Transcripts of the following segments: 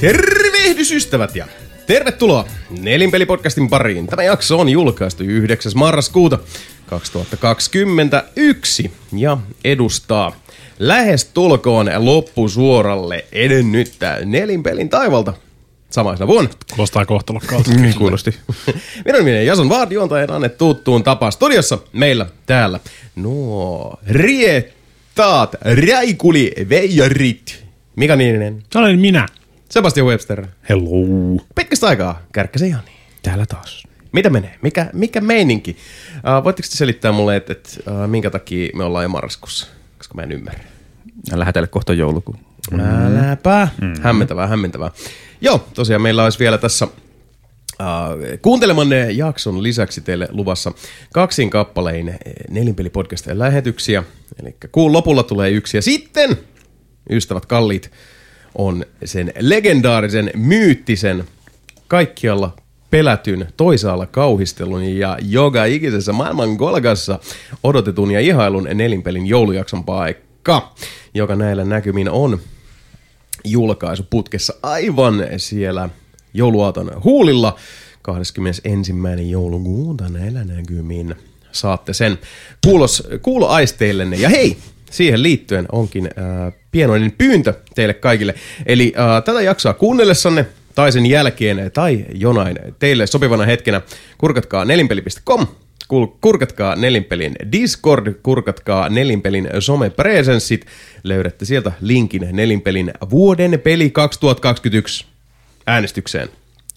Tervehdys ystävät ja tervetuloa Nelinpelipodcastin pariin. Tämä jakso on julkaistu 9. marraskuuta 2021 ja edustaa lähes tulkoon loppusuoralle edennyttä nelinpelin taivalta samaisena vuonna. Kuulostaa kohtalokkaalta. Niin kuulosti. Minun nimeni Jason Vaard, juontajan Anne tuttuun tapaan studiossa meillä täällä. Nuo riettaat, räikuli, veijarit. Mika Niininen, Se olen minä. Sebastian Webster. Hello. Pitkästä aikaa, Kärkkäsen Jani. Täällä taas. Mitä menee? Mikä, mikä meininki? Uh, voitteko te selittää mulle, että et, uh, minkä takia me ollaan jo marraskuussa? Koska mä en ymmärrä. Ja lähetelle kohta joulukuu. Äläpä. Mm-hmm. Hämmentävää, hämmentävää. Joo, tosiaan meillä olisi vielä tässä uh, kuuntelemanne jakson lisäksi teille luvassa kaksin kappalein nelinpelipodcastin lähetyksiä. Eli kuun lopulla tulee yksi ja sitten, ystävät kalliit, on sen legendaarisen, myyttisen, kaikkialla pelätyn, toisaalla kauhistelun ja joka ikisessä maailman kolkassa odotetun ja ihailun nelinpelin joulujakson paikka, joka näillä näkymin on julkaisuputkessa aivan siellä jouluaaton huulilla 21. joulukuuta näillä näkymin. Saatte sen kuulos, kuuloaisteillenne. Ja hei, siihen liittyen onkin äh, pienoinen pyyntö teille kaikille. Eli äh, tätä jaksoa kuunnellessanne tai sen jälkeen tai jonain teille sopivana hetkenä kurkatkaa nelinpeli.com kurkatkaa Nelinpelin Discord, kurkatkaa Nelinpelin somepresenssit. Löydätte sieltä linkin Nelinpelin vuoden peli 2021 äänestykseen.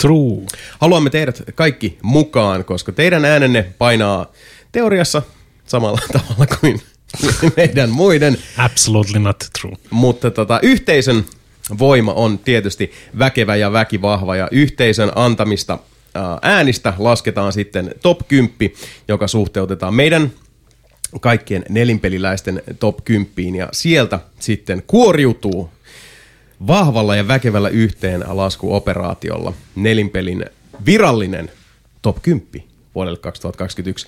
True. Haluamme teidät kaikki mukaan, koska teidän äänenne painaa teoriassa samalla tavalla kuin meidän muiden. Absolutely not true. Mutta tota, yhteisön voima on tietysti väkevä ja väkivahva ja yhteisön antamista ää, äänistä lasketaan sitten top 10, joka suhteutetaan meidän kaikkien nelinpeliläisten top 10 ja sieltä sitten kuoriutuu vahvalla ja väkevällä yhteen laskuoperaatiolla nelinpelin virallinen top 10 vuodelle 2021.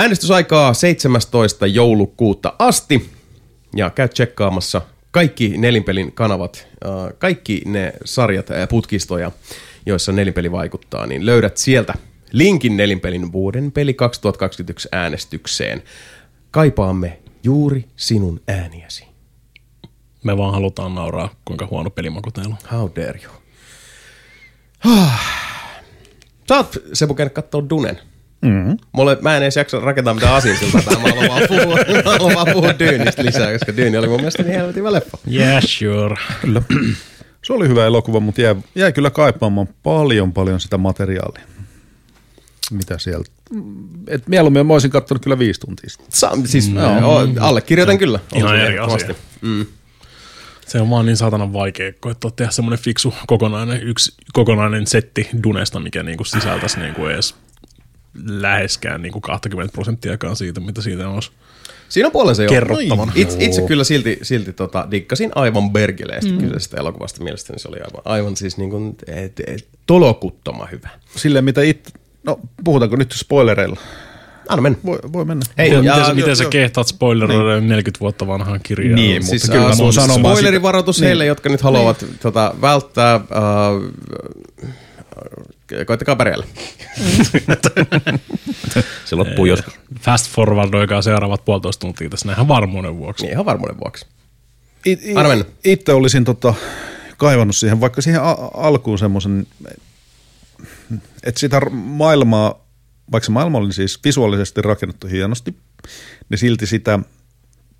Äänestysaikaa 17. joulukuuta asti ja käy tsekkaamassa kaikki nelinpelin kanavat, äh, kaikki ne sarjat ja putkistoja, joissa nelinpeli vaikuttaa, niin löydät sieltä linkin nelinpelin vuoden peli 2021 äänestykseen. Kaipaamme juuri sinun ääniäsi. Me vaan halutaan nauraa, kuinka huono pelimaku teillä on. How dare you? Sä oot, Sebu, Dunen. Mm-hmm. Mulle, mä en edes jaksa rakentaa mitään asiasiltaa tähän, mä haluan vaan puhua, mä haluan vaan puhua Dyynistä lisää, koska Dyyni oli mun mielestä niin helvetin hyvä leffa. Yeah, sure. Kyllä. Se oli hyvä elokuva, mutta jäi, jäi kyllä kaipaamaan paljon paljon sitä materiaalia. Mitä sieltä? Et mieluummin mä olisin katsonut kyllä viisi tuntia sitten. Siis no, allekirjoitan kyllä. ihan se eri asia. Se on vaan niin saatanan vaikea koettaa tehdä semmoinen fiksu kokonainen, yksi kokonainen setti Dunesta, mikä niinku sisältäisi niinku edes läheskään niinku 20 prosenttiakaan siitä, mitä siitä olisi. Siinä on puolensa jo. Kerrottavana. Itse, itse kyllä silti, silti tota, dikkasin aivan bergeleistä mm. kyseisestä elokuvasta. Mielestäni se oli aivan, aivan siis niin kuin, et, et, tolokuttoma hyvä. Silleen mitä it... No, puhutaanko nyt spoilereilla? Anna mennä. Voi, voi mennä. Hei, Miten, ja, miten, sä, miten joo, sä kehtaat spoileroida 40 vuotta vanhaan kirjaan? Niin, Siis Mutta kyllä äh, mun sanomaan spoilerivaroitus sitä- heille, niin. jotka nyt haluavat tota, välttää... Äh, koittakaa pärjäällä. Se loppuu joskus. Fast forwardoikaa seuraavat puolitoista tuntia tässä näin ihan varmuuden vuoksi. Niin, ihan varmuuden vuoksi. It, it, mennä. itse olisin tota, kaivannut siihen, vaikka siihen a- alkuun semmoisen, että sitä maailmaa, vaikka se maailma oli siis visuaalisesti rakennettu hienosti, niin silti sitä,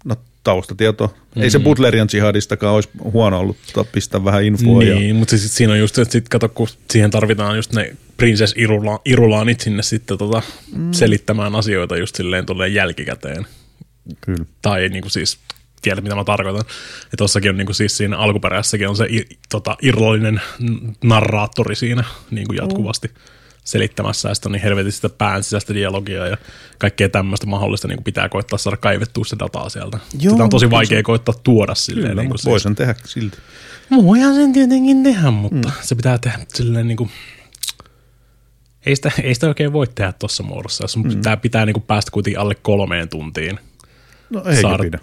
no taustatietoa, mm-hmm. ei se Butlerian jihadistakaan olisi huono ollut tota, pistää vähän infoa. Ja, Niin, mutta siis siinä on just, että sit kato, kun siihen tarvitaan just ne Princess Irula, Irulaanit sinne sitten tota, mm. selittämään asioita just silleen tolleen jälkikäteen. kyllä. Tai niin kuin siis, tiedät mitä mä tarkoitan. Ja tossakin on niin kuin siis siinä alkuperäisessäkin on se i, tota, irrallinen n- narraattori siinä niin kuin jatkuvasti selittämässä, ja sitten on niin helvetin sitä pään sisäistä dialogia ja kaikkea tämmöistä mahdollista niin kuin pitää koittaa saada kaivettua se dataa sieltä. Joo, sitä on tosi vaikea koittaa tuoda silleen. Kyllä, niin kuin mutta siis- voi sen tehdä silti. Voihan sen tietenkin tehdä, mutta mm. se pitää tehdä silleen niin kuin, ei sitä, ei sitä oikein voi tehdä tuossa muodossa, jos mm. pitää, pitää niin kuin päästä kuitenkin alle kolmeen tuntiin No eikä saada pidä.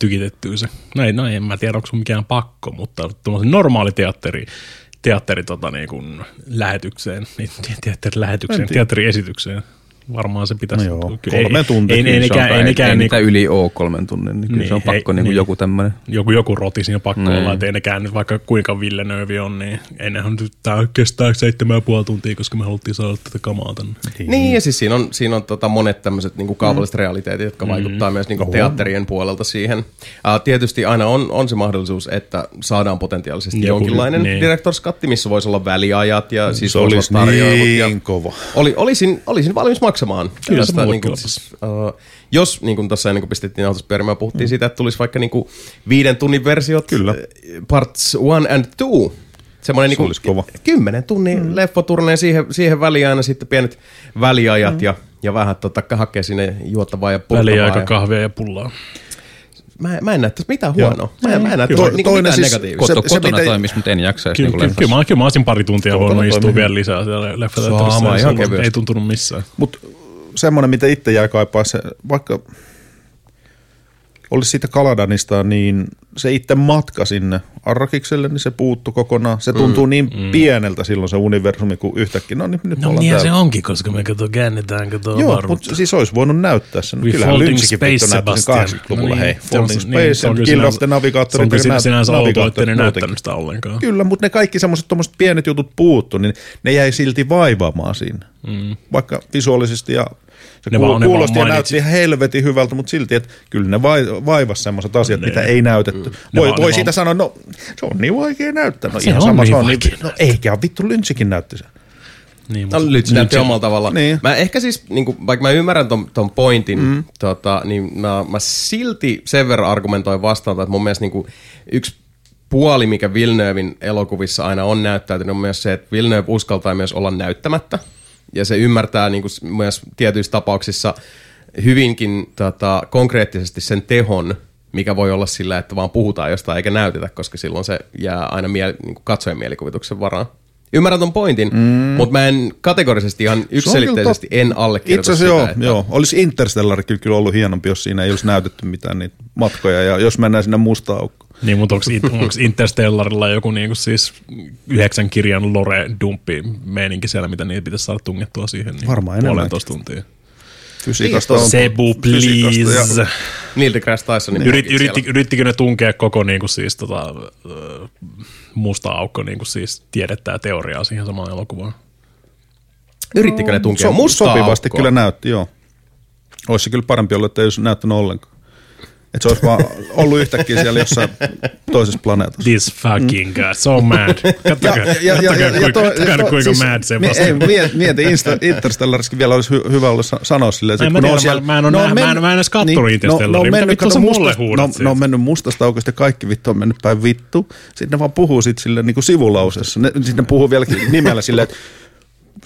tykitettyä se. No, ei, no en mä tiedä, onko se mikään pakko, mutta tuommoisen normaali teatteri teatteri tota, niin kuin lähetykseen, niin teatteri lähetykseen, En tiedä. teatteriesitykseen. Varmaan se pitäisi. No joo, kolme tuntia. Ei, ei, ei, nekään, ei, nekään ei niin, niitä yli ole kolmen tunnin, niin kyllä Niin, se on ei- pakko niin, niin. joku tämmöinen. joku, joku roti siinä pakko Niin. olla, että ei nekään nyt vaikka kuinka Villeneuve on, niin ennenhän nyt tämä kestää seitsemän ja puoli tuntia, koska me haluttiin saada tätä kamaa tänne. Niin, ja siis siinä on, siinä on tota monet tämmöiset niin kaupalliset realiteetit, jotka vaikuttaa myös niin kuin teatterien puolelta siihen. Uh, tietysti aina on, on se mahdollisuus, että saadaan potentiaalisesti Joku- jonkinlainen niin. director's cut, missä voisi olla väliajat ja siis Se olisi tarjoilut niin ja kova. oli, olisin, olisin valmis maksamaan. Kyllä se tällaista, mulle niin kuin, siis, uh, jos niin kuin tuossa ennen kuin pistettiin autossa pyörimään, puhuttiin Mm. siitä, että tulisi vaikka niin kuin viiden tunnin versiot, Kyllä. eh, parts one and two. Semmoinen niin olisi kova. kymmenen tunnin mm. leffoturneen siihen, siihen väliin aina sitten pienet väliajat mm. ja, ja vähän tota, hakee sinne juottavaa ja pulttavaa. Väliaika ja- kahvia ja pullaa. Mä, mä en näe tässä mitään huonoa. Mä, en- mä en näe tässä niinku Toinen mitään siis- negatiivista. Koto, se kotona miten- toimisi, mutta en jaksaisi Kyllä, niin kyllä, kyllä, mä, kyllä mä olisin pari tuntia Kotona voinut istua vielä lisää siellä leffa Sama, ihan kevyesti. Ei tuntunut missään. Mutta semmoinen, mitä itse jäi kaipaa, se, vaikka olisi siitä Kaladanista, niin se itse matka sinne Arrakikselle, niin se puuttu kokonaan. Se tuntuu mm, niin mm. pieneltä silloin se universumi, kun yhtäkkiä, no niin nyt No niin se onkin, koska me kato käännetään kato Joo, mutta siis olisi voinut näyttää sen. We Kyllähän Folding Lynchkin Space, vittu näytti sen Sebastian. 80-luvulla. No hei, niin, on Folding se- niin, se Space on ja kyllä Kill of the Navigator. Se on kyllä sinänsä outoa, ettei ne näyttänyt sitä ollenkaan. Kyllä, mutta ne kaikki semmoiset pienet jutut puuttu, niin ne jäi silti vaivaamaan siinä. Mm. Vaikka visuaalisesti ja se Ne kuul- vaan- ne vaan kuulosti ja näytti ihan helvetin hyvältä, mutta silti, että kyllä ne vai, vaivas semmoiset asiat, Ne- mitä ei näytetty. Ne Voi, vaan- ne voi vaan- siitä sanoa, no se on niin vaikea näyttää. No Se ihan on sama, niin se on niin, no eikä vittu Lynchikin näytti sen. Niin, No, nyt se näytti omalla tavalla. Niin. Mä ehkä siis, niin kuin, vaikka mä ymmärrän ton, ton pointin, mm. tota, niin mä, mä silti sen verran argumentoin vastaan, että mun mielestä niin kuin, yksi puoli, mikä Villeneuvein elokuvissa aina on näyttäytynyt, on myös se, että Villeneuve uskaltaa myös olla näyttämättä. Ja se ymmärtää niin kuin, myös tietyissä tapauksissa hyvinkin tota, konkreettisesti sen tehon, mikä voi olla sillä, että vaan puhutaan jostain eikä näytetä, koska silloin se jää aina miel, niin kuin katsojen mielikuvituksen varaan. Ymmärrän ton pointin, mm. mutta mä en kategorisesti ihan yksiselitteisesti en allekirjoita Itse sitä. asiassa joo, että, joo. Olisi Interstellar kyllä, kyllä ollut hienompi, jos siinä ei olisi näytetty mitään niitä matkoja. Ja jos mennään sinne mustaan aukkoon. Niin, mutta onko Interstellarilla joku niinku siis yhdeksän kirjan lore-dumppi meininki siellä, mitä niitä pitäisi saada tungettua siihen? Niin Varmaan. Puolentoista tuntia. Fysiikasta on. Sebu, please. ja- Neil deGrasse Tysonin Yrit, blogin yritti, yrittikö ne tunkea koko niinku siis tota, musta aukko niinku siis tiedettä ja teoriaa siihen samaan elokuvaan? Yrittikö ne tunkea So- mustaa Sopivasti aukkoa? kyllä näytti, joo. Olisi se kyllä parempi ollut, että ei olisi näyttänyt ollenkaan. Että se olisi vaan ollut yhtäkkiä siellä jossain toisessa planeetassa. This fucking guy, so mad. Kattokaa, kuinka, kuinka mad se vasta. ei, mieti, mieti Interstellariskin vielä olisi hy, hyvä olla sa- sanoa silleen, että Mä kun tiedä, on siellä, mä en oo ne on nä- mä en- edes kattonut Interstellaria. Mitä vittua kato sä mulle huudat no, ne on mennyt mustasta aukosta ja kaikki vittu on mennyt päin vittu. Sitten ne vaan puhuu sit silleen niin kuin sivulausessa. Ne, sitten ne puhuu vielä nimellä silleen, että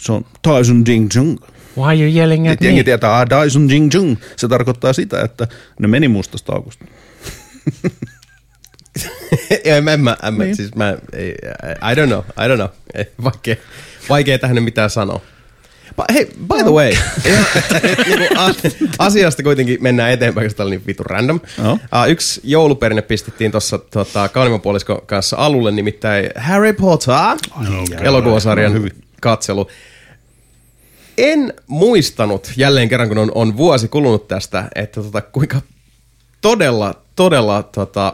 se on Tyson Jing Jung. Why are you yelling at Sitten jengi tietää, ah, Dyson Jing Jung. Se tarkoittaa sitä, että ne meni mustasta aukosta. Ei, mä, en mä, en, mä, Niin. siis mä, ei, I don't know, I don't know. Ei, Vaikea, vaikea tähän mitään sanoa. But, hei, by the way, niinku asiasta kuitenkin mennään eteenpäin, koska tämä oli niin vitu random. Joo. Uh, yksi jouluperinne pistettiin tuossa tota, Kaunimapuoliskon kanssa alulle, nimittäin Harry Potter, elokuvasarjan Hyvin. katselu. En muistanut, jälleen kerran kun on, on vuosi kulunut tästä, että tota, kuinka todella, todella tota,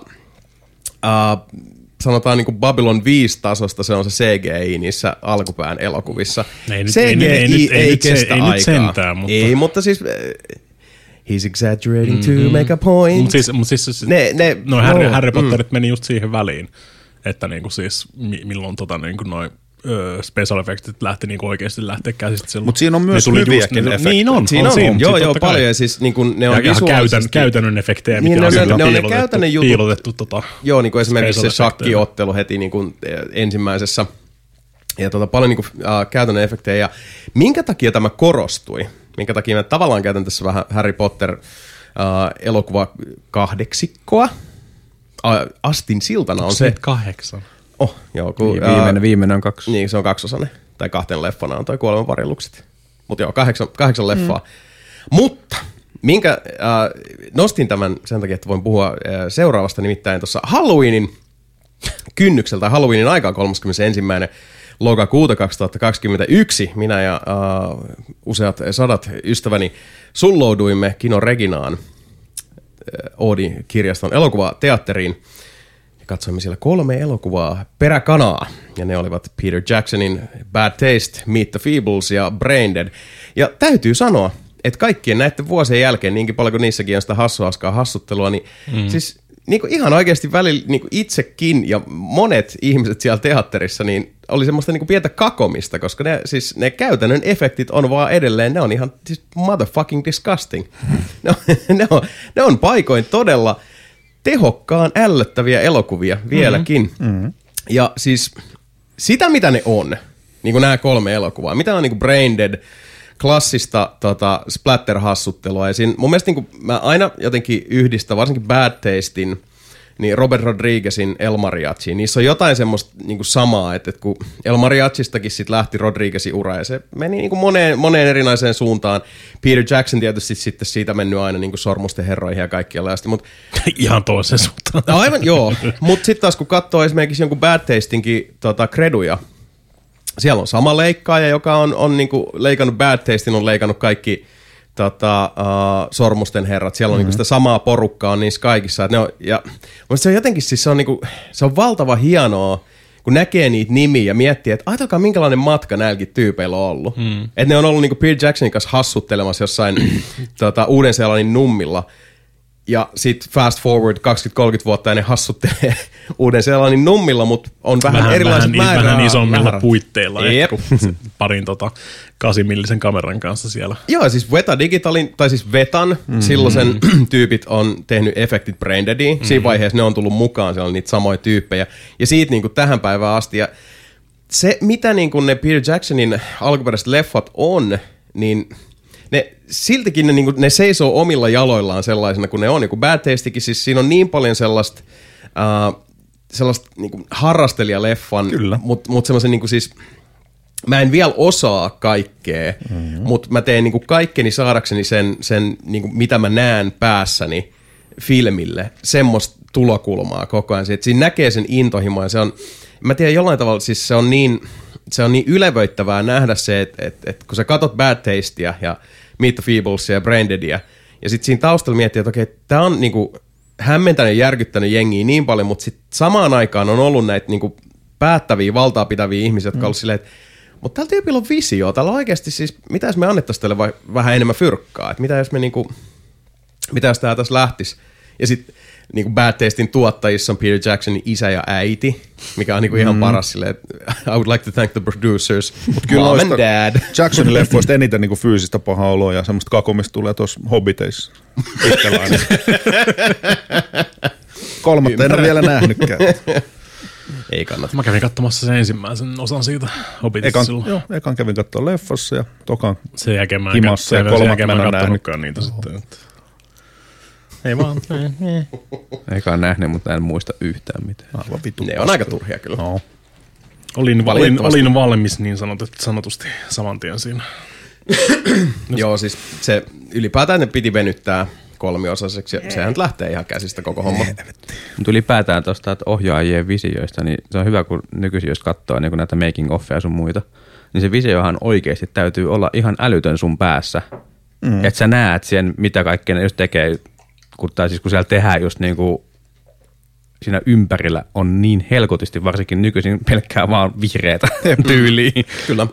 uh, sanotaan niin kuin Babylon 5 tasosta se on se CGI niissä alkupään elokuvissa. Ei nyt- CGI ei nyt- ei ei se- kestä ei aikaa. sentään, mutta- Ei, mutta siis... äh, He's exaggerating mm-hmm. to make a point. Mutta siis, mut siis, siis Ne- ne- no, Harry, no, Harry mm. Potterit meni just siihen väliin, että niinku siis mi, milloin tota niinku noi special effectit lähti niinku oikeasti lähteä käsistä silloin. Mut siinä on myös hyviäkin ne- efektejä. Niin on, Siinä on, siinä, joo, siis joo, kai. paljon. Ja siis niin kuin, ne on visuaalisesti... käytän, käytännön efektejä, Niin, mikä ne- on ne- ne on ne piilotettu, käytännön jutut. piilotettu tota, Joo, niin kuin esimerkiksi se shakkiottelu heti niin kuin eh, ensimmäisessä. Ja tota, paljon niin kuin, äh, käytännön efektejä. Ja minkä takia tämä korostui? Minkä takia mä tavallaan käytän tässä vähän Harry Potter äh, elokuva kahdeksikkoa? Astin siltana on se. kahdeksan. Oh, joo, kun, Niin, viimeinen, viimeinen on kaksi. Niin, se on kaksosainen. Tai kahten leffana on toi kuoleman varjelukset. Mutta joo, kahdeksan, kahdeksan leffaa. Mm. Mutta minkä, äh, nostin tämän sen takia, että voin puhua äh, seuraavasta, nimittäin tuossa Halloweenin kynnyksellä tai Halloweenin aikaa 31. lokakuuta 2021 minä ja uh, useat sadat ystäväni sullouduimme Kino Reginaan Oodi-kirjaston elokuvateatteriin katsoimme siellä kolme elokuvaa peräkanaa. Ja ne olivat Peter Jacksonin Bad Taste, Meet the Feebles ja Braindead. Ja täytyy sanoa, että kaikkien näiden vuosien jälkeen, niinkin paljon kuin niissäkin on sitä hassuaskaa hassuttelua, niin mm. siis niin kuin ihan oikeasti välillä niin kuin itsekin ja monet ihmiset siellä teatterissa, niin oli semmoista niin kuin pientä kakomista, koska ne, siis ne käytännön efektit on vaan edelleen, ne on ihan siis motherfucking disgusting. Ne on, ne on, ne on paikoin todella tehokkaan ällöttäviä elokuvia vieläkin. Mm-hmm. Ja siis sitä, mitä ne on, niin kuin nämä kolme elokuvaa, mitä on niin kuin Brain Dead, klassista tota, splatter-hassuttelua. Ja siinä, mun mielestä niin kuin, mä aina jotenkin yhdistän, varsinkin Bad Tastein, niin Robert Rodriguezin El Mariachi, niissä on jotain semmoista niin kuin samaa, että, että kun El Mariachistakin sitten lähti Rodriguezin ura ja se meni niin kuin moneen, moneen erinäiseen suuntaan. Peter Jackson tietysti sitten siitä mennyt aina niin kuin sormusten herroihin ja kaikkialla asti, mutta Ihan toiseen suuntaan. No aivan, joo. Mutta sitten taas kun katsoo esimerkiksi jonkun Bad Tastinkin tota, kreduja, siellä on sama leikkaaja, joka on, on niinku leikannut Bad Tastin, on leikannut kaikki tota, uh, sormusten herrat. Siellä on mm-hmm. niinku sitä samaa porukkaa niissä kaikissa. Et ne on, ja, mutta se on jotenkin siis se on, niinku, se on valtava hienoa, kun näkee niitä nimiä ja miettii, että ajatelkaa minkälainen matka näilläkin tyypeillä on ollut. Mm. Että ne on ollut niinku Peter Jacksonin kanssa hassuttelemassa jossain tota, Uuden-Seelannin nummilla. Ja sitten fast forward 20-30 vuotta ja ne hassuttelee uuden sellainen nummilla, mutta on vähän, Vähän, erilaiset vähän, määrä- vähän isommilla määrät. puitteilla. Jep. Jep. Parin tota, 8 millisen kameran kanssa siellä. Joo, siis Veta Digitalin, tai siis Vetan, mm-hmm. silloisen tyypit on tehnyt efektit Braindeadiin. Mm-hmm. Siinä vaiheessa ne on tullut mukaan, siellä on niitä samoja tyyppejä. Ja siitä niin kuin tähän päivään asti. Ja se, mitä niin kuin ne Peter Jacksonin alkuperäiset leffat on, niin ne, siltikin ne, niin kuin, ne seisoo omilla jaloillaan sellaisena kuin ne on. Niin kuin Bad Tastekin, siis siinä on niin paljon sellaista... Uh, sellaista niin kuin harrastelijaleffan, mutta mut semmoisen niin kuin siis mä en vielä osaa kaikkea, mm-hmm. mutta mä teen niinku kaikkeni saadakseni sen, sen niinku, mitä mä näen päässäni filmille, semmoista tulokulmaa koko ajan. Siinä näkee sen intohimoa ja se on, mä tiedän jollain tavalla, siis se on niin, se on niin ylevöittävää nähdä se, että et, et, kun sä katot Bad Tastea ja Meet the Feeblesia ja Braindeadia, ja sitten siinä taustalla miettii, että okei, tämä on niinku hämmentänyt ja järkyttänyt jengiä niin paljon, mutta sitten samaan aikaan on ollut näitä niinku päättäviä, valtaa pitäviä ihmisiä, jotka mm. on silleen, että mutta tällä tyypillä on visio. Täällä on oikeasti siis, mitä jos me annettaisiin tälle vai, vähän enemmän fyrkkaa? Et mitä jos me niinku, mitä jos tää tässä lähtisi? Ja sitten niinku Bad Tastein tuottajissa on Peter Jacksonin isä ja äiti, mikä on niinku ihan paras silleen, I would like to thank the producers, Mut kyllä mom and dad. Jacksonin leffoista eniten niin fyysistä pahaa oloa ja semmoista kakomista tulee tuossa Hobbiteissa. Kolmatta en ole vielä nähnytkään. Ei kannata. Mä kävin katsomassa sen ensimmäisen osan siitä Hobbitista Ekan, silloin. joo, ekan kävin katsoa leffassa ja tokan Sen jälkeen mä en, Himassa sen, ja jälkeen mä mä en kattonutkaan niitä sitten. Ei vaan. ei, ei. Eikä nähnyt, mutta en muista yhtään mitään. aivan vitu. Ne on aika turhia kyllä. No. Olin, olin, olin valmis niin sanotut, sanotusti saman tien siinä. Joo, siis se ylipäätään ne piti venyttää kolmiosaiseksi ja sehän lähtee ihan käsistä koko homma. Mutta ylipäätään tuosta että ohjaajien visioista, niin se on hyvä, kun nykyisin jos katsoo niin kun näitä making offeja ja sun muita, niin se visiohan oikeasti täytyy olla ihan älytön sun päässä. Mm. Että sä näet sen, mitä kaikkea ne just tekee, kun, tai siis kun siellä tehdään just niin kuin siinä ympärillä on niin helkotisti, varsinkin nykyisin pelkkää vaan vihreätä tyyliä. Kyllä.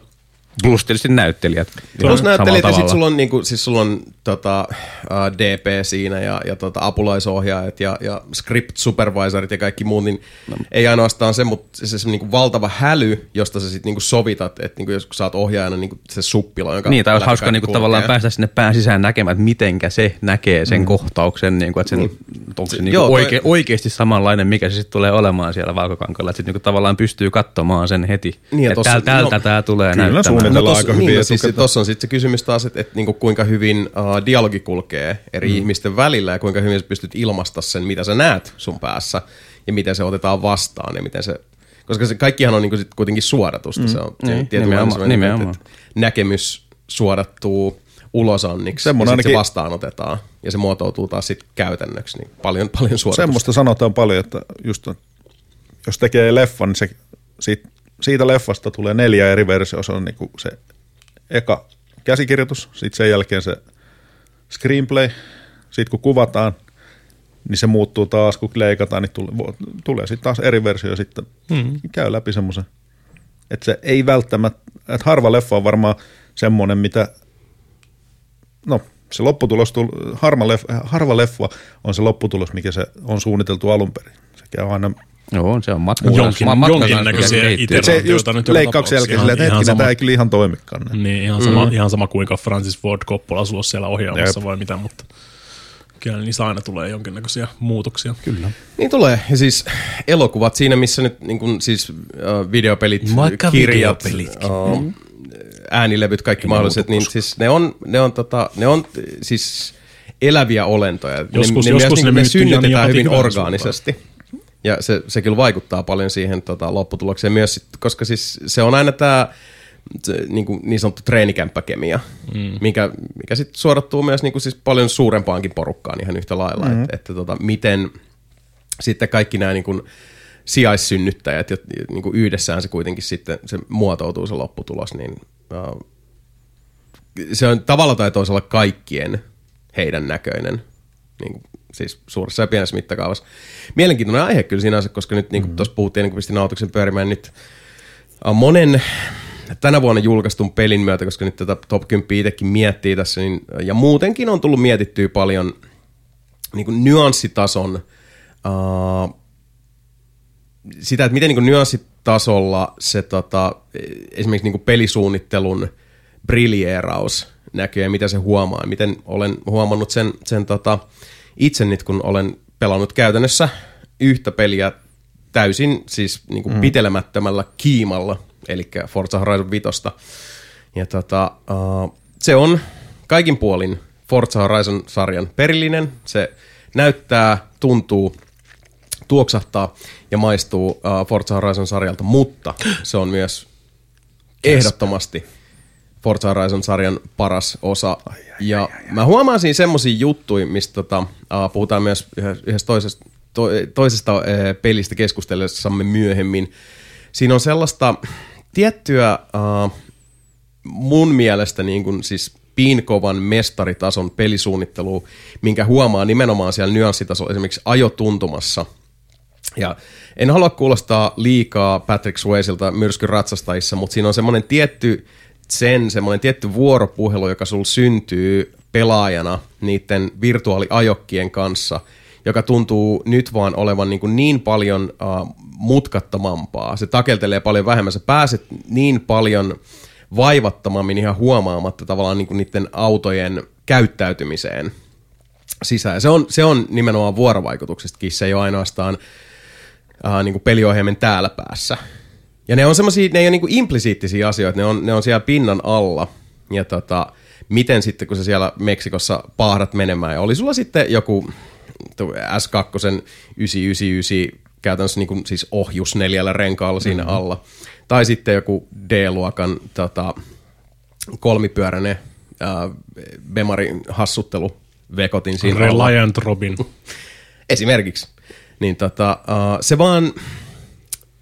Plus tietysti näyttelijät. Plus näyttelijät ja sitten sulla on, niinku, siis sulla on tota, uh, DP siinä ja, ja tota, apulaisohjaajat ja, ja script supervisorit ja kaikki muut, niin no. ei ainoastaan se, mutta se, se niinku valtava häly, josta sä sitten niinku sovitat, että niinku, jos sä oot ohjaajana niinku se suppila, jonka Niin, tai olisi hauska niinku kulkee. tavallaan päästä sinne pään sisään näkemään, että mitenkä se näkee sen mm. kohtauksen, niinku, että sen, mm. onko se niinku joo, toi- oike, oikeasti samanlainen, mikä se sitten tulee olemaan siellä valkokankalla, että sitten niinku tavallaan pystyy katsomaan sen heti, Niin, että tossa- täl, tältä no- tämä tulee Kyllä näyttämään. Suunnitellaan. tossa- aika hyvin niin, no siis. Tuossa on sitten se kysymys taas, että, että niinku kuinka hyvin uh, dialogi kulkee eri mm. ihmisten välillä ja kuinka hyvin sä pystyt ilmaista sen, mitä sä näet sun päässä ja miten se otetaan vastaan ja miten se... Koska se kaikkihan on niinku sit kuitenkin suodatusta. Mm. Se on Niin, nimenomaan, nimenomaan. että näkemys suodattuu ulosanniksi Semmoinen ja sit se ainakin- vastaanotetaan ja se muotoutuu taas sitten käytännöksi niin paljon, paljon suodatusta. Semmoista sanotaan paljon, että just jos tekee leffan, niin se, siitä, siitä leffasta tulee neljä eri versiota. Se on niinku se eka käsikirjoitus, sitten sen jälkeen se screenplay, sitten kun kuvataan, niin se muuttuu taas, kun leikataan, niin tulee, tulee sitten taas eri versio sitten mm. käy läpi semmoisen. Että se ei välttämättä, että harva leffa on varmaan semmoinen, mitä, no se lopputulos, harva leffa, harva leffa on se lopputulos, mikä se on suunniteltu alun perin. Se käy aina Joo, on se on matka. Jonkin, jonkinnäköisiä iteraatioita nyt leikkauksen jälkeen silleen, että hetkinen, tämä ei kyllä ihan toimikaan. Niin, ihan sama, mm. ihan sama kuinka Francis Ford Coppola sulla siellä ohjaamassa Jep. vai mitä, mutta kyllä niissä aina tulee jonkinnäköisiä muutoksia. Kyllä. Niin tulee. Ja siis elokuvat siinä, missä nyt niin kuin, siis uh, videopelit, Vaikka kirjat, uh, mm. äänilevyt, kaikki mahdolliset, niin siis ne on, ne on, tota, ne on siis eläviä olentoja. Joskus, ne, joskus ne, ne, ne synnytetään hyvin orgaanisesti. Ja se, se kyllä vaikuttaa paljon siihen tota, lopputulokseen myös, koska siis se on aina tämä niin, kuin niin sanottu treenikämppäkemia, mm. mikä, mikä sitten suodattuu myös niin kuin siis paljon suurempaankin porukkaan ihan yhtä lailla, mm. että, että tota, miten sitten kaikki nämä niin kuin sijaissynnyttäjät, ja niin kuin yhdessään se kuitenkin sitten se muotoutuu se lopputulos, niin uh, se on tavalla tai toisella kaikkien heidän näköinen. Niin kuin siis suuressa ja pienessä mittakaavassa. Mielenkiintoinen aihe kyllä sinänsä, koska nyt niin kuin mm. tuossa puhuttiin, niin kun pistin nautuksen pyörimään, nyt on monen tänä vuonna julkaistun pelin myötä, koska nyt tätä top 10 itsekin miettii tässä, niin, ja muutenkin on tullut mietittyä paljon niin kuin nyanssitason uh, sitä, että miten niin kuin nyanssitasolla se tota, esimerkiksi niin kuin pelisuunnittelun briljeeraus näkyy ja mitä se huomaa. Miten olen huomannut sen, sen tota, itse nyt, kun olen pelannut käytännössä yhtä peliä täysin siis niin kuin mm. pitelemättömällä kiimalla, eli Forza Horizon 5. Ja tota, uh, se on kaikin puolin Forza Horizon-sarjan perillinen. Se näyttää, tuntuu, tuoksahtaa ja maistuu uh, Forza Horizon-sarjalta, mutta se on myös ehdottomasti Forza Horizon-sarjan paras osa. Ai, ai, ja ai, ai, mä huomaan siinä semmosia juttuja, mistä tota, uh, puhutaan myös yhdessä toisesta, to, toisesta uh, pelistä keskustellessamme myöhemmin. Siinä on sellaista tiettyä uh, mun mielestä niin kun, siis piinkovan mestaritason pelisuunnittelu, minkä huomaa nimenomaan siellä nyanssitasolla, esimerkiksi ajotuntumassa. Ja en halua kuulostaa liikaa Patrick Swayzilta myrskyn ratsastajissa, mutta siinä on semmoinen tietty sen semmoinen tietty vuoropuhelu, joka sul syntyy pelaajana niiden virtuaaliajokkien kanssa, joka tuntuu nyt vaan olevan niin, niin paljon uh, mutkattomampaa. Se takeltelee paljon vähemmän. Sä pääset niin paljon vaivattomammin ihan huomaamatta tavallaan niin niiden autojen käyttäytymiseen sisään. Se on, se on nimenomaan vuorovaikutuksestakin, se ei ole ainoastaan uh, niin kuin peliohjelmen täällä päässä. Ja ne on semmoisia, ne ei ole niinku implisiittisiä asioita, ne on, ne on siellä pinnan alla. Ja tota, miten sitten, kun sä siellä Meksikossa paahdat menemään, ja oli sulla sitten joku S2 999 käytännössä niin kuin siis ohjus neljällä renkaalla siinä mm-hmm. alla. Tai sitten joku D-luokan tota, kolmipyöräinen äh, Bemari hassuttelu vekotin siinä Reliant alla. Robin. Esimerkiksi. Niin tota, uh, se vaan,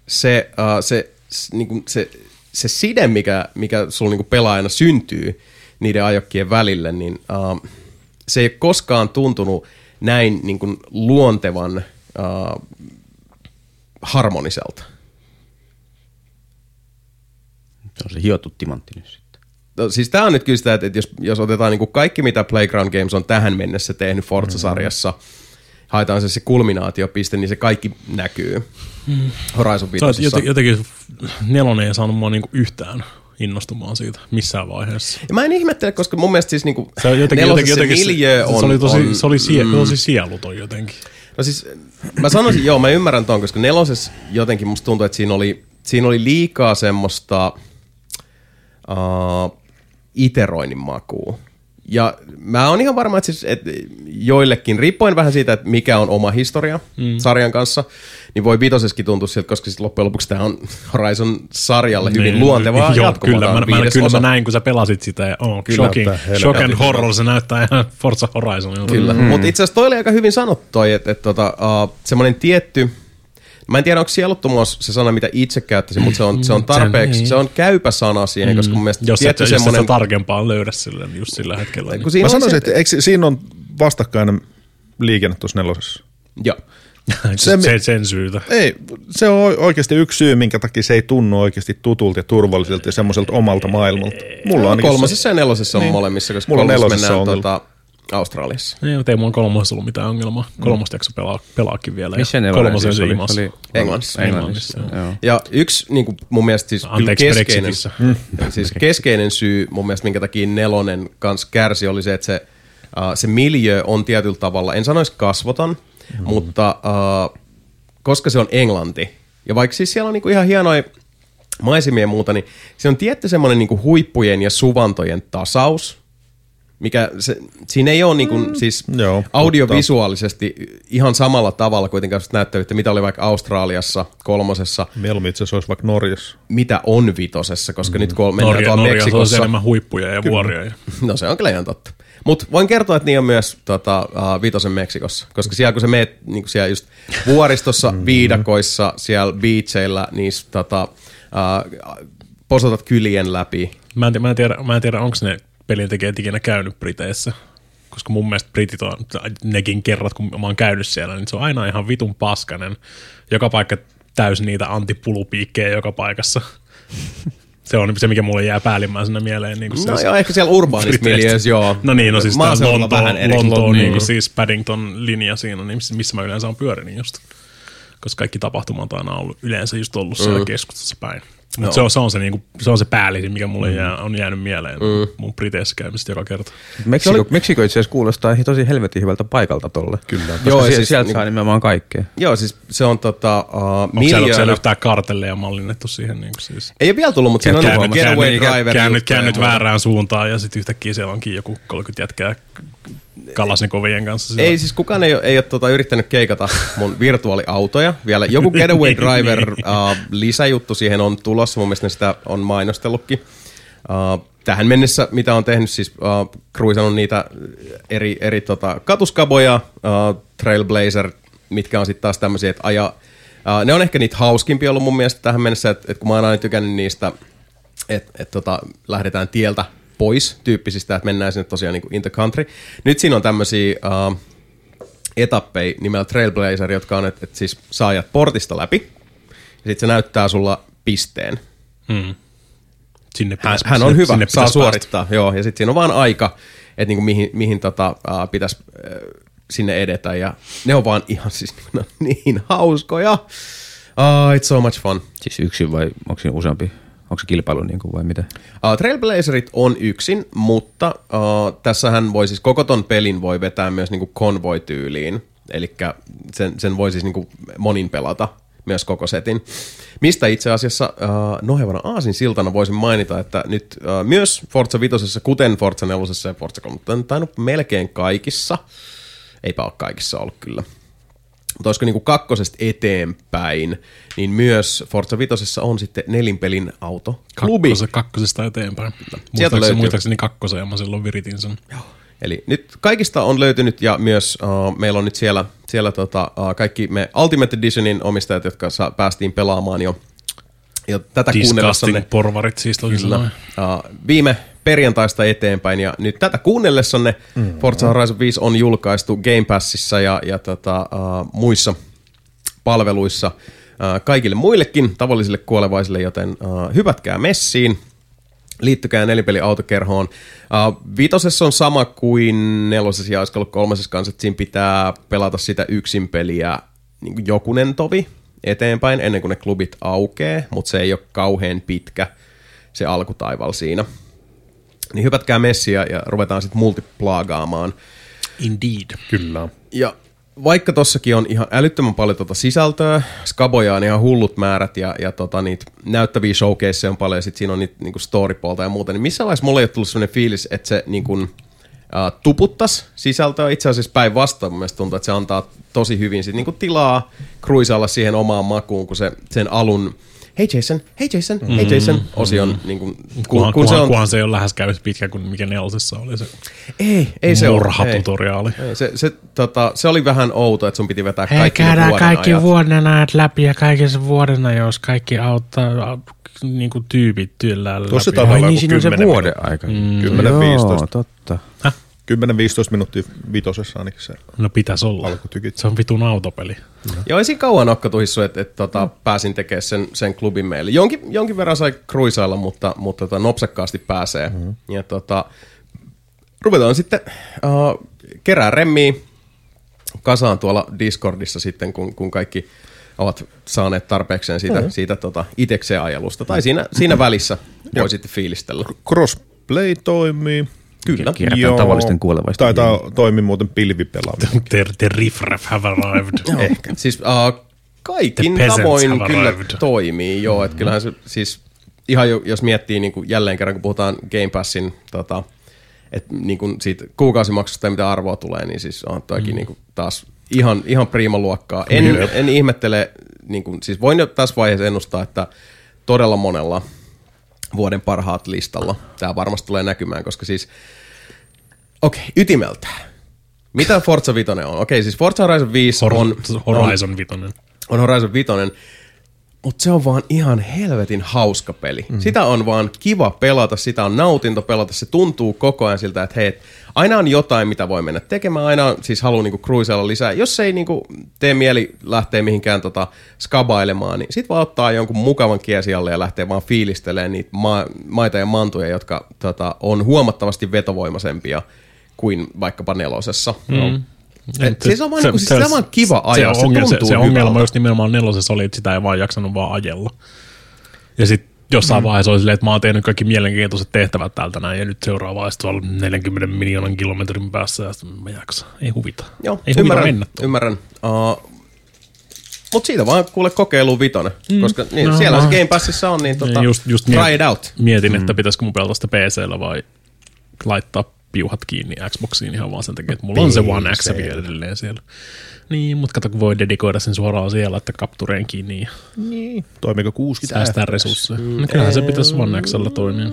se, uh, se niin kuin se, se side, mikä, mikä sulla niin kuin pelaajana syntyy niiden ajokkien välille, niin uh, se ei ole koskaan tuntunut näin niin kuin luontevan uh, harmoniselta. Se on se hiottu timantti nyt sitten. No, siis tämä on nyt kyllä sitä, että, että jos, jos otetaan niin kuin kaikki, mitä Playground Games on tähän mennessä tehnyt Forza-sarjassa, mm-hmm haetaan se, se kulminaatiopiste, niin se kaikki näkyy mm. Horizon 5. Joten, jotenkin nelonen ei saanut mua niinku yhtään innostumaan siitä missään vaiheessa. Ja mä en ihmettele, koska mun mielestä siis niinku se on jotenkin, jotenkin, jotenkin se, on, se oli tosi, on, se oli sie, mm. tosi sieluton jotenkin. No siis mä sanoisin, joo mä ymmärrän ton, koska nelosessa jotenkin musta tuntuu, että siinä oli, siinä oli liikaa semmoista uh, iteroinnin makua. Ja mä oon ihan varma, että, siis, että joillekin, riippuen vähän siitä, että mikä on oma historia mm. sarjan kanssa, niin voi vitoseskin tuntua siltä, koska siis loppujen lopuksi tämä on Horizon-sarjalle hyvin niin, luontevaa joo, Kyllä, mä, mä, kyllä mä näin, kun sä pelasit sitä. Ja, oh, kyllä, shocking, shock and horror, se näyttää ihan Forza Horizon. Kyllä, mm. mutta itse asiassa toi oli aika hyvin sanottu toi, että, että tota, uh, semmoinen tietty, Mä en tiedä, onko sieluttomuus se sana, mitä itse käyttäisin, mutta se on, se on tarpeeksi, niin. se on käypä sana siihen, koska mun mielestä Jos, tietty et, jos semmoinen... et sä tarkempaa löydä sille just sillä hetkellä. Niin. kun siinä Mä on sanoisin, se, että eikö, si- siinä on vastakkainen liikenne tuossa nelosessa. Joo. se, se- se, sen syytä. Ei, se on oikeasti yksi syy, minkä takia se ei tunnu oikeasti tutulta ja turvalliselta ja semmoiselta omalta maailmalta. Mulla on ainakin Kolmosessa ja nelosessa on molemmissa, koska Mulla on kolmosessa nelosessa mennään ongelma. tota, Australiassa. Ei, mutta ei mulla kolmosessa ollut mitään ongelmaa. Kolmosta jakso pelaa, pelaakin vielä. ja Missä ne oli? kolmosen Siis oli, oli Englannissa. Englannissa. Englannissa, joo. Ja yksi niin kuin mun mielestä siis Anteeksi keskeinen, Brexitissä. siis keskeinen syy mun mielestä, minkä takia nelonen kanssa kärsi, oli se, että se, uh, se miljö on tietyllä tavalla, en sanoisi kasvoton, mm. mutta uh, koska se on englanti, ja vaikka siis siellä on niinku ihan hienoja maisemia ja muuta, niin se on tietty semmoinen niinku huippujen ja suvantojen tasaus, mikä se, siinä ei ole niinku, mm. siis Joo, audiovisuaalisesti ihan samalla tavalla kuitenkaan sitä näyttävyyttä, mitä oli vaikka Australiassa kolmosessa, Mieluummin itse asiassa olisi vaikka Norjassa. mitä on vitosessa, koska mm. nyt kun mennään Norja, tuolla Norja Meksikossa, enemmän huippuja ja vuoria. Ja. no se on kyllä ihan totta. Mutta voin kertoa, että niin on myös tota, uh, Vitosen Meksikossa, koska siellä kun sä meet niin siellä just vuoristossa, viidakoissa, siellä beacheillä, niissä tota, uh, posotat kylien läpi. Mä en, mä en tiedä, mä en tiedä onko ne pelintekijät ikinä käynyt Briteissä. Koska mun mielestä britit on, nekin kerrat, kun mä oon käynyt siellä, niin se on aina ihan vitun paskanen. Joka paikka täysin niitä antipulupiikkejä joka paikassa. Se on se, mikä mulle jää päällimmäisenä mieleen. Niin kuin No siis joo, ehkä siellä urbaanissa joo. No niin, no siis Maaseudulla Lontoon, vähän eri. Lontoon Niin. niin kuin siis Paddington linja siinä, niin missä- missä mä yleensä on pyörinyt just. Koska kaikki tapahtumat on aina ollut, yleensä just ollut siellä keskustassa päin. Mutta se on se, on se, niinku, se on se päällisin, mikä mulle jää, on jäänyt mieleen mun Briteissä käymisestä joka kerta. Meksiko, oli... Meksiko itse asiassa kuulostaa tosi helvetin hyvältä paikalta tolle. Kyllä. Koska Joo, ja siis, siis sieltä niinku- saa nimenomaan kaikkea. Joo, siis se on tota, uh, Onko siellä, onko siellä miljöönä. yhtään kartelleja mallinnettu siihen? Niin siis? Ei ole vielä tullut, mutta siinä on Käännyt, niinku getaway käännyt, driver. käännyt muuta. väärään suuntaan ja sitten yhtäkkiä siellä onkin joku 30 jätkää Kalasnikovien kanssa. Siellä. Ei siis kukaan ei, ei ole tota, yrittänyt keikata mun virtuaaliautoja. Vielä joku Getaway Niin, Driver uh, lisäjuttu siihen on tulossa. Mun mielestä sitä on mainostellutkin. Uh, tähän mennessä, mitä on tehnyt, siis uh, Cruise on niitä eri, eri tota, katuskaboja, uh, Trailblazer, mitkä on sitten taas tämmöisiä, että aja, uh, ne on ehkä niitä hauskimpia ollut mun mielestä tähän mennessä, että, että kun mä oon aina tykännyt niistä, että et, tota, lähdetään tieltä pois tyyppisistä, että mennään sinne tosiaan niin kuin in the country. Nyt siinä on tämmöisiä uh, etappeja nimellä Trailblazer, jotka on, että et siis saa ajat portista läpi, ja sitten se näyttää sulla pisteen. Hmm. Sinne Hän, pitäisi- hän on sinne- hyvä, sinne saa suorittaa, joo, ja sitten siinä on vaan aika, että niinku mihin, mihin tota, uh, pitäisi uh, sinne edetä, ja ne on vaan ihan siis ne on niin hauskoja. Oh, it's so much fun. Siis yksin vai onko siinä useampi? Onko se kilpailu niin kuin vai mitä? Uh, Trailblazerit on yksin, mutta uh, tässähän voi siis koko ton pelin voi vetää myös niinku konvoi-tyyliin. Eli sen, sen voi siis niinku monin pelata myös koko setin. Mistä itse asiassa uh, nohevana aasin siltana voisin mainita, että nyt uh, myös Forza 5, kuten Forza 4 ja Forza 3, on tainnut melkein kaikissa, eipä ole kaikissa ollut kyllä, mutta olisiko niinku kakkosesta eteenpäin, niin myös Forza 5 on sitten nelinpelin auto klubi. Kakkose, kakkosesta eteenpäin. Muistaakseni, löytyy. muistaakseni kakkosen ja mä silloin viritin sen. Eli nyt kaikista on löytynyt ja myös uh, meillä on nyt siellä, siellä tota, uh, kaikki me Ultimate Editionin omistajat, jotka sa- päästiin pelaamaan jo, jo tätä kuunnellessanne. Disgusting porvarit siis sanoen. Uh, viime perjantaista eteenpäin ja nyt tätä kuunnellessanne mm. Forza Horizon 5 on julkaistu Game Passissa ja, ja tota, uh, muissa palveluissa uh, kaikille muillekin tavallisille kuolevaisille, joten uh, hypätkää messiin, liittykää nelipeliautokerhoon. Uh, vitosessa on sama kuin nelosessa ja olisiko ollut kolmosessa kanssa, että siinä pitää pelata sitä yksin peliä niin jokunen tovi eteenpäin ennen kuin ne klubit aukeaa, mutta se ei ole kauhean pitkä se alkutaival siinä. Niin hypätkää messiä ja ruvetaan sitten multiplaagaamaan. Indeed. Kyllä. Ja vaikka tossakin on ihan älyttömän paljon tota sisältöä, skaboja on ihan hullut määrät ja, ja tota, niitä näyttäviä showcaseja on paljon ja sitten siinä on niitä niinku storypuolta ja muuta, niin missä vaiheessa mulla ei ole tullut sellainen fiilis, että se niinku, uh, tuputtas sisältöä. Itse asiassa päinvastoin mun mielestä tuntuu, että se antaa tosi hyvin sit niinku tilaa kruisailla siihen omaan makuun, kun se sen alun Hei Jason, hei Jason, mm, hei Jason osion, mm. niin kun, kun, Kunhan, kun se on... kunhan se ei ole lähes käynyt pitkä kuin mikä nelosessa oli se Ei, ei se ole. murhatutoriaali. Ei, se, se, tota, se oli vähän outo, että sun piti vetää Hei, kaikki käydään vuoden kaikki ajat. vuoden ajat läpi ja kaikissa vuoden jos kaikki auttaa niin kuin tyypit työllään läpi. Tuossa taitaa olla niin, siinä on se 10 vuoden. Aika. Mm, Joo, 10-15. totta. 10-15 minuuttia vitosessa ainakin se No pitäisi olla. alkutykit. Se on vitun autopeli. Joo, ei siinä kauan nokka että et, tota, pääsin tekemään sen, sen klubin meille. Jonkin, jonkin verran sai kruisailla, mutta, mutta tota, nopsakkaasti pääsee. Mm-hmm. Ja tota, ruvetaan sitten uh, kerää remmiä kasaan tuolla Discordissa sitten, kun, kun kaikki ovat saaneet tarpeekseen siitä, mm-hmm. siitä tota, itekseen ajelusta. Tai siinä, siinä välissä voi sitten fiilistellä. Crossplay toimii. Kyllä. Kierretään tavallisten kuolevaisten. Taitaa toimia muuten pilvipelaaminen. The, the riffraff have arrived. Ehkä. Siis uh, kaikin tavoin kyllä arrived. toimii, joo. Että kyllähän se siis, ihan jo, jos miettii niin kuin jälleen kerran, kun puhutaan Game Passin tota, että niin kuin siitä kuukausimaksusta ja mitä arvoa tulee, niin siis on toikin mm. niin kuin taas ihan, ihan priimaluokkaa. En, en ihmettele, niin kuin, siis voin jo tässä vaiheessa ennustaa, että todella monella vuoden parhaat listalla tämä varmasti tulee näkymään, koska siis, okei, okay, ytimeltä. Mitä Forza 5 on? Okei, okay, siis Forza Horizon 5 on, on, Horizon vitonen. on Horizon 5, mutta se on vaan ihan helvetin hauska peli. Mm. Sitä on vaan kiva pelata, sitä on nautinto pelata, se tuntuu koko ajan siltä, että hei, aina on jotain, mitä voi mennä tekemään, aina on, siis haluaa niinku cruiseilla lisää. Jos ei niinku tee mieli lähteä mihinkään tota skabailemaan, niin sit vaan ottaa jonkun mukavan kiesialle ja lähtee vaan fiilistelemään niitä ma- maita ja mantuja, jotka tota, on huomattavasti vetovoimaisempia kuin vaikkapa nelosessa. Mm. Et, siis se on vaan, niinku, siis se, on vaan kiva ajaa, se, se, ongelma, se, se ongelma just nimenomaan nelosessa oli, että sitä ei vaan jaksanut vaan ajella. Ja sitten jossain mm. vaiheessa oli silleen, että mä oon tehnyt kaikki mielenkiintoiset tehtävät täältä näin, ja nyt seuraava olisi tuolla 40 miljoonan kilometrin päässä, ja sitten mä jaksa. Ei huvita. Joo, ei huvita ymmärrän, mennä ymmärrän. Uh, mutta siitä vaan kuule kokeilu vitonen, mm. koska niin, no, siellä no. se Game Passissa on, niin tota, Niin just, just try miet- it out. Mietin, että pitäisikö mun pelata sitä PCllä vai laittaa piuhat kiinni Xboxiin ihan vaan sen takia, että mulla on se One X vielä edelleen siellä. Niin, mutta kato, kun voi dedikoida sen suoraan siellä, laittaa kaptureen kiinni ja Niin. Toimiko 60 säästää resursseja. No kyllähän se pitäisi One Xllä toimia. En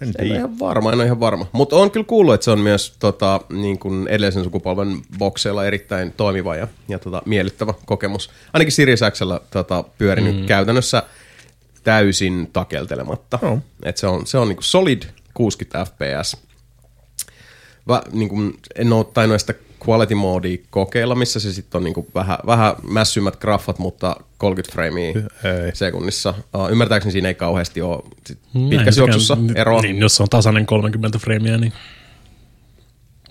En ole tiedä. ihan varma, en ole ihan varma. Mutta on kyllä kuullut, että se on myös tota, niin kuin edellisen sukupolven bokseilla erittäin toimiva ja, ja tota, miellyttävä kokemus. Ainakin Sirius Xllä tota, pyörinyt mm. käytännössä täysin takeltelematta. Joo. Et se on, se on niin kuin solid 60 fps. Vä, niin kuin, en ole tainnut sitä quality modea kokeilla, missä se sitten on niin kuin vähän, vähän mässymät graffat, mutta 30 framea Ei. sekunnissa. Uh, ymmärtääkseni siinä ei kauheasti ole sit Näin pitkässä juoksussa eroa. Niin, jos se on tasainen 30 freimiä, niin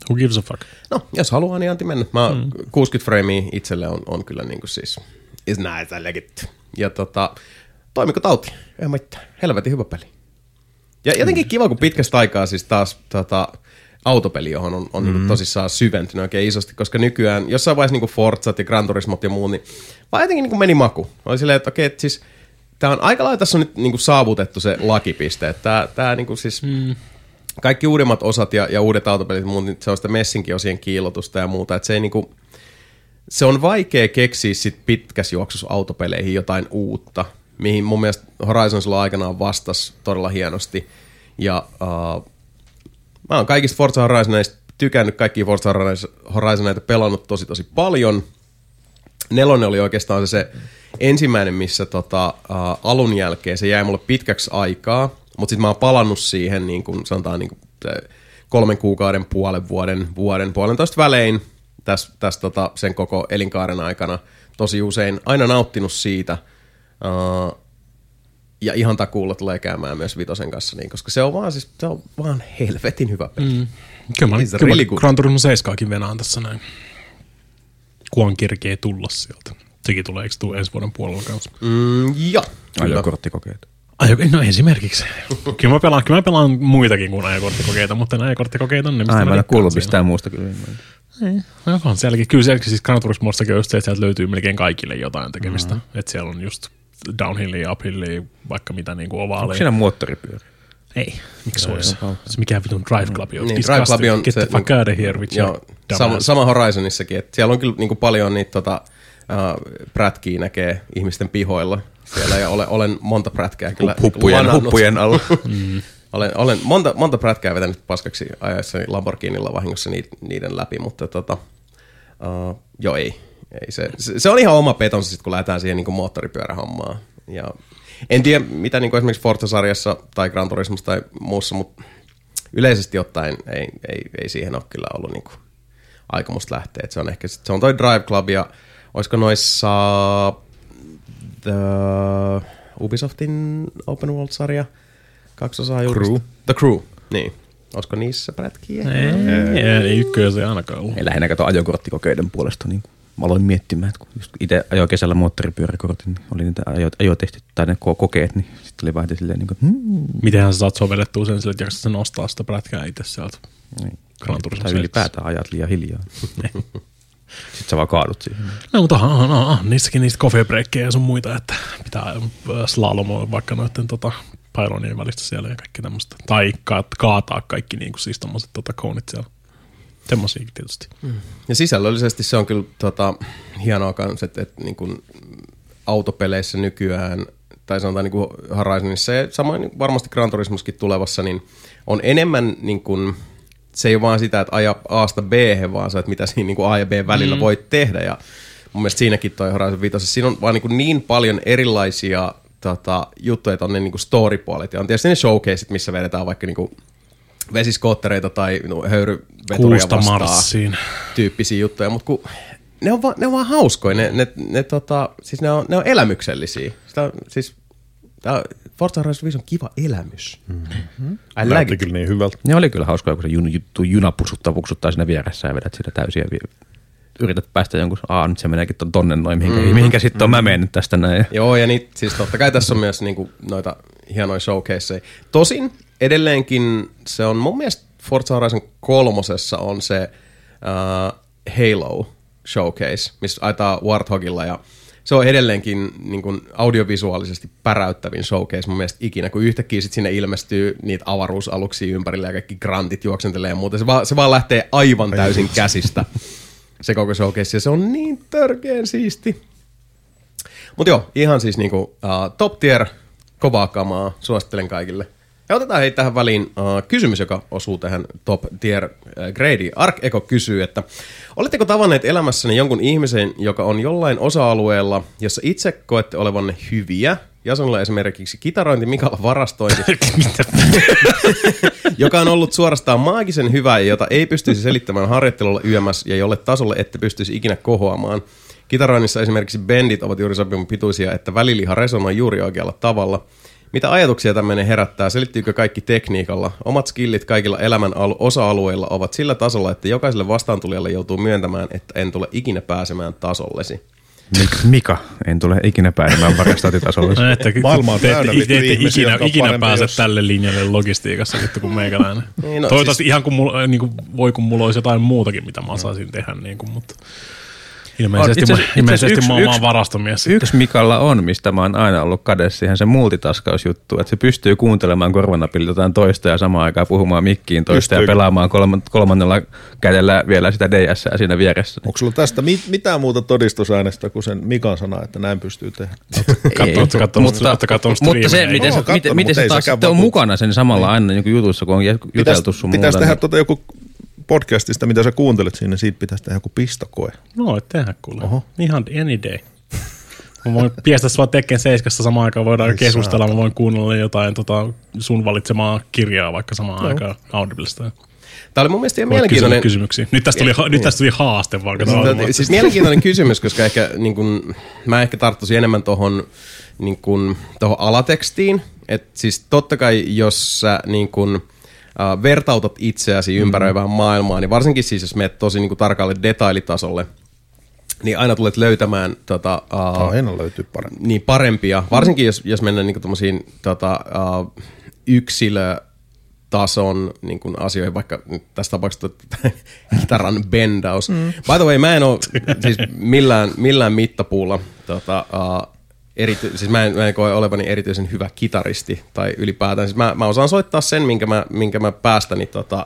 who gives a fuck? No, jos haluaa, niin anti mennä. Mä, mm. 60 framea itselle on, on kyllä niin kuin siis, is nice, I like it. Ja tota, toimiko tauti? Ei mitään. Helvetin hyvä peli. Ja jotenkin mm. kiva, kun pitkästä aikaa siis taas tota, autopeli, johon on, on mm. niin tosissaan syventynyt oikein isosti, koska nykyään jossain vaiheessa niin Forzat ja Gran Turismot ja muu, niin vaan jotenkin niin meni maku. Oli silleen, että okei, että siis tämä on aika lailla tässä on nyt niin kuin saavutettu se lakipiste. Että Tämä, tämä niin kuin siis, mm. kaikki uudemmat osat ja, ja uudet autopelit ja muut, niin se on sitä messinkiosien kiilotusta ja muuta. Että se ei niin kuin, se on vaikea keksiä sit pitkässä juoksussa autopeleihin jotain uutta, mihin mun mielestä Horizon silloin aikanaan vastasi todella hienosti. Ja uh, mä oon kaikista Forza Horizoneista tykännyt, kaikki Forza Horizoneita pelannut tosi tosi paljon. Nelonen oli oikeastaan se, se ensimmäinen, missä tota, uh, alun jälkeen se jäi mulle pitkäksi aikaa, mutta sitten mä oon palannut siihen niin kuin sanotaan niin kuin, kolmen kuukauden, puolen vuoden, vuoden, puolentoista välein tässä täs, tota, sen koko elinkaaren aikana tosi usein aina nauttinut siitä. Uh, ja ihan takuulla tulee käymään myös Vitosen kanssa, niin, koska se on vaan, siis, se on vaan helvetin hyvä peli. Mm. Kyllä mä, kyllä really. Gran Turismo 7 venaan tässä näin. Kuan kirkee tulla sieltä. Sekin tulee, eikö tuu ensi vuoden puolella kanssa? Mm, joo, kyllä. Ajokorttikokeet. Ajo, no esimerkiksi. kyllä, mä pelaan, kyllä mä pelaan muitakin kuin ajokorttikokeita, mutta ne ajokorttikokeita on ne, mistä Ai, mä en mä ole kuullut mistään muusta kyllä. siinä. No on sielläkin. Kyllä sielläkin siis Gran Turismossakin on just se, että sieltä löytyy melkein kaikille jotain tekemistä. Mm-hmm. Että siellä on just downhillia, uphillia, vaikka mitä niin kuin Onko ovaaleja. siinä moottoripyörä? Ei, miksi olisi? Se mikään vitun Drive Club on. Niin. Drive Club on Get se the fuck niinku- out of here with Joo, sama, sama Horizonissakin, että siellä on kyllä niinku paljon niitä tota, uh, prätkiä näkee ihmisten pihoilla siellä ja olen, olen monta prätkää kyllä Huppujen, lanannut. huppujen alla. Olen, olen monta, monta prätkää vetänyt paskaksi ajaessani Lamborghinilla vahingossa niiden, niiden läpi, mutta tota, uh, joo ei. Ei se, se, se, on ihan oma petonsa sit, kun lähdetään siihen niin moottoripyörähommaan. Ja en tiedä, mitä niin esimerkiksi Forza-sarjassa tai Gran Turismossa tai muussa, mutta yleisesti ottaen ei, ei, ei siihen ole kyllä ollut niin aikomusta lähteä. Et se on ehkä sit, se on toi Drive Club ja olisiko noissa the Ubisoftin Open World-sarja kaksosaa julkaista. Crew. The Crew, niin. Olisiko niissä prätkiä? Ei, ei, ei ykköjä se ei ainakaan ollut. Ei lähinnä kato ajokorttikokeiden puolesta. Niin mä aloin miettimään, että kun itse ajoin kesällä moottoripyöräkortin, niin oli niitä ajo, ajotestit tai ne ko- kokeet, niin sitten oli vähän silleen, niin kuin, hmm, Mitenhän sä saat sovellettua sen sille, että jaksat sen nostaa sitä prätkää itse sieltä. niin. Tai ylipäätään ajat liian hiljaa. sitten sä vaan kaadut siihen. No mutta on, on, on niissäkin niistä coffee breakkejä ja sun muita, että pitää äh, slalomoa vaikka noiden tota, pylonien välistä siellä ja kaikki tämmöistä. Tai ka- kaataa kaikki niin kuin, siis tommoset tota, koonit siellä. Semmoisiakin tietysti. Ja sisällöllisesti se on kyllä tota, hienoa kans, että, että niin kuin autopeleissä nykyään, tai sanotaan niin kuin Horizonissa ja samoin niin varmasti Gran Turismoskin tulevassa, niin on enemmän niin kuin, se ei ole vaan sitä, että aja Asta B, vaan se, että mitä siinä niin kuin A ja B välillä mm. voit tehdä. Ja mun mielestä siinäkin toi Horizon 5, siinä on vaan niin, kuin niin paljon erilaisia tota, juttuja, että on ne niin kuin story-puolet. Ja on tietysti ne showcaseit, missä vedetään vaikka niin kuin vesiskoottereita tai no, höyryveturia Kuusta vastaan marssiin. tyyppisiä juttuja, mutta kun ne on, vaan, ne on vaan hauskoja, ne, ne, ne, tota, siis ne, on, ne on elämyksellisiä. Sitä, siis, tää, Forza Horizon 5 on kiva elämys. Mm-hmm. Like Näytti kyllä niin hyvältä. Ne oli kyllä hauskaa, kun se jun, juttu, juna puksuttaa, puksuttaa siinä vieressä ja vedät sitä täysiä. Yrität päästä jonkun, aa nyt se meneekin ton- tonne noin, mihinkä, mm. mihinkä sitten on mä mennyt tästä näin. Joo, ja niit, siis totta kai tässä on myös niinku noita hienoja showcaseja. Tosin edelleenkin se on mun mielestä Forza Horizon kolmosessa on se uh, Halo showcase, missä aitaa Warthogilla ja se on edelleenkin niin kuin audiovisuaalisesti päräyttävin showcase mun mielestä ikinä, kun yhtäkkiä sit sinne ilmestyy niitä avaruusaluksia ympärille ja kaikki grantit juoksentelee ja muuta. Se vaan, se vaan lähtee aivan täysin käsistä se koko showcase ja se on niin törkeen siisti. Mutta joo, ihan siis niinku uh, top tier, kovaa kamaa, suosittelen kaikille. Ja otetaan hei tähän väliin uh, kysymys, joka osuu tähän top tier uh, gradeen. Ark Eko kysyy, että oletteko tavanneet elämässäni jonkun ihmisen, joka on jollain osa-alueella, jossa itse koette olevanne hyviä, Jasonilla esimerkiksi kitarointi, Mikalla varastointi, joka on ollut suorastaan maagisen hyvä ja jota ei pystyisi selittämään harjoittelulla yömässä ja jolle tasolle ette pystyisi ikinä kohoamaan. Kitaroinnissa esimerkiksi bendit ovat juuri sopivan pituisia, että väliliha resonoi juuri oikealla tavalla. Mitä ajatuksia tämmöinen herättää? Selittyykö kaikki tekniikalla? Omat skillit kaikilla elämän al- osa-alueilla ovat sillä tasolla, että jokaiselle vastaantulijalle joutuu myöntämään, että en tule ikinä pääsemään tasollesi. Mik- Mika, en tule ikinä pääsemään varastointitasolle. No, että Maailma on täynnä te, te, vittu te ihmisiä, ikinä, ikinä pääse jos- tälle linjalle logistiikassa vittu kuin meikäläinen. Niin, no, Toivottavasti siis- ihan kun mulla, niin kuin, voi kun mulla olisi jotain muutakin, mitä mä osaisin tehdä, niin kuin, mutta ilmeisesti, Itse mä, asiassa- ilmeisesti itse mä asiassa oon yksi- varastomies. sitten. Yksi Mikalla on, mistä mä oon aina ollut kadessa, ihan se multitaskausjuttu, että se pystyy kuuntelemaan korvanapilla jotain toista ja samaan aikaan puhumaan mikkiin toista ja Pystyykö? pelaamaan kolman, kolmannella kädellä vielä sitä DS siinä vieressä. Onko sulla tästä mit, mitään muuta todistusäänestä kuin sen Mikan sana, että näin pystyy tehdä? Katso, ootko kattonut- ootko kattonut mutta se, miten, kattonut, miten, miten mutta ei taas sitten on mukana sen samalla aina niin jutussa, kun on juteltu sun pitäisi tehdä niin- tota joku podcastista, mitä sä kuuntelet siinä, siitä pitäisi tehdä joku pistokoe. No, et tehdä kuule. Oho. Ihan any day. Mä voin piestää sua Tekken 7 samaan aikaan, voidaan Ai keskustella, mä voin kuunnella jotain tota, sun valitsemaa kirjaa vaikka samaan no. aikaan Audiblesta. Tämä oli mun mielestä ihan mielenkiintoinen... kysymyksiä. Nyt tästä tuli, nyt tästä tuli haaste vaikka. Siis, tavallaan. tota, siis mielenkiintoinen kysymys, koska ehkä niin kun, mä ehkä tarttuisin enemmän tuohon niin kun, tohon alatekstiin. Et siis totta kai, jos sä niin kun, äh, vertautat itseäsi ympäröivään maailmaan, niin varsinkin siis, jos menet tosi niin kun, tarkalle detailitasolle, niin aina tulet löytämään tota, uh, Aina löytyy parempi. niin parempia, varsinkin jos, jos mennään niin tommosiin tota, uh, yksilötason niin kuin asioihin, vaikka tässä tapauksessa kitaran bendaus. Mm. By the way, mä en ole siis millään, millään mittapuulla tota, uh, erity, siis mä en, mä en koe olevani erityisen hyvä kitaristi tai ylipäätään. Siis mä, mä osaan soittaa sen, minkä mä, minkä mä päästäni tota,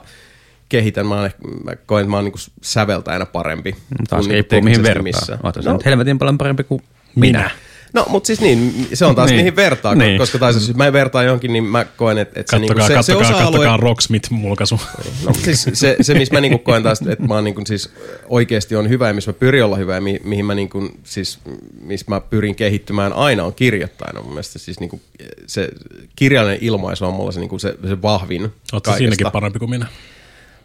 kehitän. Mä, mä koen, että mä oon niinku säveltäjänä parempi. Taas kuin riippuu mihin teknisesti vertaa. Oota, No, helvetin paljon parempi kuin minä. Minä. No, mutta siis niin, se on taas Niin. mihin vertaa, Niin. koska taas jos mä vertaan johonkin, niin mä koen, että, että se, niinku, Kattokaa, se, se osa-alue... kattokaa Rocksmith-mulkaisu. No, siis se, se, missä mä niinku koen taas, että mä oon niinku siis oikeasti on hyvä ja missä mä pyrin olla hyvä ja mi, mihin mä niinku, siis, missä mä pyrin kehittymään aina on kirjoittajana. Mun mielestä siis niinku, se kirjallinen ilmaisu on mulla se, niinku se, se vahvin Oletko siinäkin parempi kuin minä?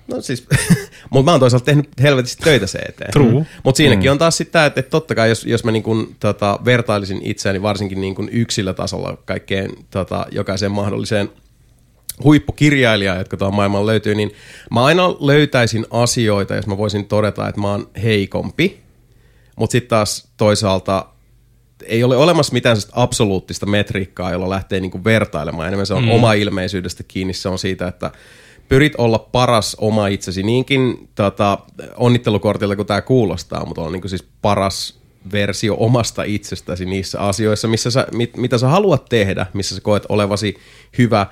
No siis, mutta mä oon toisaalta tehnyt helvetisti töitä se eteen. True. Mutta siinäkin mm. on taas sitä, että, että totta kai jos, jos mä niin kun, tota, vertailisin itseäni varsinkin niin kun yksilötasolla kaikkeen tota, jokaiseen mahdolliseen huippukirjailijaan, jotka tuolla maailmalla löytyy, niin mä aina löytäisin asioita, jos mä voisin todeta, että mä oon heikompi, mutta sitten taas toisaalta ei ole olemassa mitään absoluuttista metriikkaa, jolla lähtee niinku vertailemaan. Enemmän se on mm. oma ilmeisyydestä kiinni, se on siitä, että pyrit olla paras oma itsesi niinkin tota, onnittelukortilla kuin tämä kuulostaa, mutta on niinku siis paras versio omasta itsestäsi niissä asioissa, missä sä, mit, mitä sä haluat tehdä, missä sä koet olevasi hyvä.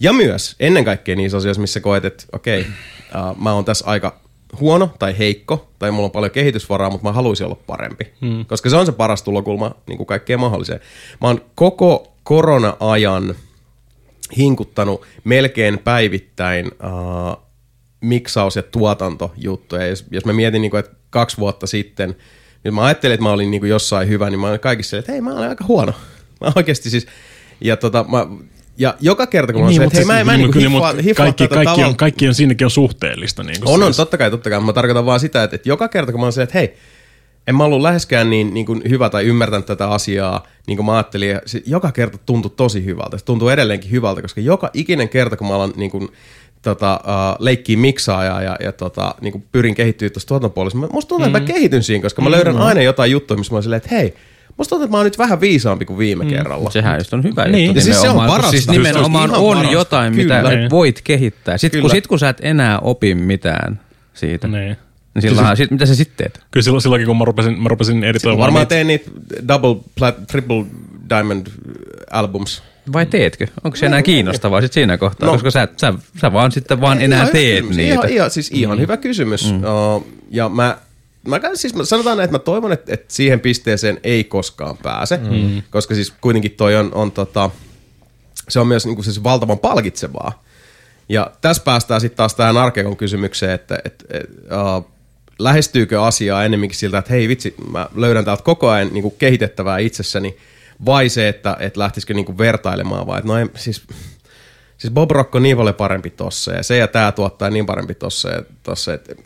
Ja myös ennen kaikkea niissä asioissa, missä koet, että okei, okay, uh, mä oon tässä aika huono tai heikko, tai mulla on paljon kehitysvaraa, mutta mä haluaisin olla parempi. Hmm. Koska se on se paras tulokulma niin kuin kaikkeen mahdolliseen. Mä oon koko korona-ajan hinkuttanut melkein päivittäin uh, miksaus- ja tuotantojuttuja. Jos, jos mä mietin, niin kuin, että kaksi vuotta sitten, niin mä ajattelin, että mä olin niin kuin jossain hyvä, niin mä olin kaikissa että hei, mä olen aika huono. Mä oikeasti siis, ja tota, mä, ja joka kerta, kun mä niin, että hei, mä, mä niin kyllä, hiffaa, kaikki, tätä kaikki, tavalla- on, kaikki on siinäkin on suhteellista. Niin on, on, siis. totta kai, totta kai. Mä tarkoitan vaan sitä, että, että joka kerta kun mä oon se, että hei, en mä ollut läheskään niin, niin kuin hyvä tai ymmärtänyt tätä asiaa, niin kuin mä ajattelin. Ja se joka kerta tuntui tosi hyvältä. Se tuntuu edelleenkin hyvältä, koska joka ikinen kerta, kun mä alan niin kuin, tota, uh, leikkiä miksaajaa ja, ja tota, niin kuin pyrin kehittyä tuossa tuotantopuolessa, mä- musta tuntuu, että mä kehityn siinä, koska mä löydän aina jotain juttuja, missä mä oon silleen, että hei, musta tuntuu, että mä oon nyt vähän viisaampi kuin viime kerralla. Sehän just on hyvä Niin. juttu. Ja siis se on parasta. Siis nimenomaan on parasta. jotain, mitä Kyllä. voit kehittää. Sitten kun, sit, kun sä et enää opi mitään siitä, Niin. Niin silloinhan, sit, mitä sä sitten teet? Kyllä silloin, silloinkin, kun mä rupesin, mä rupesin editoimaan Varmaan niitä- teen niitä double, plat, triple diamond albums. Vai teetkö? Onko se enää kiinnostavaa sit siinä kohtaa? No. Koska sä, sä, sä vaan sitten vaan enää Ihan teet kysymys. niitä. Ihan, ihan, siis ihan mm. hyvä kysymys. Mm. Uh, ja mä, mä, käyn- siis mä sanotaan, näin, että mä toivon, että, että siihen pisteeseen ei koskaan pääse, mm. koska siis kuitenkin toi on, on tota, se on myös niin kuin siis valtavan palkitsevaa. Ja tässä päästään sitten taas tähän Arkekon kysymykseen, että et, et, uh, lähestyykö asiaa enemmänkin siltä, että hei vitsi, mä löydän täältä koko ajan niin kuin kehitettävää itsessäni, vai se, että et lähtisikö niin kuin vertailemaan, vai että no ei, siis Siis Bob Rock on niin paljon parempi tossa ja se ja tämä tuottaa niin parempi tossa ja tossa. Et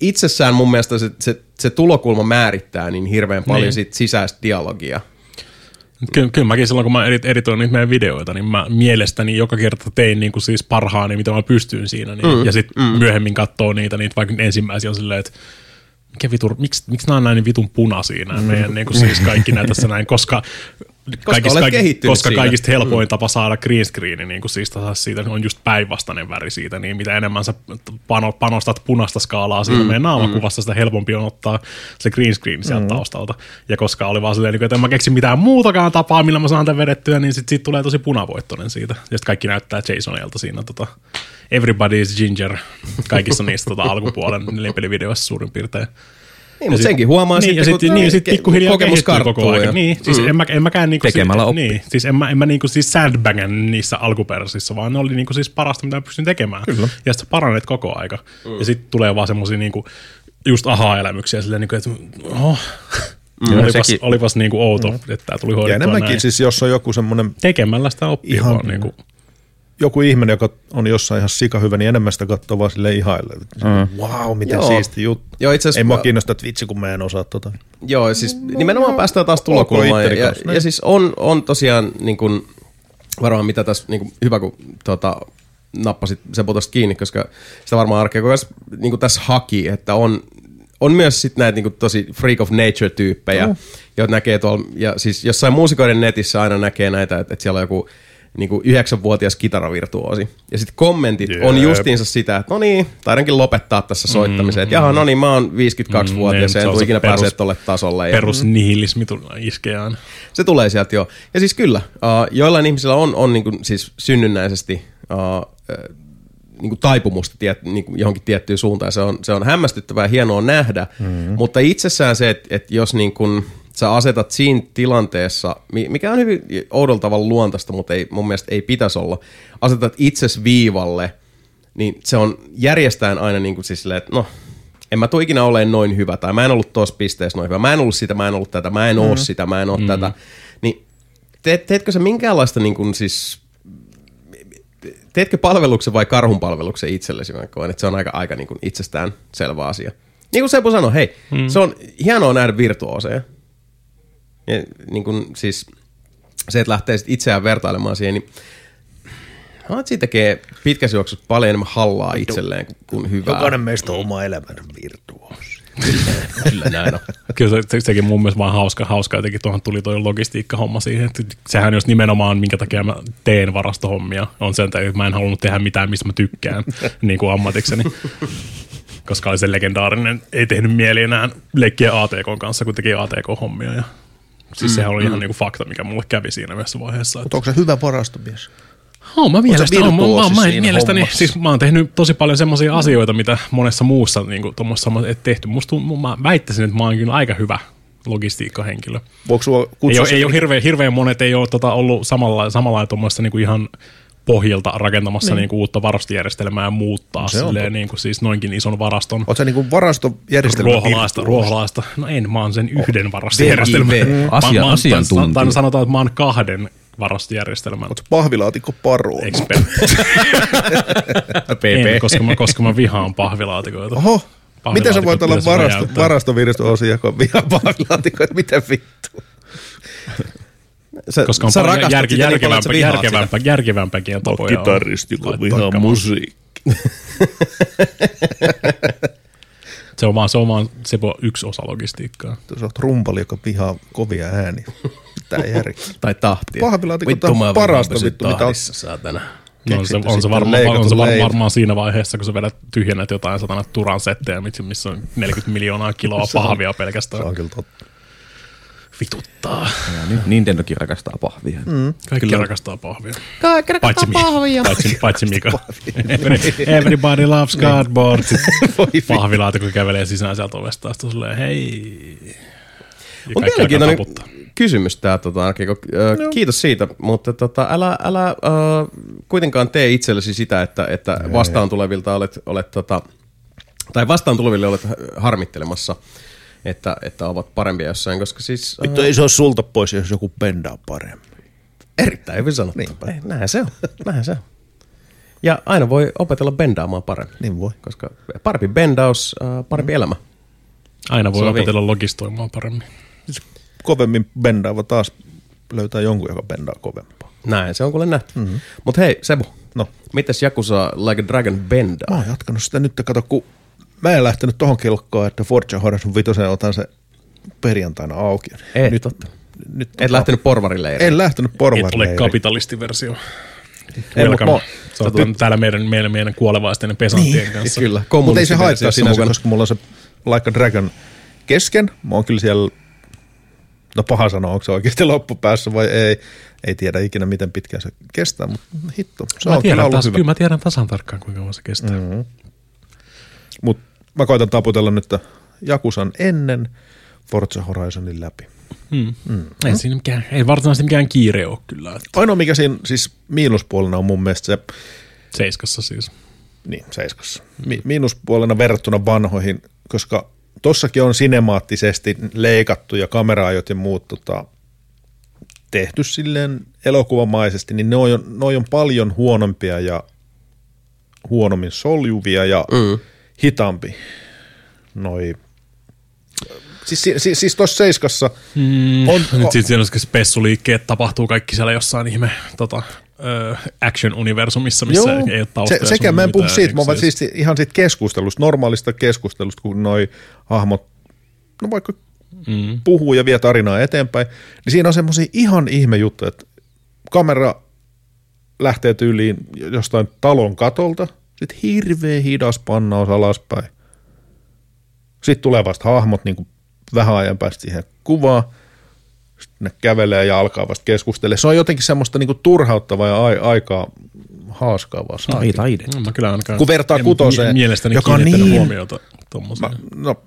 itsessään mun mielestä se, se, se tulokulma määrittää niin hirveän paljon Niin. sit sisäistä dialogia. Ky- kyllä mäkin silloin, kun mä edit- editoin niitä meidän videoita, niin mä mielestäni joka kerta tein niin kuin siis parhaani, mitä mä pystyin siinä. Niin, mm, ja sitten mm. myöhemmin katsoo niitä, niitä vaikka ensimmäisiä on silleen, että mikä vitu, miksi, miksi nämä on näin vitun punaisia nämä meidän niin kuin siis kaikki näitä tässä näin, koska olet kehittynyt koska siinä. kaikista helpoin tapa saada green screeni niin kuin siis siitä on just päinvastainen väri siitä, niin mitä enemmän sä pano, panostat punaista skaalaa siitä meidän naamakuvassa, sitä helpompi on ottaa se green screen sieltä taustalta. Ja koska oli vaan silleen, niin että en mä keksi mitään muutakaan tapaa, millä mä saan tämän vedettyä, niin sit, siitä tulee tosi punavoittoinen siitä. Ja sitten kaikki näyttää Jasonilta siinä tota, Everybody is Ginger kaikissa niistä tota, alkupuolen nelinpelivideoissa suurin piirtein. Niin, mutta senkin huomaa niin, ja sitten, sitten kun niin, sit pikkuhiljaa kokemus kehittyy koko ajan. ja- Niin, siis mm. en, mä, en mäkään niinku Tekemällä siis, oppii. niin, siis en mä, en mä niinku siis sandbagan niissä alkuperäisissä, vaan ne oli niinku siis parasta, mitä mä pystyn tekemään. Kyllä. Ja sitten paranet koko aika. Mm. Ja sitten tulee vaan semmosia niinku, just aha-elämyksiä silleen, niinku, että oh, mm. olipas, sekin- olipas niinku outo, mm. että tää tuli Ja hoidettua enemmänkin näin. siis, jos on joku semmoinen Tekemällä sitä oppii Ihan- vaan niinku. Joku ihminen, joka on jossain ihan sika hyvä, niin enemmän sitä katsoo vaan sille ihaille. Mm. Wow, miten Joo. siisti juttu. Joo, itse asiassa Ei mua kiinnosta, että vitsi kun mä en osaa tota. Joo, siis nimenomaan päästään taas tulokulmaan. Ja, ja, niin. siis on, on tosiaan niin kuin, varmaan mitä tässä niin kuin, hyvä, kun tota, nappasit Sepo tosta kiinni, koska sitä varmaan arkea koko ajan niin kuin tässä haki, että on, on myös sit näitä niin kuin, tosi freak of nature-tyyppejä, mm. joita näkee tuolla, ja siis jossain muusikoiden netissä aina näkee näitä, että, että siellä on joku niin kuin yhdeksänvuotias kitaravirtuosi. Ja sitten kommentit Jep. on justiinsa sitä, että no niin, taidankin lopettaa tässä soittamisen. Että jaha, no niin, mä oon 52-vuotias Mm, ja en tule ikinä perus- pääsee tolle tasolle. Tulee iskee aina. se tulee sieltä jo. Ja siis kyllä, uh, joillain ihmisillä on, on niin kuin, siis synnynnäisesti uh, uh, niin kuin taipumusta tiet, niin kuin johonkin tiettyyn suuntaan. Se on, se on hämmästyttävää ja hienoa nähdä, mm-hmm. mutta itsessään se, että, että jos niin kuin sä asetat siinä tilanteessa, mi- mikä on hyvin oudolla tavalla luontaista, mutta ei, mun mielestä ei pitäisi olla, asetat itses viivalle, niin se on järjestään aina niin kuin siis silleen, että no, en mä tule ikinä olemaan noin hyvä, tai mä en ollut tuossa pisteessä noin hyvä, mä en ollut sitä, mä en ollut tätä, mä en mm. oo sitä, mä en oo mm. tätä. Niin teet, teetkö sä minkäänlaista niin kuin siis teetkö palveluksen vai karhun palveluksen itsellesi? Mä koen, että se on aika, aika niin kuin itsestään selvä asia. Niin kuin Seppo sanoi, hei, mm. se on hienoa nähdä virtuoseja. Ja niin kuin siis se, että lähtee sit itseään vertailemaan siihen, niin Hatsi tekee pitkässä juoksussa paljon enemmän hallaa itselleen kuin, kuin hyvää. Jokainen meistä on oma elämän virtuosi. Kyllä näin on. Kyllä se, se, sekin mun mielestä vaan hauska, hauska jotenkin tuohon tuli toi logistiikkahomma siihen. Että sehän jos nimenomaan, minkä takia mä teen varastohommia, on sen takia, että mä en halunnut tehdä mitään, mistä mä tykkään niin kuin ammatikseni. Koska oli se legendaarinen, ei tehnyt mieli enää leikkiä ATK kanssa, kun teki ATK-hommia. Ja siis sehän oli ihan niin kuin fakta, mikä mulle kävi siinä yhdessä vaiheessa. Että Mutta onko se hyvä varastomies? Oh, mä mielestäni, on, mä, mä, mä, siinä mielestäni hommassa? siis mä oon tehnyt tosi paljon semmoisia asioita, mitä monessa muussa niin kuin, et tehty. Musta, mä väittäisin, että mä oon kyllä aika hyvä logistiikkahenkilö. Voiko sua Ei ole, ei ole hirveän, hirveän monet ei ole tota, ollut samalla, samalla tuommoista niin ihan pohjilta rakentamassa niin. Niin kuin uutta varastojärjestelmää ja muuttaa Se silleen, niin kuin, siis noinkin ison varaston. Oletko sä niinku varastojärjestelmä Ruoholaista, ruoholaista. No en, mä oon sen yhden varastojärjestelmän. VIV. Mä- Asia- mä asiantuntija. tai sanotaan, että mä oon kahden varastojärjestelmän Pahvilaatikko paro. ekspertti. En, koska mä, koska mä vihaan pahvilaatikoita. Oho, miten sä voit olla varasto, räjäyttää. varastovirtuosi, kun vihaa pahvilaatikkoja? Mitä vittu? Sä, Koska on sä paljon rakastat järke, sitä niin järkevämpä, järkevämpä, järkevämpäkin tapoja on laittaa musiikki. Se on vaan, se on vaan se voi yksi osa logistiikkaa. Sä oot rumpali, joka vihaa kovia ääniä. Mitä järkeä? Tai tahtia. Pahvilaatikot Vittu, on parasta vittu, mitä on- saatana. No, on se, on se, varmaan, on se var, leivä. varmaan siinä vaiheessa, kun sä vedät tyhjennät jotain satana turan settejä, missä- missä on 40 miljoonaa kiloa Se on- pahvia Se pelkästään. on kyllä totta. Vituttaa. Ja nyt Nintendokin rakastaa pahvia. Mm. Kaikki Kyllä. rakastaa pahvia. Paitsi, Mi- paitsi, paitsi Mika. Every- Everybody loves cardboard. Pahvilaatikko kävelee sisään sieltä ovesta. Sitten on silleen, hei. Ja On kaikki mielenkiintoinen kysymys tämä, tota. Ö, Kiitos siitä, mutta tota, älä, älä äh, kuitenkaan tee itsellesi sitä, että, että vastaan tulevilta olet, olet tota, tai vastaan tuleville olet harmittelemassa, että, että ovat parempia jossain, koska siis Vittu äh, ei se ole sulta pois, jos joku pendaa paremmin. erittäin hyvin sanottu. Niinpä. Ei, näinhän se on, näinhän se on. Ja aina voi opetella bendaamaan paremmin. Niin voi. Koska parempi bendaus, äh, parempi elämä. Aina voi on opetella logistoimaan paremmin. Kovemmin bendaava taas löytää jonkun, joka bendaa kovempaa. Näin, se on kuule nähty. Mm-hmm. Mutta hei, Sebu, No, mitäs Jakusa Like a Dragon bendaa? mä oon jatkanut sitä nyt, kato, kun mä en lähtenyt tohon kelkkaan, että Forza Horizon 5 otan se perjantaina auki. Ei, nyt, totta. nyt Et lähtenyt porvarille En lähtenyt Et porvarille. ole kapitalistiversio. Ei, Welcome. mut Se on tuon täällä meidän, meidän, meidän kuolevaisten pesantien kanssa. Kyllä, Mutta ei se haittaa sinänsä, mukana. koska mulla on se Like a Dragon kesken. Mä oon kyllä siellä, no paha sanoa, onko se oikeasti loppupäässä vai ei. Ei tiedä ikinä, miten pitkään se kestää, mutta hitto, se Mä on kyllä tiedän, ollut taas, hyvä. kyllä mä tiedän tasan tarkkaan, kuinka kauan se kestää. Mm. Mutta mä koitan taputella nyt Jakusan ennen Forza Horizonin läpi. Mm. Mm. Ei, siinä mikään, ei varsinaisesti mikään kiire ole kyllä. Että Ainoa mikä siinä siis miinuspuolena on mun mielestä se, seiskassa siis. niin seiskassa, Mi- miinuspuolena verrattuna vanhoihin, koska tossakin on sinemaattisesti leikattu ja kameraajot ja muut tota, tehty silleen elokuvamaisesti, niin ne on, ne on paljon huonompia ja huonommin soljuvia ja mm. Hitaampi. Noi. Siis, siis, siis tuossa Seiskassa Mm, on, Nyt sitten siinä on spessuliikkeet tapahtuu kaikki siellä jossain ihme tota, action-universumissa, missä Joo, ei ole taustoja. se, sekä mä en puhu siitä, mä vaan siis ihan siitä keskustelusta, normaalista keskustelusta, kun noi hahmot, no vaikka Mm. puhuu ja vie tarinaa eteenpäin, niin siinä on semmoisia ihan ihme juttuja, että kamera lähtee tyyliin jostain talon katolta, sitten hirveä hidas pannaus alaspäin. Sitten tulee vasta hahmot niin kuin vähän ajan päästä siihen kuvaan. Sitten ne kävelee ja alkaa vasta keskustella. Se on jotenkin semmoista niin kuin turhauttavaa ja ai- aikaa haaskaavaa. Ai taide. No, mä kyllä ainakaan Kun vertaa en kutoseen, mielestäni joka on niin- huomiota tommoseen. Mä, no,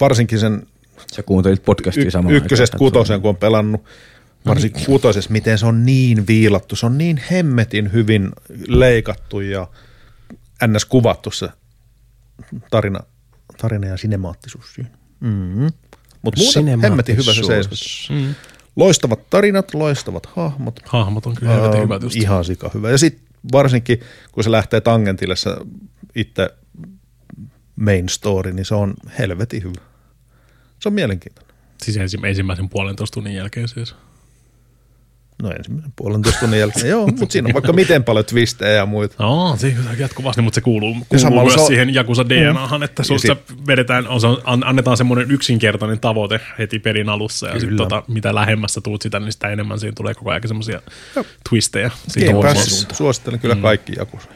varsinkin sen Sä kuuntelit podcastia y- samaan ykkösestä kutoseen, kun on pelannut, varsinkin kutosessa, miten se on niin viilattu, se on niin hemmetin hyvin leikattu ja ns. kuvattu se tarina, tarina ja sinemaattisuus siinä. Mm-hmm. Mutta muuten hemmetin hyvä se seiskas. Mm. Loistavat tarinat, loistavat hahmot. Hahmot on kyllä helvetin Ää, hyvät just. Ihan sika hyvä. Ja sitten varsinkin, kun se lähtee tangentille se itse main story, niin se on helvetin hyvä. Se on mielenkiintoinen. Siis ensi- ensimmäisen puolentoista tunnin jälkeen siis. No ensimmäisen puolentoista tunnin jälkeen, joo, mutta siinä on vaikka miten paljon twistejä ja muita. No, se jatkuvasti, mutta se kuuluu, Ja kuuluu samalla myös se on- siihen Jakusa DNAhan, että Ja susta sit- vedetään, annetaan semmoinen yksinkertainen tavoite heti perin alussa, ja sitten tota, mitä lähemmässä tuut sitä, niin sitä enemmän siinä tulee koko ajan semmoisia twistejä. Siitä Game on- Pass, suosittelen kyllä kaikki jakussa.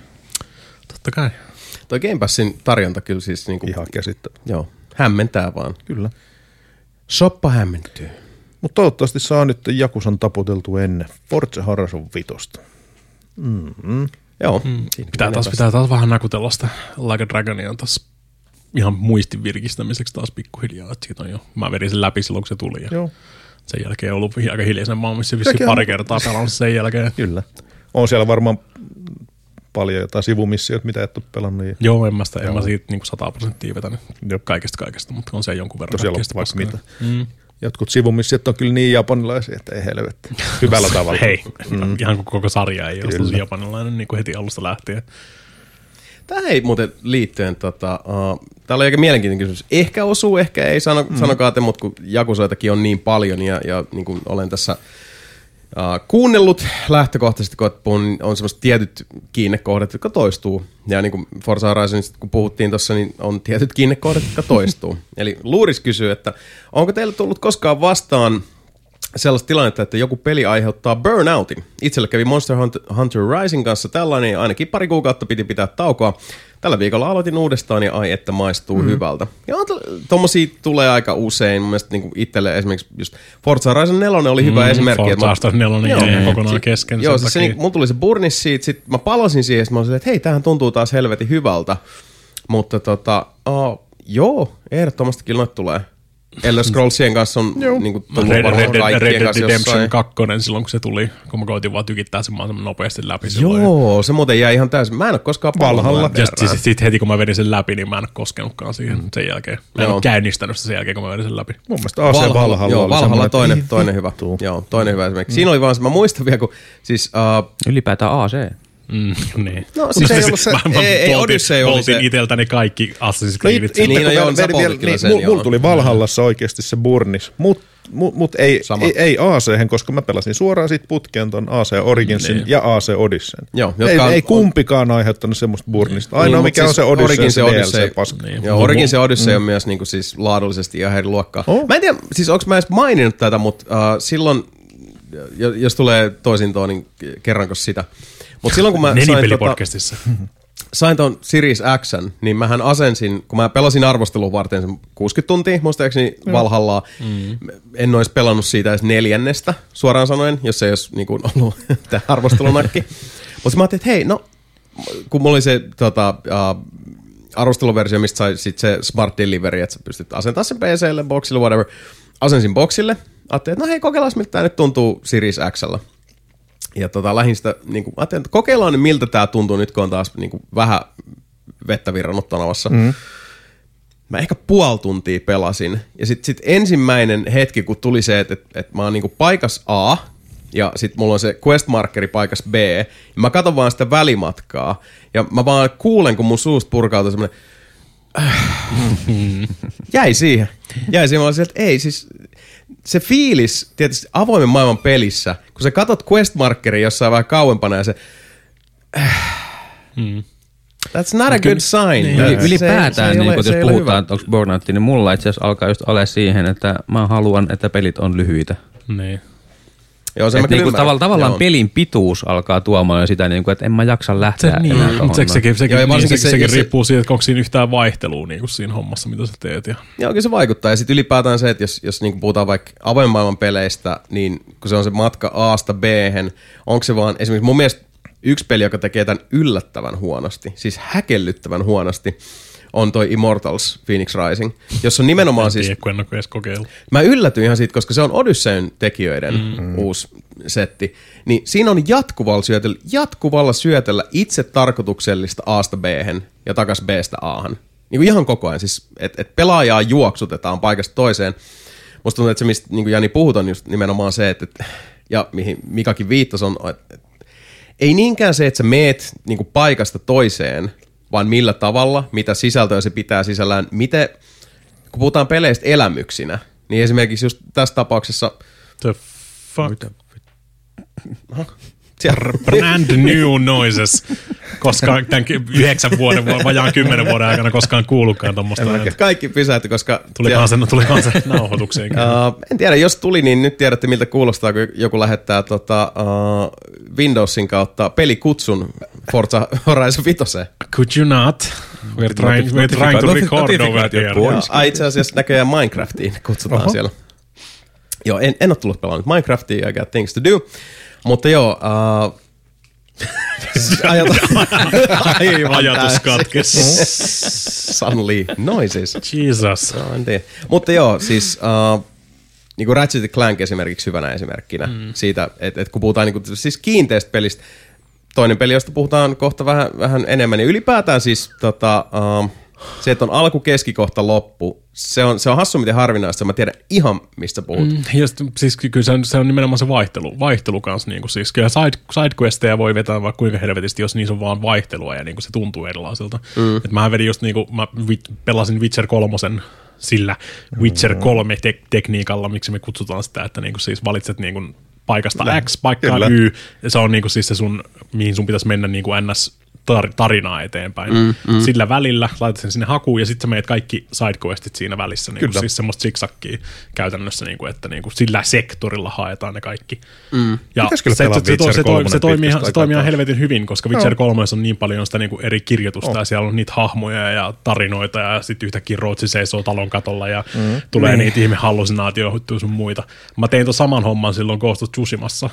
Totta kai. Toi Game Passin tarjonta kyllä siis niinku, Ihan käsittämättä. joo, hämmentää vaan. Kyllä. Shoppa hämmentyy. Mutta toivottavasti saa nyt Jakusan taputeltu ennen Forza Horizon vitosta. Joo. Mm. Pitää taas, pitää taas vähän nakutella sitä Like a Dragonia taas ihan muistin virkistämiseksi taas pikkuhiljaa. Että siitä on jo, mä vedin sen läpi silloin, kun se tuli. Ja Joo, sen jälkeen on ollut aika hiljaisen maan, missä vissiin on- pari kertaa pelannut sen jälkeen. kyllä. On siellä varmaan paljon jotain sivumissioita, mitä et ole pelannut. Ja Joo, en mä, sitä, en mä siitä niin 100 prosenttia vetänyt kaikesta kaikesta, mutta on se jonkun verran. Tosiaan vaikka mitä. Mm. Jotkut sivumissiot on kyllä niin japanilaisia, että ei helvetti. Hyvällä tavalla. Hei, mm. ihan kuin koko sarja ei ole Kyllä. tosi japanilainen niin kuin heti alusta lähtien. Tähän ei muuten liittyen, tota, uh, täällä on aika mielenkiintoinen kysymys. Ehkä osuu, ehkä ei, sano, mm. sanokaa te, mutta kun jakusoitakin on niin paljon ja, ja niin kuin olen tässä uh, kuunnellut lähtökohtaisesti, kun niin on semmoiset tietyt kiinnekohdat, jotka toistuu. Ja niin kuin Forza Horizonista, kun puhuttiin tuossa, niin on tietyt kiinnekohdat, jotka toistuu. Eli Luuris kysyy, että onko teille tullut koskaan vastaan sellaista tilannetta, että joku peli aiheuttaa burnoutin. Itselle kävi Monster Hunt- Hunter Rising kanssa tällainen, ainakin pari kuukautta piti pitää taukoa. Tällä viikolla aloitin uudestaan ja ai että maistuu mm. hyvältä. Ja to- tommosia tulee aika usein. Mun mielestä niin itselle esimerkiksi just Forza Horizon 4 oli hyvä Mm, esimerkki. Forza Horizon 4 Joo. jäi kokonaan Si- kesken Joo, siis se, niin, mulla tuli se burnis siitä, sit mä palasin siihen, sit mä olin että hei, tämähän tuntuu taas helvetin hyvältä. Mutta tota, uh, joo, ehdottomasti kyllä noita tulee. Elder Scrollsien kanssa on niin kuin, tullut Red, Red, Red, Red Dead Redemption jossain. 2 silloin, kun se tuli, kun mä koitin vaan tykittää sen mahdollisimman nopeasti läpi silloin. Joo, se muuten jäi ihan täysin. Mä en ole koskaan Valhalla. palannut Ja sitten sit heti kun mä vedin sen läpi, niin mä en ole koskenutkaan siihen sen jälkeen. Mä en ole käynnistänyt sitä sen jälkeen, kun mä vedin sen läpi. Mun mielestä AC Valhalla, joo, oli Valhalla toinen, toinen hyvä. Joo, toinen hyvä esimerkiksi. Siinä oli vaan se, mä muistan vielä, kun siis... Uh, Ylipäätään AC. Mm, niin. No, siis ei ollut se- ei- ei, poltin- Odyssey oli se- iteltäni kaikki Assassin's No Creedit. it, itse Niin, no joo, vielä- kyllä niin, sen, mul, joo. mul tuli Valhallassa oikeasti se burnis, mutta mut, mut ei, Sama. ei, ei AC, koska mä pelasin suoraan siitä putkeen ton AC Originsin Niin. ja AC Odysseyn. Joo, ei, on- ei kumpikaan aiheuttanut semmoista burnista. Ainoa Niin, mikä mut on se siis Odyssey, Origin on se se Odyssey. Paska. Niin. Joo, Origin se Odyssey on myös niinku siis laadullisesti ihan eri luokkaa. Oh. Mä en tiedä, siis onko mä edes maininnut tätä, mutta uh, silloin, jo- jos tulee toisintoa, niin kerranko sitä. Mutta silloin kun mä sain, tota, sain ton Series X, niin mähän asensin, kun mä pelasin arvostelun varten sen 60 tuntia, muistaakseni Valhallaa. Mm. En olisi pelannut siitä edes neljännestä, suoraan sanoen, jos ei olisi niin kuin, ollut tämä arvostelunakki. Mutta mä ajattelin, että hei, no, kun mulla oli se tota, uh, arvosteluversio, mistä sai sit se Smart Delivery, että sä pystyt asentamaan sen PClle, boxille, whatever. Asensin boxille. Ajattelin, että no hei, kokeillaan miltä tämä nyt tuntuu Series Xllä. Ja tota, lähdin sitä, niin kuin, ajattelin, että kokeillaan nyt miltä tämä tuntuu nyt, kun on taas niin kuin, vähän vettä virrannut tanavassa. Mm. Mä ehkä puoli tuntia pelasin. Ja sitten sit ensimmäinen hetki, kun tuli se, että, että, että mä oon niinku paikas A, ja sitten mulla on se quest markeri paikas B, ja mä katson vaan sitä välimatkaa, ja mä vaan kuulen, kun mun suusta purkautuu semmoinen, jäi siihen. Jäi siihen, mä olin että ei siis, se fiilis tietysti avoimen maailman pelissä, kun sä katot quest markeri jossain vähän kauempana ja se, that's not a good sign. Niin, Yli, se- ylipäätään, se niin, ole- se jos ei ole puhutaan, hyvä. että onko burnoutti, niin mulla itse asiassa alkaa just ole siihen, että mä haluan, että pelit on lyhyitä. niin. Joo, sen niinku ymmärrän. tavalla, tavallaan Joo. pelin pituus alkaa tuomaan sitä, niinku, että en mä jaksa lähteä Se, niin, enää tohon. Se, sekin, sekin, Joo, ja niin, varsinkin se, se- sekin se- riippuu siitä, että onko siinä yhtään vaihtelua niin kuin siinä hommassa, mitä sä teet. Ja Joo, kyllä se vaikuttaa. Ja sitten ylipäätään se, että jos, jos niin puhutaan vaikka avoimen maailman peleistä, niin kun se on se matka Asta b onko se vaan, esimerkiksi mun mielestä yksi peli, joka tekee tämän yllättävän huonosti, siis häkellyttävän huonosti, on toi Immortals Phoenix Rising, jossa on nimenomaan siis siis... en ole edes kokeillut. Mä yllätyin ihan siitä, koska se on Odysseyn tekijöiden mm. uusi setti. Niin siinä on jatkuvalla syötellä, jatkuvalla syötellä itse tarkoituksellista Asta b ja takas Bstä Ahan. Niin kuin ihan koko ajan. Siis, että et pelaajaa juoksutetaan paikasta toiseen. Musta tuntuu, että se, mistä niin kuin Jani puhut, on just nimenomaan se, että, että ja mihin Mikakin viittasi, on, että, että ei niinkään se, että sä meet niin kuin paikasta toiseen, vaan millä tavalla, mitä sisältöä se pitää sisällään, miten, kun puhutaan peleistä elämyksinä, niin esimerkiksi just tässä tapauksessa, The fuck? siellä, Brand new noises. Koskaan tämän yhdeksän vuoden, va- vajaan kymmenen vuoden aikana koskaan kuullutkaan tuommoista. kaikki pysähtyi, koska Tulikohan se, tulikohan se nauhoitukseen. Uh, en tiedä, jos tuli, niin nyt tiedätte, miltä kuulostaa, kun joku lähettää tota, uh, Windowsin kautta pelikutsun Forza Horizon 5. Could you not? We're trying, we're trying to record over here. ai, itse asiassa näköjään Minecraftiin kutsutaan Oho. siellä. Joo, en, en ole tullut pelannut Minecraftia, I got things to do. Mutta joo, uh, aivan Ajatus täysin. katkesi. Suddenly noises. Jesus. No, en tiedä. Mutta joo, siis uh, niin kuin Ratchet Clank esimerkiksi hyvänä esimerkkinä mm. siitä, että et kun puhutaan niin kuin, siis kiinteästä pelistä, toinen peli, josta puhutaan kohta vähän, vähän enemmän, niin ylipäätään siis tota, uh, se, että on alku, keskikohta, loppu, se on, se on hassu miten harvinaista, mä tiedän ihan mistä puhut. Mm. Ja sit, siis kyllä se on, se on nimenomaan se vaihtelu, vaihtelu kanssa. Niin kuin, siis kyllä side, sidequesteja voi vetää vaikka kuinka helvetisti, jos niissä on vaan vaihtelua ja niin kuin se tuntuu erilaiselta. Mm. Et mähän vedin just niin kuin, mä pelasin Witcher 3 sillä Witcher 3 te- tekniikalla, miksi me kutsutaan sitä, että niin kuin siis valitset niin kuin paikasta X paikkaan Kyllä. Y. Se on niin kuin siis se sun, mihin sun pitäisi mennä niin kuin ns tar- tarinaa eteenpäin. Mm, mm. Sillä välillä laitat sen sinne hakuun ja sitten sä meet kaikki sidequestit siinä välissä. Niin kuin siis semmoista siksakkiä käytännössä, niin kuin, että niin kuin sillä sektorilla haetaan ne kaikki. Mm. Ja se, se, se, se, toi, 3 se, toimii, ihan- se toimii ihan helvetin hyvin, koska Witcher 3 on niin paljon sitä niin kuin eri kirjoitusta oh. ja siellä on niitä hahmoja ja tarinoita ja sitten yhtäkkiä Rootsi seisoo talon katolla ja mm. tulee niin. niitä ihme hallusinaatioita sun muita. Mä tein tuon saman homman silloin Ghost of Tsushimassa.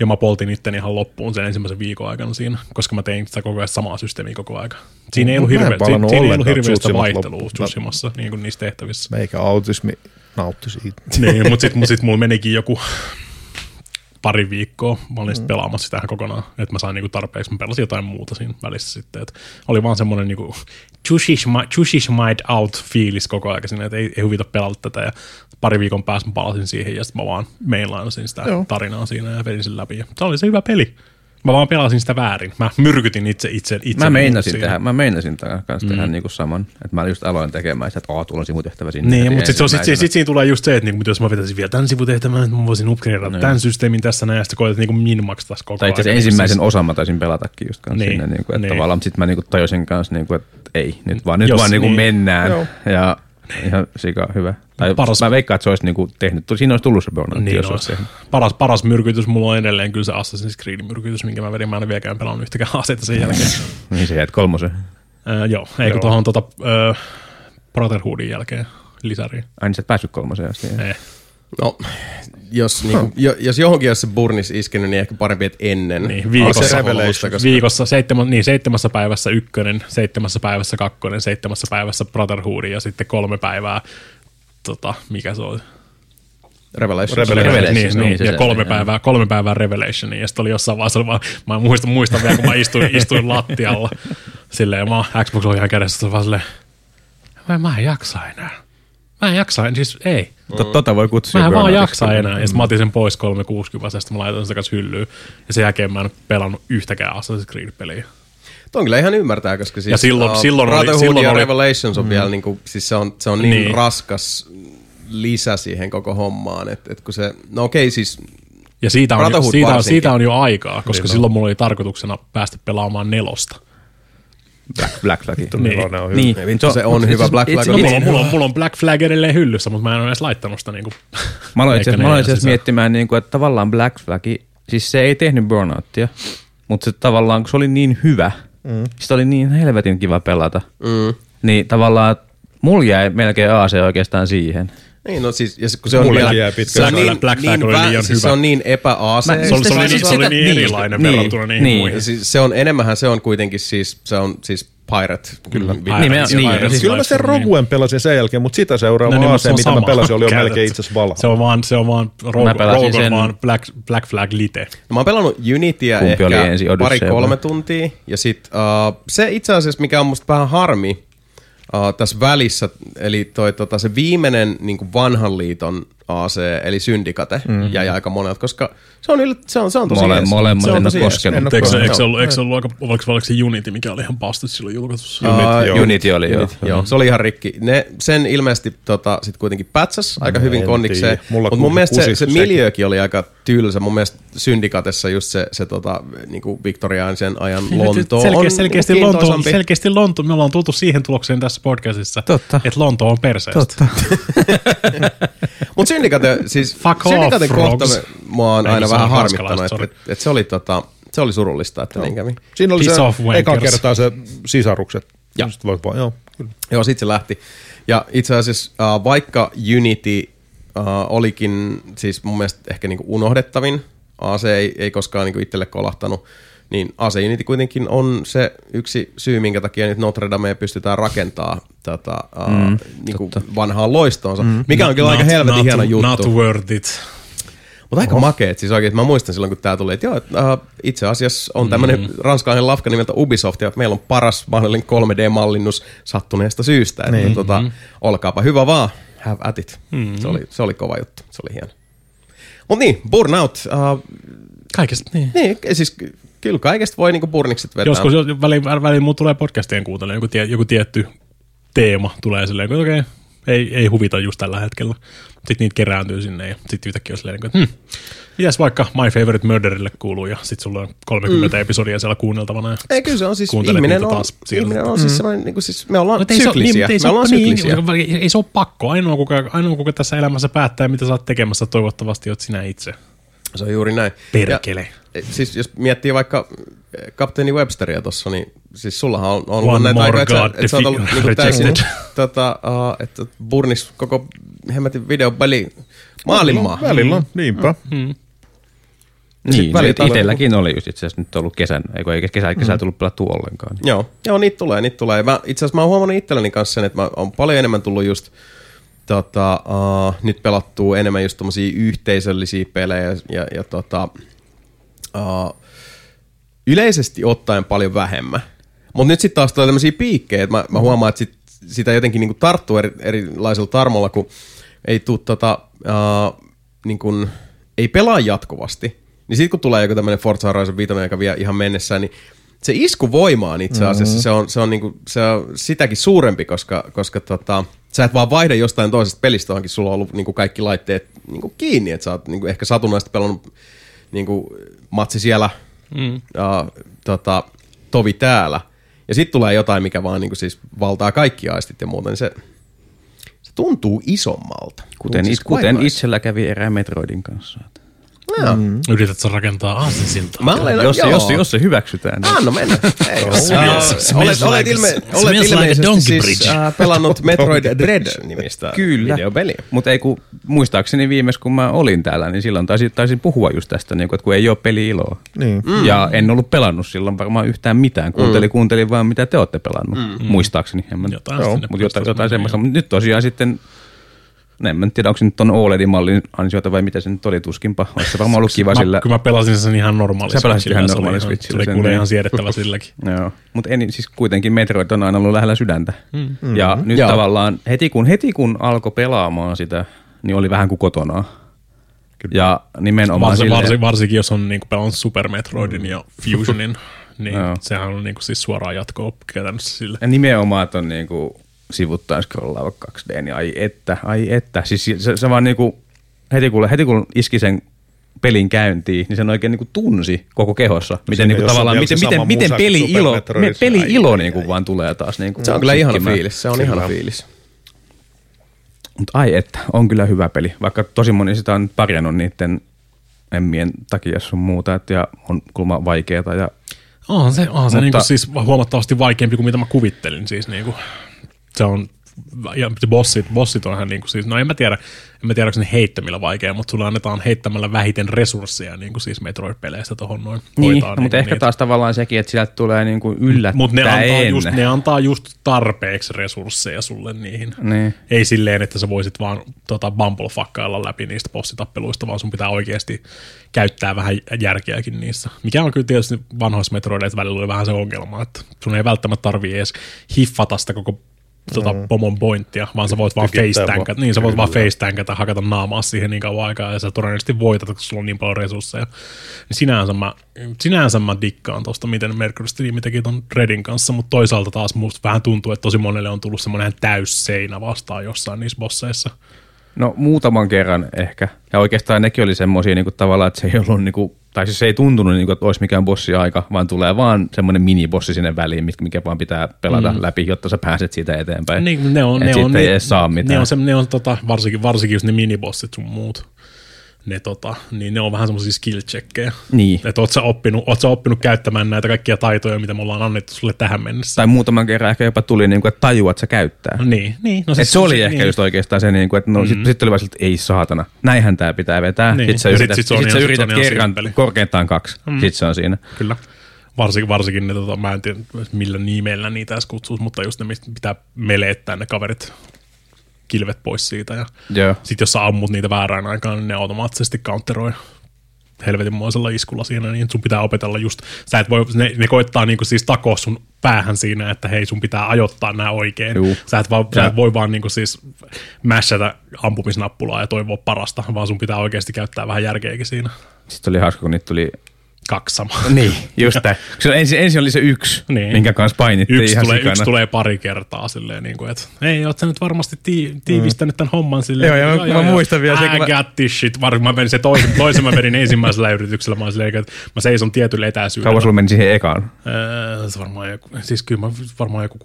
Ja mä poltin itteni ihan loppuun sen ensimmäisen viikon aikana siinä, koska mä tein sitä koko ajan samaa systeemiä koko aika. Siinä ei ollut, hirveä, siinä, ei ollut hirveästä vaihtelua. Tsushimassa niin kuin niissä tehtävissä. Meikä autismi nautti siitä. niin, mutta sitten sit mulla menikin joku pari viikkoa. Mä olin mm. pelaamassa sitä kokonaan, että mä sain niinku tarpeeksi. Mä pelasin jotain muuta siinä välissä sitten. Et oli vaan semmoinen niinku Chushis Might Out fiilis koko ajan siinä, että ei, ei huvita pelata tätä. Ja pari viikon päästä mä palasin siihen ja sitten mä vaan mainlainasin sitä Joo. tarinaa siinä ja vedin sen läpi. Ja se oli se hyvä peli. Mä vaan pelasin sitä väärin. Mä myrkytin itse itse, itse Mä meinasin siinä. tehdä, mä meinasin tähän kanssa tehdä niinku saman. Että mä just aloin tekemään sitä, että aah, tulla sivutehtävä sinne. Niin, mutta sitten sit, sit, sit siinä tulee just se, että niinku, jos mä vetäisin vielä tämän sivutehtävän, että mä voisin upgradeata Niin. tämän systeemin tässä näin, ja sitten koetat niinku min-max tässä koko Tai itse asiassa ajan. ensimmäisen Siis- osan mä taisin pelatakin just kanssa Niin, sinne, niinku, että niin. tavallaan sitten mä niinku tajusin kanssa, niinku, että ei, nyt vaan, nyt Jos vaan niinku niin. mennään. Joo. Ja ihan sika hyvä. Tai Paras- mä veikkaan, että se olisi niinku tehnyt, siinä olisi tullut se burnout, Niin jos olisi. paras, paras myrkytys mulla on edelleen kyllä se Assassin's Creed myrkytys, minkä mä vedin. Mä en vieläkään pelannut yhtäkään aseita sen jälkeen. Niin se jäät kolmosen. öö, joo, eikö tuohon tota, öö, Brotherhoodin jälkeen lisäriin. Ai niin sä et päässyt kolmoseen asti. Eh. No, jos, niinku, jo, jos johonkin olisi se burnis iskenyt, niin ehkä parempi, että ennen. Niin, viikossa, Se koska- viikossa seitsemän, niin, seitsemässä päivässä ykkönen, seitsemässä päivässä kakkonen, seitsemässä päivässä Brotherhood ja sitten kolme päivää, tota, mikä se oli? Revelation. Revelation. Revelation, niin, niin, niin, se ja se, kolme joo. päivää, kolme päivää Revelation, ja sitten oli jossain vaiheessa, mä muistan, muistan vielä, kun mä istuin, istuin lattialla, silleen, ja mä, Xbox oli ihan kädessä, se vaan silleen, mä, mä en jaksa enää. Mä en jaksa, enää, siis ei. Tot- Tota voi kutsua Mä en vaan jaksa enää. Ja sitten mä otin sen pois 360, sitten mä laitoin sitä kanssa hyllyyn. Ja sen jälkeen mä en ole pelannut yhtäkään Assassin's Creed-peliä. Tuon kyllä ihan ymmärtää, koska siis Ja silloin- uh, silloin oli- silloin ja oli- Revelations on mm. vielä niinku, siis se on, se on niin, Niin. niin raskas lisä siihen koko hommaan, että et kun se, no okei siis, Ja siitä on, jo, siitä, on, varsinkin. siitä on jo aikaa, koska Niin on. silloin mulla oli tarkoituksena päästä pelaamaan nelosta. Black, Black Flag. Niin. Nelonen on hyvä. Niin, Ei vittu, se on hyvä. itse- Black Flag on No, niin mulla, on, mulla, on, mulla on Black Flag edelleen hyllyssä, mutta mä en ole edes laittanut sitä niinku. Itse, Eikä mä aloin itse asiassa miettimään, niin kuin, että tavallaan Black Flag, siis se ei tehnyt burnouttia, mutta se tavallaan, kun se oli niin hyvä, mm. sitä oli niin helvetin kiva pelata, Mm. niin tavallaan mulla jäi melkein AC oikeastaan siihen. Niin, no siis, ja se, kun se on vielä, jäi pitkä se on niin, Black Flag niin, oli vä- liian siis se hyvä. on niin epä-AC. Mä- Se oli, se oli, se oli sitä- niin niin, erilainen niin, verrattuna niihin niin. muihin. Siis se on enemmänhän se on kuitenkin siis, se on siis Pirate, kyllä. Mm. Vittu. Nimenomaan, niin, Pirates siis- Kyllä mä sen. Roguen pelasin sen jälkeen, mutta sitä seuraava No niin, niin, mutta se mitä mä sama. pelasin, oli jo melkein itse asiassa Se Valhalla. on vaan, se on vaan Rogue, Rogue sen- vaan Black, Black Flag Lite. No, mä oon pelannut Unityä Kumpi oli ehkä ensin, pari-kolme vai? tuntia. Ja sit uh, se itse asiassa, mikä on musta vähän harmi uh, tässä välissä, eli toi, tota, se viimeinen niin vanhan liiton AC, eli Syndicate, mm. jäi aika monelta, koska se on, yllä, se on, se on tosi Mole, molemmat Se on en ole tosi koskenut. En ole Eikö se, Joo. eikö se ollut, eikö ollut aika, oliko, se- oliko se Unity, mikä oli ihan pastit silloin julkaisussa? Uh, joo. Unity oli joo. Unity, joo. Se oli ihan rikki. Ne, sen ilmeisesti tota, sit kuitenkin pätsäs aika hyvin en kondikseen. Mutta mun mielestä se, se miljöökin oli aika tylsä. Mun mielestä Syndicatessa just se, se tota, niinku Viktoriaanisen ajan Lonto on selkeästi, Lonto, selkeästi Lonto, me ollaan tultu siihen tulokseen tässä podcastissa, että Lonto on perseestä. Totta. Mutta Syndicate, siis Fuck Syndicaten off, kohta frogs. me- mua on Ei, aina se vähän harmittanut, sorry. että et, et se oli tota, se oli surullista, että niin kävi. Siinä oli Piss se off, eka wankers. kertaa se sisarukset. Ja. Sitten vaan, joo, kyllä. Joo, sit se lähti. Ja itse asiassa uh, vaikka Unity uh, olikin siis mun mielestä ehkä niinku unohdettavin, AC ei, ei koskaan niinku itselle kolahtanut, niin AC Unity kuitenkin on se yksi syy, minkä takia nyt Notre Dame pystytään rakentamaan tota, uh, mm, niinku vanhaan loistoonsa, mm. mikä on kyllä aika helvetin hieno juttu. Not worth it. Mutta aika makeet, siis oikein, että mä muistan silloin, kun tämä tuli, että joo, että, uh, itse asiassa on tämmöinen mm. ranskalainen lafka nimeltä Ubisoft, ja meillä on paras mahdollinen 3D-mallinnus sattuneesta syystä, että niin. tota, olkaapa hyvä vaan, have at it. Mm. Se, oli, se oli kova juttu, se oli hieno. Mutta niin, Burnout, uh, Kaikesta niin. niin, siis kyllä kaikesta voi niinku burnikset vetää. Joskus jo- väliin, väliin mulla tulee podcastien kuuntelemaan, joku, tie, joku tietty teema tulee silleen, että okei, ei, ei huvita just tällä hetkellä. Sitten niitä kerääntyy sinne ja sitten yhtäkkiä on silleen, että hmm, mitäs vaikka My Favorite Murderille kuuluu ja sitten sulla on 30 mm. episodia siellä kuunneltavana. Ja Ei, kyllä se on siis, ihminen on, taas ihminen on siis semmoinen, niinku siis me ollaan ole- syklisiä, niin, me ollaan niin, syklisiä. ei, ei se ole pakko. Ainoa kuka, ainoa, kuka tässä elämässä päättää, mitä sä oot tekemässä, toivottavasti oot sinä itse. Se on juuri näin. Perkele. Ja, siis jos miettii vaikka eh, kapteeni Websteria tuossa, niin siis sullahan on, on One ollut näitä aikoja, että että sä oot ollut niinku täysin, tota, uh, että burnis koko hemmetin videopeli maailmaa. Välillä on, niinpä. Mm. Niin, välit- no, itselläkin oli just itse asiassa nyt ollut kesän, eikö ei kesä, kesä tullut pelattua ollenkaan. Niin. Joo, joo, niitä tulee, niitä tulee. Mä, itse asiassa mä oon huomannut itselleni kanssa sen, että mä oon paljon enemmän tullut just tota, uh, nyt pelattua enemmän just tommosia yhteisöllisiä pelejä ja, ja tota, uh, yleisesti ottaen paljon vähemmän. Mutta nyt sitten taas tulee tämmöisiä piikkejä, että mä, mä huomaan, että sit, sitä jotenkin niinku tarttuu eri, erilaisella tarmolla, kun ei tuu tota, uh, niin kun, ei pelaa jatkuvasti. Niin sitten kun tulee joku tämmöinen Forza Horizon 5, joka vie ihan mennessään, niin se iskuvoima on itse asiassa, mm-hmm. se, on, se, on niinku, se on sitäkin suurempi, koska, koska tota, sä et vaan vaihda jostain toisesta pelistä, johonkin sulla on ollut niinku kaikki laitteet niinku kiinni, että sä oot niinku ehkä satunnaisesti pelannut niinku, matsi siellä, mm. uh, tota, tovi täällä, ja sitten tulee jotain, mikä vaan niinku siis valtaa kaikki aistit ja muuta, niin se, se tuntuu isommalta. Kuten, siis kuten itsellä kävi erään Metroidin kanssa. Joo. Yrität sä rakentaa aasinsiltaa? Mä olen, Jos, joo. jos, jos se hyväksytään. Niin. Anna mennä. Ei, Smells- uh, olet, like- olet, ilme, olet like ilmeisesti donkey siis bridge. uh, pelannut Metroid Dread-nimistä Kyllä. videopeliä. Mutta ei kun, muistaakseni viimeis kun mä olin täällä, niin silloin taisin, taisin puhua just tästä, niin kun, että kun ei ole peli-iloa. Niin. Mm. Ja en ollut pelannut silloin varmaan yhtään mitään. Kuuntelin, mm. kuuntelin vaan mitä te olette pelannut, mm. muistaakseni. En mä, Jotain joo, mutta jotain, jotain semmoista. Mutta nyt tosiaan sitten, no en mä tiedä, onko se nyt ton OLED-mallin ansiota vai mitä se nyt oli tuskinpa. Olisi se varmaan ollut kiva Mä, sillä. Kun mä pelasin sen ihan normaali Sä pelasit ihan se oli normaali ihan- Switchillä Se oli sen, kuule niin. ihan siedettävä silläkin. Joo, mutta en, siis kuitenkin Metroid on aina ollut lähellä sydäntä. Mm. Ja nyt Joo. tavallaan heti kun, heti kun alkoi pelaamaan sitä, niin oli vähän kuin kotona. Ja nimenomaan Varsin, silleen- varsin, varsinkin jos on niinku pelannut Super Metroidin mm. ja Fusionin, niin Joo. sehän on niinku siis suoraan jatkoa käytännössä sille. Ja nimenomaan, että on niinku sivuttain scrollaava 2D, niin ai että, ai että. Siis se, se vaan niinku, heti kun, heti kun iski sen pelin käyntiin, niin sen oikein niin kuin tunsi koko kehossa. Miten niin kuin, on tavallaan, miten, miten, miten musa kuin peli-ilo, Super Metroidissa. me, peli-ilo Ai, niin kuin ai, vaan tulee taas. Niin kuin Se on kyllä ihana fiilis, se on ihana fiilis. Mutta ai että, on kyllä hyvä peli. Vaikka tosi moni sitä on nyt pärjännyt niiden emmien takia sun muuta, että ja on kulma vaikeeta ja On se, on se Mutta- niinku siis huomattavasti vaikeampi kuin mitä mä kuvittelin. Siis niinku, se on, ja bossit, bossit on ihan niinku siis, no en mä tiedä, en mä tiedä, onko ne heittämillä vaikea, mutta sulle annetaan heittämällä vähiten resursseja niin kuin siis Metroid-peleistä tohon noin. Niin, hoitaa no, mutta niinku ehkä taas tavallaan sekin, että sieltä tulee niinku yllättäen. Mutta ne, antaa just, ne antaa just tarpeeksi resursseja sulle niihin. Niin. Ei silleen, että sä voisit vaan tota, bumblefakkailla läpi niistä bossitappeluista, vaan sun pitää oikeasti käyttää vähän järkeäkin niissä. Mikä on kyllä tietysti vanhoissa Metroideissa välillä oli vähän se ongelma, että sun ei välttämättä tarvii edes hiffata sitä koko tota, pomon pointtia, vaan sä voit vaan Tykittää face vaan. niin sä voit vaan Kyllä. face tankata, hakata naamaa siihen niin kauan aikaa, ja sä todennäköisesti voitat, koska sulla on niin paljon resursseja. Niin sinänsä mä, sinänsä mä dikkaan tosta, miten Mercury Steam teki ton Redin kanssa, mutta toisaalta taas musta vähän tuntuu, että tosi monelle on tullut semmoinen täysseinä vastaan jossain niissä bosseissa. No muutaman kerran ehkä. Ja oikeastaan nekin oli semmoisia niinku, tavallaan, että se ei ollut, niinku, tai siis se ei tuntunut, niinku, että olisi mikään bossi aika, vaan tulee vaan semmoinen minibossi sinne väliin, mikä- vaan pitää pelata mm. läpi, jotta sä pääset siitä eteenpäin. Niin, ne on, Et ne on, ei ne, edes saa mitään. Ne on, se, ne on tota, varsinkin, varsinkin just ne minibossit sun muut. Ne, tota, niin ne on vähän semmoisia skill checkkejä. Niin. Että oot sä, oppinut, oot sä oppinut käyttämään näitä kaikkia taitoja, mitä me ollaan annettu sulle tähän mennessä. Tai muutaman kerran ehkä jopa tuli, niinku, että tajua, että se käyttää. Niin, niin. No No siis se oli ehkä niin. just oikeastaan se, niinku, että no, mm-hmm. sitten sit oli vaan siltä, että ei saatana, näinhän tämä pitää vetää. Niin. Sitten sä sit- yrität, sit se on sit sä yrität sit se kerran, korkeintaan kaksi, mm. sitten se on siinä. Kyllä. Varsinkin, varsinkin ne, tota, mä en tiedä millä nimellä niitä edes kutsuisi, mutta just ne, mistä pitää meleettää ne kaverit kilvet pois siitä. Ja Joo. sitten jos sä ammut niitä väärään aikaan, niin ne automaattisesti counteroi helvetinmoisella iskulla siinä, niin sun pitää opetella just, sä et voi, ne, ne koittaa niinku siis takoa sun päähän siinä, että hei sun pitää ajoittaa nämä oikein. Juu. Sä et, vaan, sä et voi vaan niinku siis mässätä ampumisnappulaa ja toivoa parasta, vaan sun pitää oikeasti käyttää vähän järkeäkin siinä. Sitten oli hauska, kun niitä tuli Kaksi samaa. Niin, just tämä. Ensin, ensin oli se yksi, Niin. niin. minkä kanssa painittiin Yksi ihan tulee, sikana. yksi tulee pari kertaa silleen, niin kuin, että ei, oot sä nyt varmasti tii, tiivistänyt tämän homman silleen. Mm. Joo, ja mä- mä muistan vielä se, I kun mä- got this shit. Varmaan mä menin se toisen, toisen mä vedin ensimmäisellä yrityksellä. Mä, olin silleen, että mä seison tietyllä etäisyydellä. Kauan sulla meni siihen ekaan? Öö, se varmaan joku, siis kyllä mä varmaan joku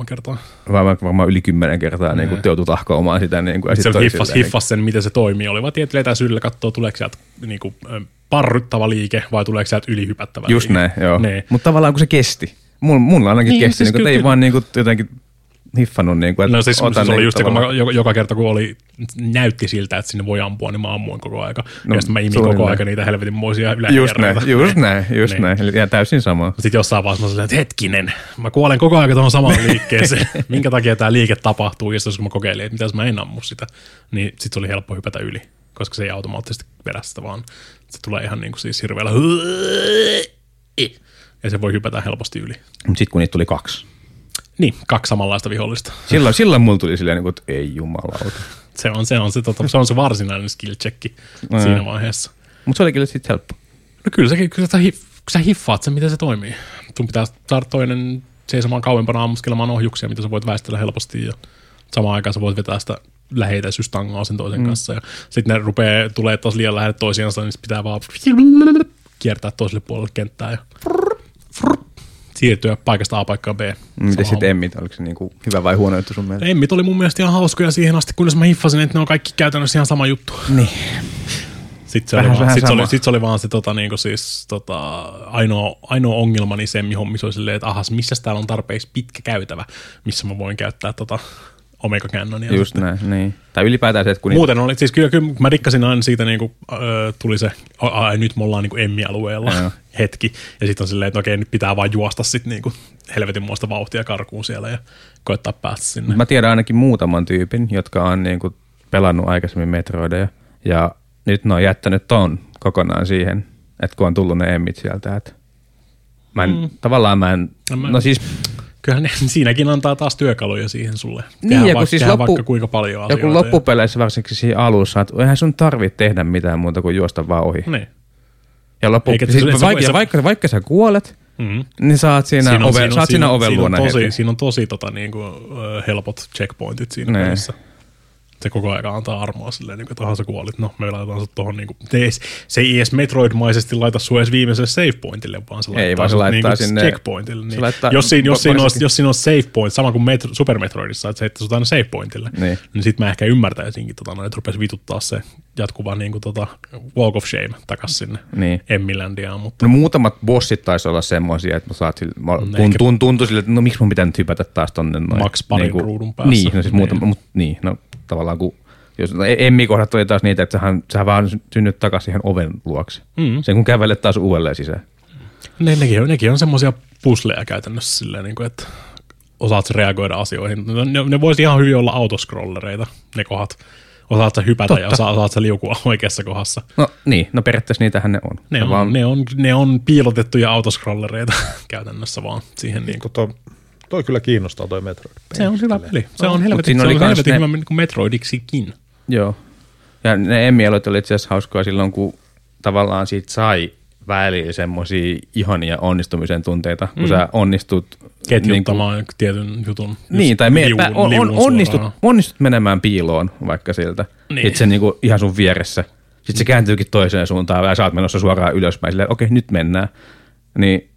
6-7 kertaa. Varmaan, varmaan yli kymmenen kertaa niin kuin joutui tahkoamaan sitä. Niin kuin, ja Se hiffas, silleen, hiffas sen, miten se toimii. Oli vaan tietyllä etäisyydellä katsoa, tuleeko sieltä niin kuin, parryttävä liike vai tuleeko sieltä ylihypättävä Just liike. näin, joo. Niin. Mutta tavallaan kun se kesti. Mulla, mulla ainakin Niin, kesti, siis niin kuin, kyllä- ei vaan niin kuin, jotenkin hiffannut. Niin kuin, että No siis, otan siis oli just se, kun mä, joka, kerta kun oli, näytti siltä, että sinne voi ampua, niin mä ammuin koko aika. No, ja sitten mä imin koko aika niitä helvetinmoisia Just ylähierroita. näin, just näin, just Niin. näin. Eli ihan täysin sama. Sitten jossain vaiheessa mä sanoin, että hetkinen, mä kuolen koko ajan tuohon samaan liikkeeseen. Minkä takia tämä liike tapahtuu? Ja sitten kun mä kokeilin, että mitä jos mä en ammu sitä, niin sitten se oli helppo hypätä yli, koska se ei automaattisesti vedä sitä, vaan se tulee ihan niin kuin siis hirveällä ja se voi hypätä helposti yli. Mutta sitten kun niitä tuli kaksi. Niin, kaksi samanlaista vihollista. Silloin, silloin mulla tuli silleen, niin kuin, että ei jumalauta. Se on se, on se, tota, se, on se varsinainen skill checki Mm. siinä vaiheessa. Mutta se oli kyllä sitten helppo. No kyllä, säkin, kyllä sä, hif, kun sä hiffaat sen, miten se toimii. Sun pitää saada toinen seisomaan kauempana ammuskelemaan ohjuksia, mitä sä voit väistellä helposti ja samaan aikaan sä voit vetää sitä läheisyystangoa sen toisen mm. kanssa. Ja sitten ne rupeaa, tulee taas liian lähelle toisiansa, niin pitää vaan kiertää toiselle puolelle kenttää ja siirtyä paikasta A paikkaan B. Miten sitten emmit, oliko se niinku hyvä vai huono juttu sun mielestä? Emmit oli mun mielestä ihan hauskoja siihen asti, kunnes mä hiffasin, että ne on kaikki käytännössä ihan sama juttu. Niin. Sitten se, Vähän- oli, vaan, vähän sit se, oli, sit se oli vaan se tota, niinku siis, tota, ainoa, ainoa ongelmani se, mihin missä oli silleen, että ahas, missä täällä on tarpeeksi pitkä käytävä, missä mä voin käyttää tota Omega Cannonia. Just sitten. näin, niin. Tai ylipäätään se, että kun niitä, Muuten oli, siis kyllä, kyllä mä rikkasin aina siitä, niin kuin, ö, tuli se, ai nyt me ollaan niin kuin Emmi-alueella Joo. hetki, ja sitten on silleen, että okei, nyt pitää vaan juosta sitten niin kuin helvetin muista vauhtia karkuun siellä ja koittaa päästä sinne. Mä tiedän ainakin muutaman tyypin, jotka on niinku pelannut aikaisemmin Metroideja, ja nyt ne on jättänyt ton kokonaan siihen, että kun on tullut ne emmit sieltä, että mä en, mm. tavallaan mä en, No mä- no siis Kyllähän ne, siinäkin antaa taas työkaluja siihen sulle. Niin, Tehdään ja kun vaikka, siis loppu- vaikka kuinka paljon asioita. joku loppupeleissä varsinkin siinä alussa, että eihän sun tarvitse tehdä mitään muuta kuin juosta vaan ohi. Ja, niin. Ja, loppu, Eikä- siis se- vaikka, se- vaikka, vaikka sä kuolet, Mm-hmm. niin saat siinä, siinä, ove, saat siinä, oven siinä luona on tosi, heti. siinä on tosi tota, niinku, ö, helpot checkpointit siinä Nee. pelissä. Se koko ajan antaa armoa silleen, niin kuin, että aha, sä kuolit. No, me laitetaan sut tohon, niin kuin, se, ei, se ei edes Metroid-maisesti laita sua edes viimeiselle save pointille, vaan se Ei, laittaa vaan se laittaa niin sinne- checkpointille. Niin. laittaa- jos, siinä, jos, siinä on, jos siinä on save point, sama kuin Metro, Super Metroidissa, että se heittää sut aina save pointille, Niin. niin sit mä ehkä ymmärtäisinkin, tota, noin, että rupesi vituttaa se jatkuva niin kuin, tota, walk of shame takas sinne Niin. Emmilandiaan, mutta No muutamat bossit taisi olla semmoisia, että mä saat sille, mä, tun, ehkä- tun, tuntui sille, että no miksi mun pitää nyt hypätä taas tonne noin. Max parin ruudun päässä. Niin, no siis Niin. muutama, mut, niin, no tavallaan kun, jos no, Emmi-kohdat oli taas niitä, että sähän, sä vaan synnyt takaisin ihan oven luokse. Mm. Sen kun kävelet taas uudelleen sisään. ne, nekin, on, nekin on semmoisia pusleja käytännössä silleen, niin kuin, että osaat reagoida asioihin. Ne, ne, ne voisi ihan hyvin olla autoscrollereita, ne kohdat. Osaat sä hypätä Totta. ja osaat, osaat sä liukua oikeassa kohdassa. No niin, no periaatteessa niitähän ne on. Ne on, vaan, ne on, ne on piilotettuja autoscrollereita käytännössä vaan siihen. Niin kuin. Toi, toi kyllä kiinnostaa toi Metroid. Se on hyvä peli. Se on helvetin, siinä se on helvetin ne- hyvä niin kuin Metroidiksikin. Joo. Ja ne Emmi-aloit oli itse asiassa hauskaa silloin, kun tavallaan siitä sai välillä semmoisia ihania onnistumisen tunteita, kun mm. sä onnistut Ketjuttamaan niin tietyn jutun. Niin, tai me, liuun- on, on, onnistut, onnistut menemään piiloon vaikka siltä. Niin. Niin. Sitten se niinku ihan sun vieressä. Sitten se kääntyykin toiseen suuntaan ja sä oot menossa suoraan ylöspäin. Silleen, okei, nyt mennään. Niin,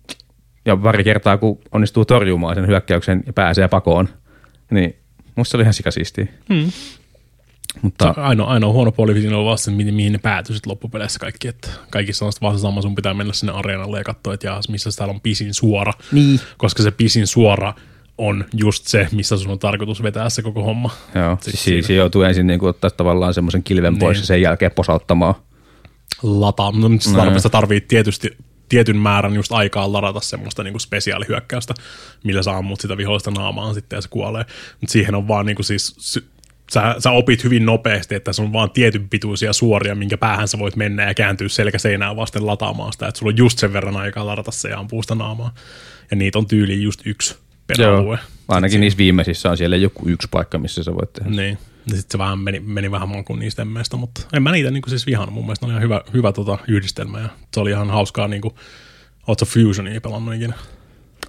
ja pari kertaa, kun onnistuu torjumaan sen hyökkäyksen ja pääsee pakoon, niin musta se oli ihan sikasiistiä. Hmm. Mutta ainoa, ainoa huono puoli siinä on vasta se, mihin, mihin ne päätyi sitten loppupeleissä kaikki. Että kaikissa on vaan se sama, sun pitää mennä sinne areenalle ja katsoa, että jaas, missä täällä on pisin suora. Niin. Koska se pisin suora on just se, missä sun on tarkoitus vetää se koko homma. joo, siis siinä. siinä joutuu ensin niinku ottaa tavallaan semmoisen kilven pois Niin. ja sen jälkeen posauttamaan. Lataa. No, mutta sitä tarvitsee, tarvii tietysti tietyn määrän just aikaa ladata semmoista niinku spesiaalihyökkäystä, millä sä ammut sitä vihollista naamaan sitten ja se kuolee. Mutta siihen on vaan niinku siis, sy- sä, sä opit hyvin nopeasti, että se on vaan tietyn pituisia suoria, minkä päähän sä voit mennä ja kääntyä selkä seinään vasten lataamaan sitä, että sulla on just sen verran aikaa ladata se ja ampua sitä naamaa. Ja niitä on tyyliin just yksi per alue. Ainakin niissä viimeisissä on siellä joku yksi paikka, missä sä voit tehdä. Niin. Ja sitten se vähän meni, meni vähän makuun niistä emmeistä, mutta en mä niitä niinku siis vihannut. Mun mielestä ne oli ihan hyvä, hyvä tota, yhdistelmä ja se oli ihan hauskaa niinku, Oletko Fusionia pelannut ikinä?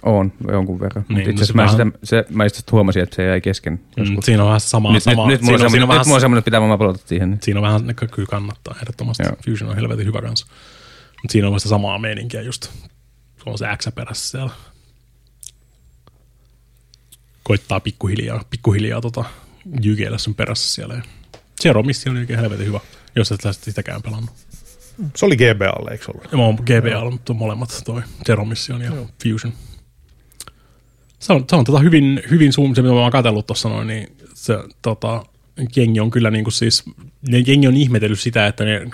On, jonkun verran. Niin, Niin, itse no se asiassa mä, vähän- se, mä itse huomasin, että se jäi kesken. Mm, siinä on vähän sama. nyt, sama nyt, nyt, mulla siinä, on siinä, on vähän, nyt mulla on semmoinen, että pitää vaan palata siihen. Niin. siinä on vähän, ne kyllä kannattaa ehdottomasti. Joo. Fusion on helvetin hyvä kanssa. Mutta siinä on vasta samaa meininkiä just. Se on se X perässä siellä. Koittaa pikkuhiljaa, pikkuhiljaa tota, jykeillä sen perässä siellä. Ja Zero Mission on oikein helvetin hyvä, jos et sitäkään pelannut. Se oli GBAlle, eikö ollut? Ja mä oon GBA, mutta molemmat toi Zero Mission ja Fusion. Se on, se on tota hyvin, hyvin suun, se mitä mä oon katsellut tuossa noin, niin se tota, jengi on kyllä niinku siis, ne jengi on ihmetellyt sitä, että ne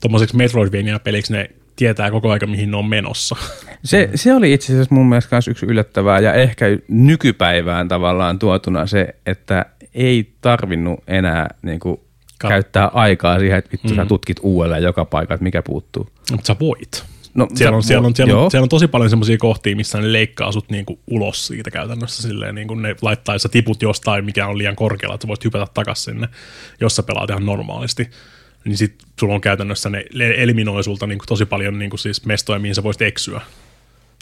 tommoseksi Metroidvania-peliksi ne tietää koko aika, mihin ne on menossa. Se, se oli itse asiassa mun mielestä myös yksi yllättävää ja ehkä nykypäivään tavallaan tuotuna se, että ei tarvinnut enää niin kuin, Kat- käyttää aikaa siihen, että vittu mm. sä tutkit uudelleen joka paikka, että mikä puuttuu. Mutta sä voit. No, Siellä on, sä- siellä, on, siellä, joo. on, siellä on tosi paljon semmoisia kohtia, missä ne leikkaa sut niinku ulos siitä käytännössä. Silleen, niinku ne laittaa, sä tiput jostain, mikä on liian korkealla, että sä voit hypätä takaisin sinne, jos sä pelaat ihan normaalisti. Niin sit sulla on käytännössä, ne eliminoi sulta niinku tosi paljon niinku siis mestoja, mihin sä voisit eksyä.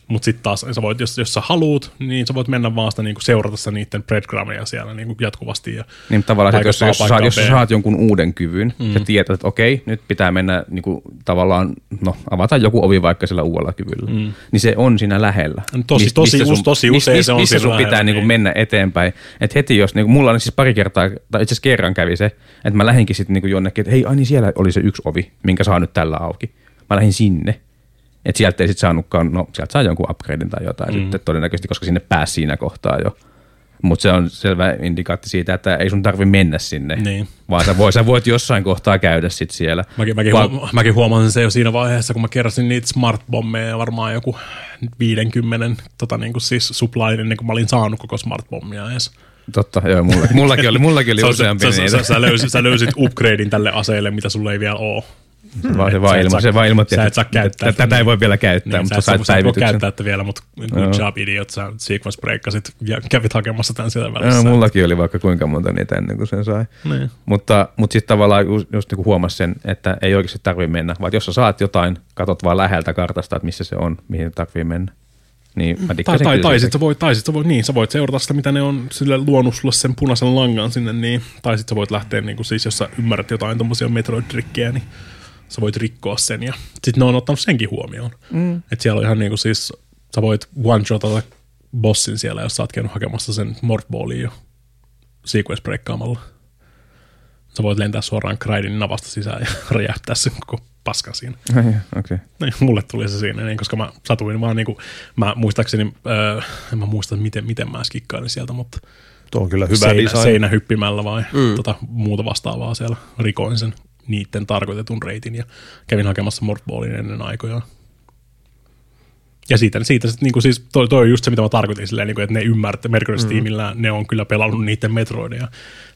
Mutta sitten taas, sä voit, jos, jos sä haluut, niin sä voit mennä vaan sitä niinku seurata sitä niiden breadcrumbia siellä niinku jatkuvasti. Ja Niin tavallaan, että jos, jos, saat, jos sä saat jonkun uuden kyvyn mm. ja tiedät, että okei, nyt pitää mennä niin kuin, tavallaan, no avata joku ovi vaikka sillä uudella kyvyllä, mm. niin se on siinä lähellä. Tosi- Mist- tosi us- tosi mis- usein mis- se on missä sun lähellä, pitää niin kuin niin. mennä eteenpäin. Et heti jos, niin kuin, mulla on siis pari kertaa, tai itse asiassa kerran kävi se, että mä lähdinkin sitten niin jonnekin, että hei, ai niin siellä oli se yksi ovi, minkä saa nyt tällä auki. Mä lähdin sinne. Että sieltä ei sitten saanutkaan, no sieltä saa jonkun upgradein tai jotain mm. sitten todennäköisesti, koska sinne pääsi siinä kohtaa jo. Mutta se on selvä indikaatti siitä, että ei sun tarvi mennä sinne, Niin. vaan sä, voi, sä voit jossain kohtaa käydä sit siellä. Mäkin, mäkin, Va- huoma- mäkin huomasin se jo siinä vaiheessa, kun mä keräsin niitä smart-bommeja varmaan joku 50 tota, niin kuin siis supply ennen kuin mä olin saanut koko smart-bommia edes. Totta, joo, mulla, mullakin oli, mullakin oli Sä, useampi sä, niitä. sä, sä, löysit, sä löysit upgradein tälle aseelle, mitä sulla ei vielä ole. Vaan se, vaan et ilmo, saa- se vaan ilmoitti, sä et että saa käyttää tätä tätä ei voi vielä käyttää, Niin, mutta sä, sait et, sä, et voi päivityksen. käyttää tätä vielä, mutta good job idiot, sä sequence breakkasit ja kävit hakemassa tämän sieltä välissä. mullakin oli vaikka kuinka monta niitä ennen kuin sen sai. Niin. Mutta, mutta sitten tavallaan just, just niin huomasi sen, että ei oikeasti tarvitse mennä, vaan jos sä saat jotain, katot vaan läheltä kartasta, että missä se on, mihin tarvii mennä. Niin mä Tai, tai, tai sitten sä voit, tai sit sä voit, niin, sä voit seurata sitä, mitä ne on sille luonut sulle sen punaisen langan sinne, niin, tai sitten sä voit lähteä, niin kuin, siis jos sä ymmärrät jotain tommosia Metroid-trikkejä, niin sä voit rikkoa sen, ja sitten ne on ottanut senkin huomioon. Mm. Että siellä on ihan niin kuin siis, sä voit one-shotata bossin siellä, jos sä oot käynyt hakemassa sen Morphballia jo sequence breakkaamalla. Sä voit lentää suoraan Kraidin navasta sisään ja räjähtää sen koko paskan siinä. Okay. Niin, mulle tuli se siinä, niin, koska mä satuin vaan niin kuin, mä muistaakseni, öö, en mä muista miten, miten mä skikkailin sieltä, mutta Tuo on kyllä hyvä seinä, design. seinä hyppimällä vai mm. tota, muuta vastaavaa siellä rikoin sen niiden tarkoitetun reitin ja kävin hakemassa Morphballin ennen aikojaan. Ja siitä, siitä sit, niin kuin siis, toi, toi on just se, mitä mä tarkoitin silleen, niin kuin, että ne ymmärtää, Mercury-tiimillä ne on kyllä pelannut niiden metroideja,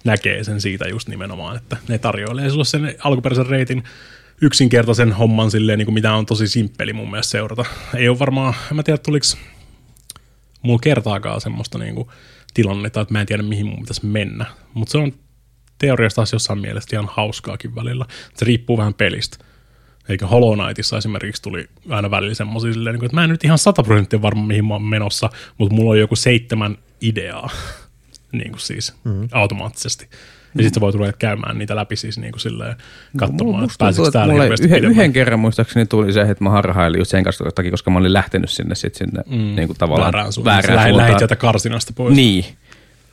näkee sen siitä just nimenomaan, että ne tarjoilee sulle sen alkuperäisen reitin yksinkertaisen homman silleen, niin kuin mitä on tosi simppeli mun mielestä seurata. Ei ole varmaan, en mä tiedä tuliko mulla kertaakaan semmoista niin kuin tilannetta, että mä en tiedä mihin mun pitäisi mennä, mutta se on teoriassa taas jossain mielessä ihan hauskaakin välillä. Se riippuu vähän pelistä. Eikä Hollow Knightissa esimerkiksi tuli aina välillä semmoisia silleen, niin että mä en nyt ihan 100 prosenttia varma mihin mä oon menossa, mutta mulla on joku seitsemän ideaa, niin kuin siis mm-hmm. automaattisesti. Ja sitten sä voit ruveta käymään niitä läpi siis niin kuin silleen, katsomaan, että pääseekö täällä mulle yhden, yhden kerran muistaakseni tuli se, että mä harhailin just sen kanssa takia, koska mä olin lähtenyt sinne sit sinne mm. niin kuin tavallaan väärään suuntaan. väärään lähdin suuntaan. sieltä karsinasta pois. Niin.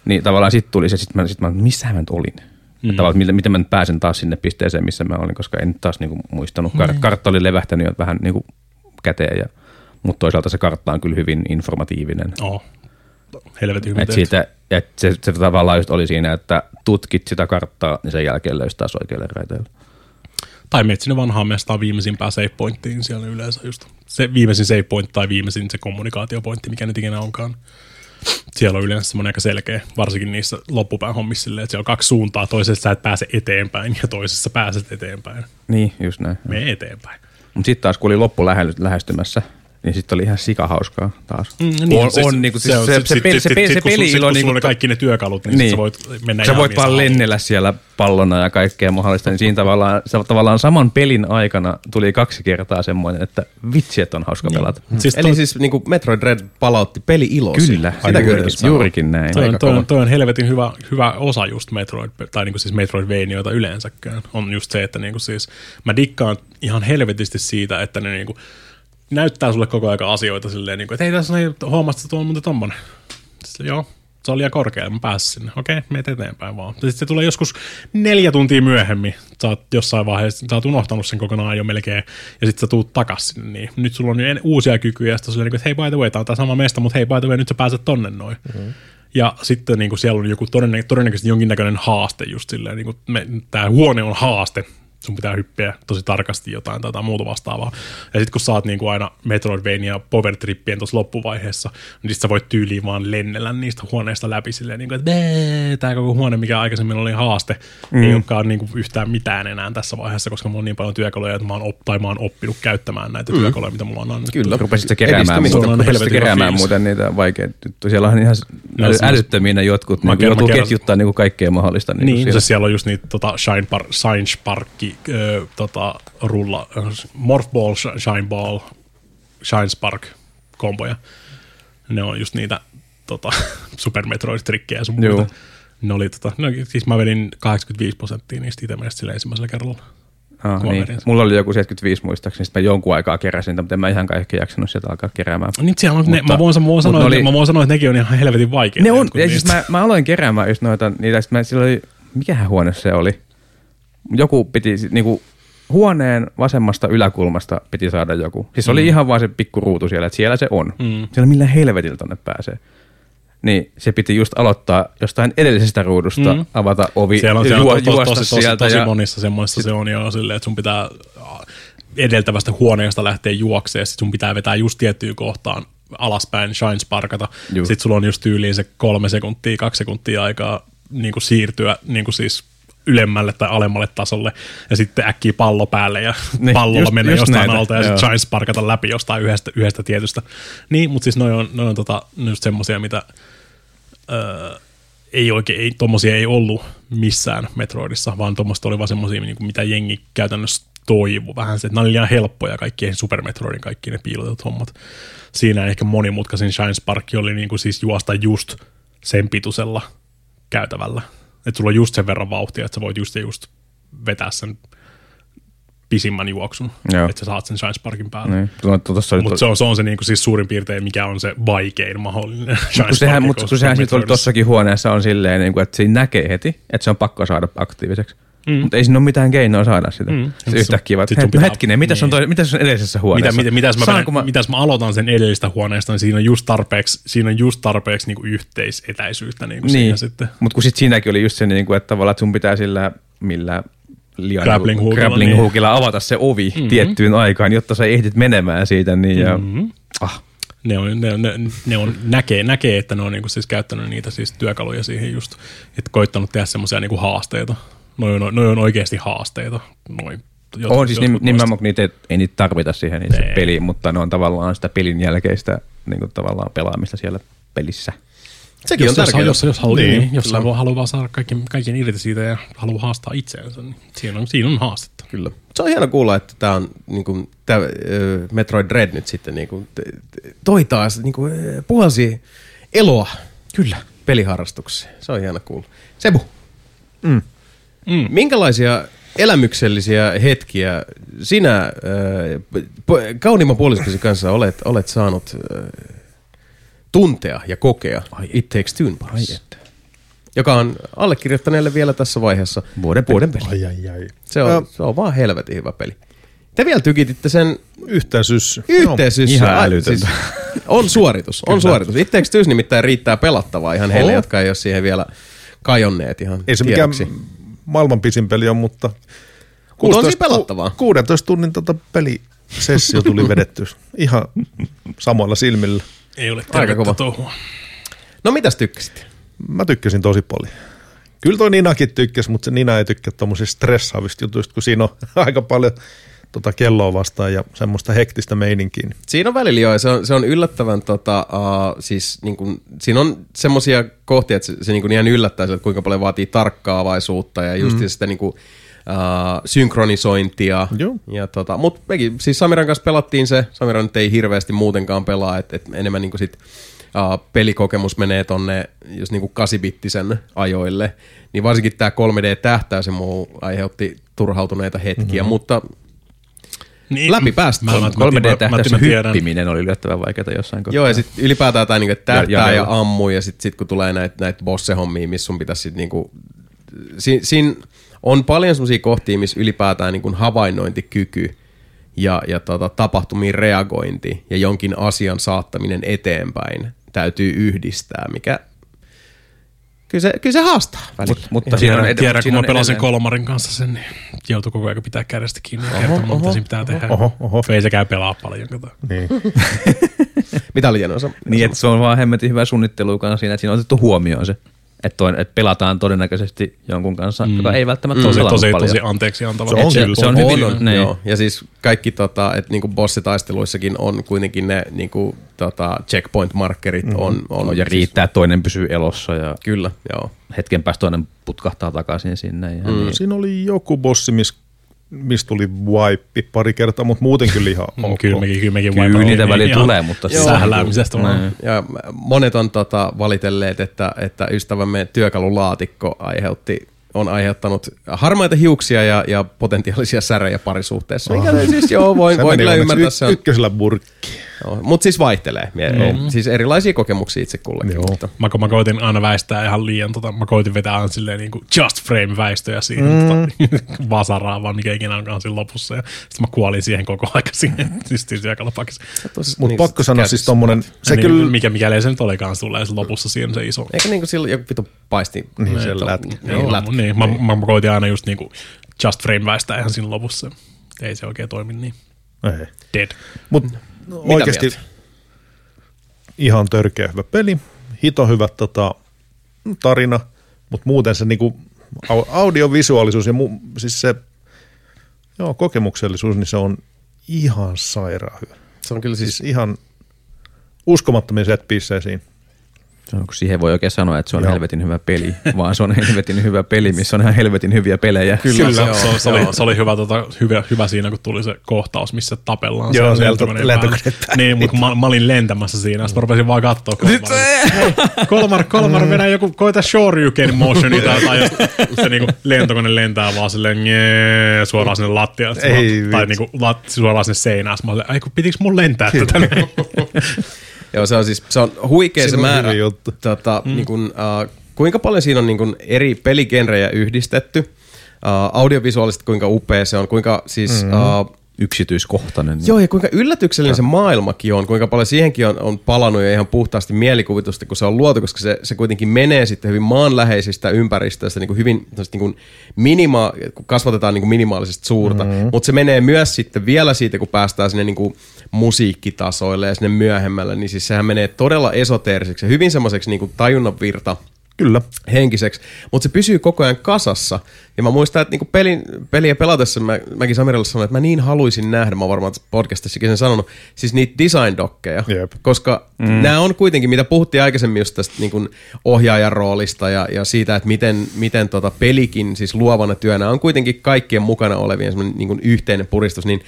Niin tavallaan sitten tuli se, sitten mä, sit mä missä mä nyt olin? Mm. Että tavallaan, miten, miten mä nyt pääsen taas sinne pisteeseen, missä mä olin, koska en nyt taas niinku muistanut. Kar- Niin. kartta oli levähtänyt jo vähän niinku käteen, ja, mutta toisaalta se kartta on kyllä hyvin informatiivinen. Oh. Helvetin hyvin Et siitä, et se, se tavallaan just oli siinä, että tutkit sitä karttaa, niin sen jälkeen löysi taas oikealle raiteelle. Tai menet sinne vanhaan mestaan viimeisimpään save pointtiin siellä yleensä just. Se viimeisin save point tai viimeisin se kommunikaatiopointti, mikä nyt ikinä onkaan. Siellä on yleensä semmoinen aika selkeä, varsinkin niissä loppupään hommissa silleen, että siellä on kaksi suuntaa. Toisessa sä et pääse eteenpäin ja toisessa pääset eteenpäin. Niin, just näin. Mene eteenpäin. Mutta sitten taas kun oli loppu lähe- lähestymässä, niin sitten oli ihan sikahauskaa taas. Mm, on, on, niinku, siis se, se, se, peli, se, peli, se peli ilo ilo niin niinku, sulla on kaikki ne työkalut, niin, Niin. niin. sä voit mennä sä ihan voit vaan lennellä siellä pallona ja kaikkea mahdollista, niin siinä tavallaan, se, tavallaan saman pelin aikana tuli kaksi kertaa semmoinen, että vitsi, että on hauska pelata. Siis Eli toi- siis niin kuin Metroid Red palautti peli-ilosi. Kyllä, Sitä sanoa. juurikin näin. Toi on, toi, on, toi on helvetin hyvä, hyvä osa just Metroid, tai niinku siis Metroidvanioita yleensäkään. On just se, että niinku siis mä dikkaan ihan helvetisti siitä, että ne niinku näyttää sulle koko ajan asioita silleen, niinku, että hei tässä on, hei, huomasit, että tuo on muuten tommonen. Sitten, joo, se oli liian korkea, mä pääsin sinne. Okei, meet eteenpäin vaan. Sitten se tulee joskus neljä tuntia myöhemmin. Sä oot jossain vaiheessa, sä oot unohtanut sen kokonaan jo melkein, ja sitten sä tuut takas sinne. Niin. Nyt sulla on jo uusia kykyjä, ja sitten silleen, niin että hei by the way, tää on tää sama mesta, mutta hei by the way, nyt sä pääset tonne noin. Mm-hmm. Ja sitten niin kuin siellä on joku todennä- todennäköisesti jonkinnäköinen haaste just silleen, niin kuin me, tämä huone on haaste, sun pitää hyppiä tosi tarkasti jotain tai jotain muuta vastaavaa. Ja sitten kun sä oot niin kuin aina Metroidvania Power Trippien tuossa loppuvaiheessa, niin sit sä voit tyyliin vaan lennellä niistä huoneista läpi silleen, niin kuin, että tämä koko huone, mikä aikaisemmin oli haaste, mm. ei olekaan niin kuin yhtään mitään enää tässä vaiheessa, koska mulla on niin paljon työkaluja, että mä oon, op- tai mä oon oppinut käyttämään näitä mm. työkaluja, mitä mulla on annettu. Kyllä. Rupesit sä keräämään, rupesit keräämään muuten niitä vaikeita juttuja. Siellä on ihan No, äly, älyttömiä jotkut, Mä niin kerron- joutuu mä kerron- ketjuttaa niin kuin kaikkea mahdollista. Niin, Niin, siellä. se siellä on just niitä tota, Shine, Par- Shine Sparkki, tota, rulla, Morph Ball, Sh- Shine Ball, Shine Spark komboja. Ne on just niitä tota, Super Metroid-trikkejä ja sun Joo. muuta. Ne oli, tota, no, siis mä vedin 85 prosenttia niistä itse mielestä sillä ensimmäisellä kerralla. Ah, niin. Mulla oli joku 75 muistaakseni, sitten mä jonkun aikaa keräsin niitä, mutta en mä ihan kaikki jaksanut sieltä alkaa keräämään. Niin siellä on, ne, Mutta- mä, voin, mä, voin sanoa, ne että, oli- mä voin sanoa, että nekin on ihan helvetin vaikeita. Ne on, ja siis mä, mä aloin keräämään just noita, niitä, sit mä, sillä oli, mikähän huone se oli? Joku piti, niinku, huoneen vasemmasta yläkulmasta piti saada joku. Siis mm. oli ihan vaan se pikku ruutu siellä, että siellä se on. Mm. Siellä millä helvetillä tonne pääsee. Niin se piti just aloittaa jostain edellisestä ruudusta, mm. avata ovi, Siellä on, siellä on juo- juosta tosi, tosi, sieltä. tosi ja, monissa semmoissa se on jo silleen, että sun pitää äh, edeltävästä huoneesta lähteä juokseen, sit sun pitää vetää just tiettyyn kohtaan alaspäin shine sparkata. Sitten sulla on just tyyliin se kolme sekuntia, kaksi sekuntia aikaa niin kuin siirtyä niin kuin siis ylemmälle tai alemmalle tasolle, ja sitten äkkiä pallo päälle, ja Niin, pallolla just- menee just jostain näitä, alta, ja sitten shine sparkata läpi jostain yhdestä, yhdestä tietystä. Niin, mutta siis noin on, noi on tota, just semmosia, mitä öö, ei oikein, ei, tommosia ei ollut missään Metroidissa, vaan tuommoista oli vaan semmosia, niin mitä jengi käytännössä toivo vähän se, että nämä oli liian helppoja kaikki Super Metroidin kaikki ne piilotetut hommat. Siinä ehkä monimutkaisin Shine Spark oli niin kuin siis juosta just sen pituisella käytävällä. Että sulla on just sen verran vauhtia, että sä voit just ja just vetää sen pisimmän juoksun, Joo. että sä saat sen Shine Sparkin päälle. Niin. Tuossa oli Mutta to- se on, se on se niinku siis suurin piirtein, mikä on se vaikein mahdollinen kun sehän, Sparkin mutta kun sehän sitten tossakin huoneessa on silleen, niin kuin, että siinä näkee heti, että se on pakko saada aktiiviseksi. Mm. Mutta ei siinä ole mitään keinoa saada sitä. Mm. Se yhtäkkiä vaan, "Hei, hetkinen, mitäs on, niin. toi, mitäs on edellisessä mitä, huoneessa? mitä, mitäs, mä, Saanko mä... mitäs mä aloitan sen edellisestä huoneesta, niin siinä on just tarpeeksi, siinä on just tarpeeksi niin yhteisetäisyyttä niin kuin Niin, siinä sitten. mutta kun sit siinäkin oli just se, niin kuin, että tavallaan että sun pitää sillä, millä liian Grappling hookilla, grappling niin. hookilla avata se ovi mm-hmm. tiettyyn aikaan, jotta sä ehdit menemään siitä. Niin, ja, Mm-hmm. ah, Ne on, ne, ne, ne on näkee, näkee, että ne on niinku siis käyttänyt niitä siis työkaluja siihen just, että koittanut tehdä semmoisia niinku haasteita. Noi on, noi on oikeasti haasteita. Noin, jotkut- on siis nim, nimenomaan, kun niitä ei, ei niitä tarvita siihen itse Nee. peliin, mutta ne on tavallaan sitä pelin jälkeistä niin kuin tavallaan pelaamista siellä pelissä. Sekin jos, on jos, tärkeää. jos, jos, haluaa, niin, Niin, jos haluaa, haluaa saada kaiken, kaiken irti siitä ja haluaa haastaa itseänsä, niin siinä on, siinä on haastetta. Kyllä. Se on hieno kuulla, että tämä on niin kuin, tää, Metroid Dread nyt sitten niin kuin, toi taas niin kuin, puhalsi eloa Kyllä. peliharrastukseen. Se on hieno kuulla. Sebu, Mm. Mm. minkälaisia elämyksellisiä hetkiä sinä äh, po- kauniimman puoliskosi kanssa olet, olet saanut äh, tuntea ja kokea Ai It Takes Two parissa? Joka on allekirjoittaneelle vielä tässä vaiheessa Vuoden vuoden peli. Ai, ai, ai. Se on, se on vaan helvetin hyvä peli. Te vielä tykititte sen Yhteen syssy. yhteisyssä. ihan älytöntä. on suoritus, on suoritus. It Takes Two nimittäin riittää pelattavaa ihan heille, Oo. jotka ei ole siihen vielä kajonneet ihan Ei se mikään tiedoksi. Maailman pisin peli on, mutta... Mutta on siinä pelattavaa. 16 tunnin tota pelisessio tuli vedetty ihan samoilla silmillä. Ei ole Aika tervettä kova. touhua. No mitäs tykkäsit? Mä tykkäsin tosi paljon. Kyllä toi Ninakin tykkäsi, mutta se Nina ei tykkää tommosista stressaavista jutuista, kun siinä on aika paljon tota kelloa vastaan ja semmoista hektistä meininkiä. Siinä on välillä joo, se on, se on yllättävän, tota, uh, siis niin kun, siinä on semmoisia kohtia, että se, se niin kun ihan yllättää, että kuinka paljon vaatii tarkkaavaisuutta ja just mm. sitä niin kun, uh, synkronisointia. Joo. Ja tota, mutta mekin, siis Samiran kanssa pelattiin se, Samira nyt ei hirveästi muutenkaan pelaa, että et enemmän niin sit, uh, pelikokemus menee tonne just niin kuin 8-bittisen ajoille, niin varsinkin tämä 3D-tähtäys ja muu aiheutti turhautuneita hetkiä, mm-hmm. mutta Niin, Läpi päästä. Mä, mä, mä, mä, mä, 3D-tähtäyssä mä, tiedän, hyppiminen oli yllättävän vaikeaa jossain kohtaa. Joo, ja sitten ylipäätään tämä niinku, tähtää Ja- ja, ja- ja ammuu, ja sitten sit, kun tulee näitä näit bosse-hommia, missä sun pitäisi sitten niinku, si, siinä on paljon semmoisia kohtia, missä ylipäätään niinku havainnointikyky ja, ja tota, tapahtumiin reagointi ja jonkin asian saattaminen eteenpäin täytyy yhdistää, mikä kyllä se, kyllä se haastaa välillä. Mut, mutta siinä on, tiedän, tiedän kun mä on pelasin edelleen- Kolmarin kanssa sen, niin joutui koko ajan pitää kädestä kiinni ja kertomaan, mitä siinä pitää tehdä. Oho, oho. Ei sekään pelaa paljon. Kato. Niin. Mitä oli Janosa? Niin, että se on vaan hemmetin hyvä suunnittelu kanssa siinä, että siinä on otettu huomioon se. Että, toi, että pelataan todennäköisesti jonkun kanssa, mm. joka ei välttämättä mm. ole Tosi, pelannut tosi, paljon. tosi anteeksi antava. Se on se, kyllä. se on, on, hyvin, on, niin. joo. Ja siis kaikki, tota, että niinku bossitaisteluissakin on kuitenkin ne niinku, tota, checkpoint-markerit on, on, On, ja siis- riittää, että toinen pysyy elossa ja Kyllä, joo. hetken päästä toinen putkahtaa takaisin sinne. Ja mm. niin. Siinä oli joku bossi, missä mis tuli wipe pari kertaa, mutta muuten kyllä ihan Mm, ok. Kyllä mekin, kyllä mekin Kyllä niitä välillä tulee, mutta se- Sähläämisestä. Niin. Ja monet on tota, valitelleet, että, että ystävämme työkalulaatikko aiheutti, on aiheuttanut harmaita hiuksia ja, ja potentiaalisia särejä parisuhteessa. Mikä oh. siis joo, voin, voin kyllä ymmärtää. y- Se on, ykkösellä burkki. Mutta siis vaihtelee. Mm. Siis erilaisia kokemuksia itse kullekin. Joo. Mutta. Mä, mä koitin aina väistää ihan liian, tota, mä koitin vetää aina silleen niin kuin just frame väistöjä siihen mm. tota, vasaraa, vaan mikä ikinä onkaan siinä lopussa. Ja sitten mä kuolin siihen koko aika siihen, siis siinä työkalupakissa. Mutta pakko sanoa siis tommonen, se niin, kyllä, Mikä, mikäli ei se nyt olikaan tulee se lopussa siinä se iso. Eikö niinku silloin joku vitu paisti? Niin, se lätkä. Niin, Joo, lätkä. niin, mä, mä, mä koitin aina just niinku just frame väistää ihan siinä lopussa. Ei se oikein toimi niin. ei. Dead. Mutta oikeasti mieltä? ihan törkeä hyvä peli, hito hyvä tota, tarina, mutta muuten se niinku, au- audiovisuaalisuus ja mu, siis se joo, kokemuksellisuus, niin se on ihan sairaan hyvä. Se on kyllä siis, Siis ihan uskomattomia set siinä. Siihen voi oikein sanoa, että se on Joo. helvetin hyvä peli, vaan se on helvetin hyvä peli, missä on ihan helvetin hyviä pelejä. Kyllä, se se, on, se, se oli, on. se oli hyvä, tota, hyvä, hyvä siinä, kun tuli se kohtaus, missä tapellaan. Joo, lentokone. Niin, mutta mä, mä, olin lentämässä siinä, sitten mä rupesin vaan katsoa Kolmar. Kolmar, Kolmar vedä joku, koita Shoryuken motioni tai jotain, ja se niinku lentokone lentää vaan silleen njee, suoraan sinne lattialle. Ei tai niinku lat, suoraan sinne seinään. Mä olin, ai kun pitikö mun lentää tätä? Joo, se on siis se on huikea se Siinä määrä. juttu. Tota, mm. niin kun, uh, kuinka paljon siinä on niin kun eri peligenrejä yhdistetty, uh, audiovisuaalisesti kuinka upea se on, kuinka siis... Mm. Uh, Yksityiskohtainen. Joo, ja kuinka yllätyksellinen se maailmakin on, kuinka paljon siihenkin on, on palannut ja ihan puhtaasti mielikuvitusta, kun se on luotu, koska se, se kuitenkin menee sitten hyvin maanläheisistä ympäristöistä, niin kuin hyvin niin kuin minima, kun kasvatetaan niin kuin minimaalisesti suurta, mm-hmm. mutta se menee myös sitten vielä siitä, kun päästään sinne niin kuin musiikkitasoille ja sinne myöhemmälle, niin siis sehän menee todella esoteeriseksi ja hyvin semmoiseksi niin kuin tajunnan virta Kyllä. henkiseksi, mutta se pysyy koko ajan kasassa. Ja mä muistan, että niinku pelin, peliä pelatessa mä, mäkin Samirille sanoin, että mä niin haluaisin nähdä, mä oon varmaan podcastissakin sen sanonut, siis niitä design-dokkeja. Jep. Koska mm. nämä on kuitenkin, mitä puhuttiin aikaisemmin just tästä niin ohjaajan roolista ja, ja siitä, että miten, miten tota pelikin siis luovana työnä on kuitenkin kaikkien mukana olevien semmoinen niin yhteinen puristus, niin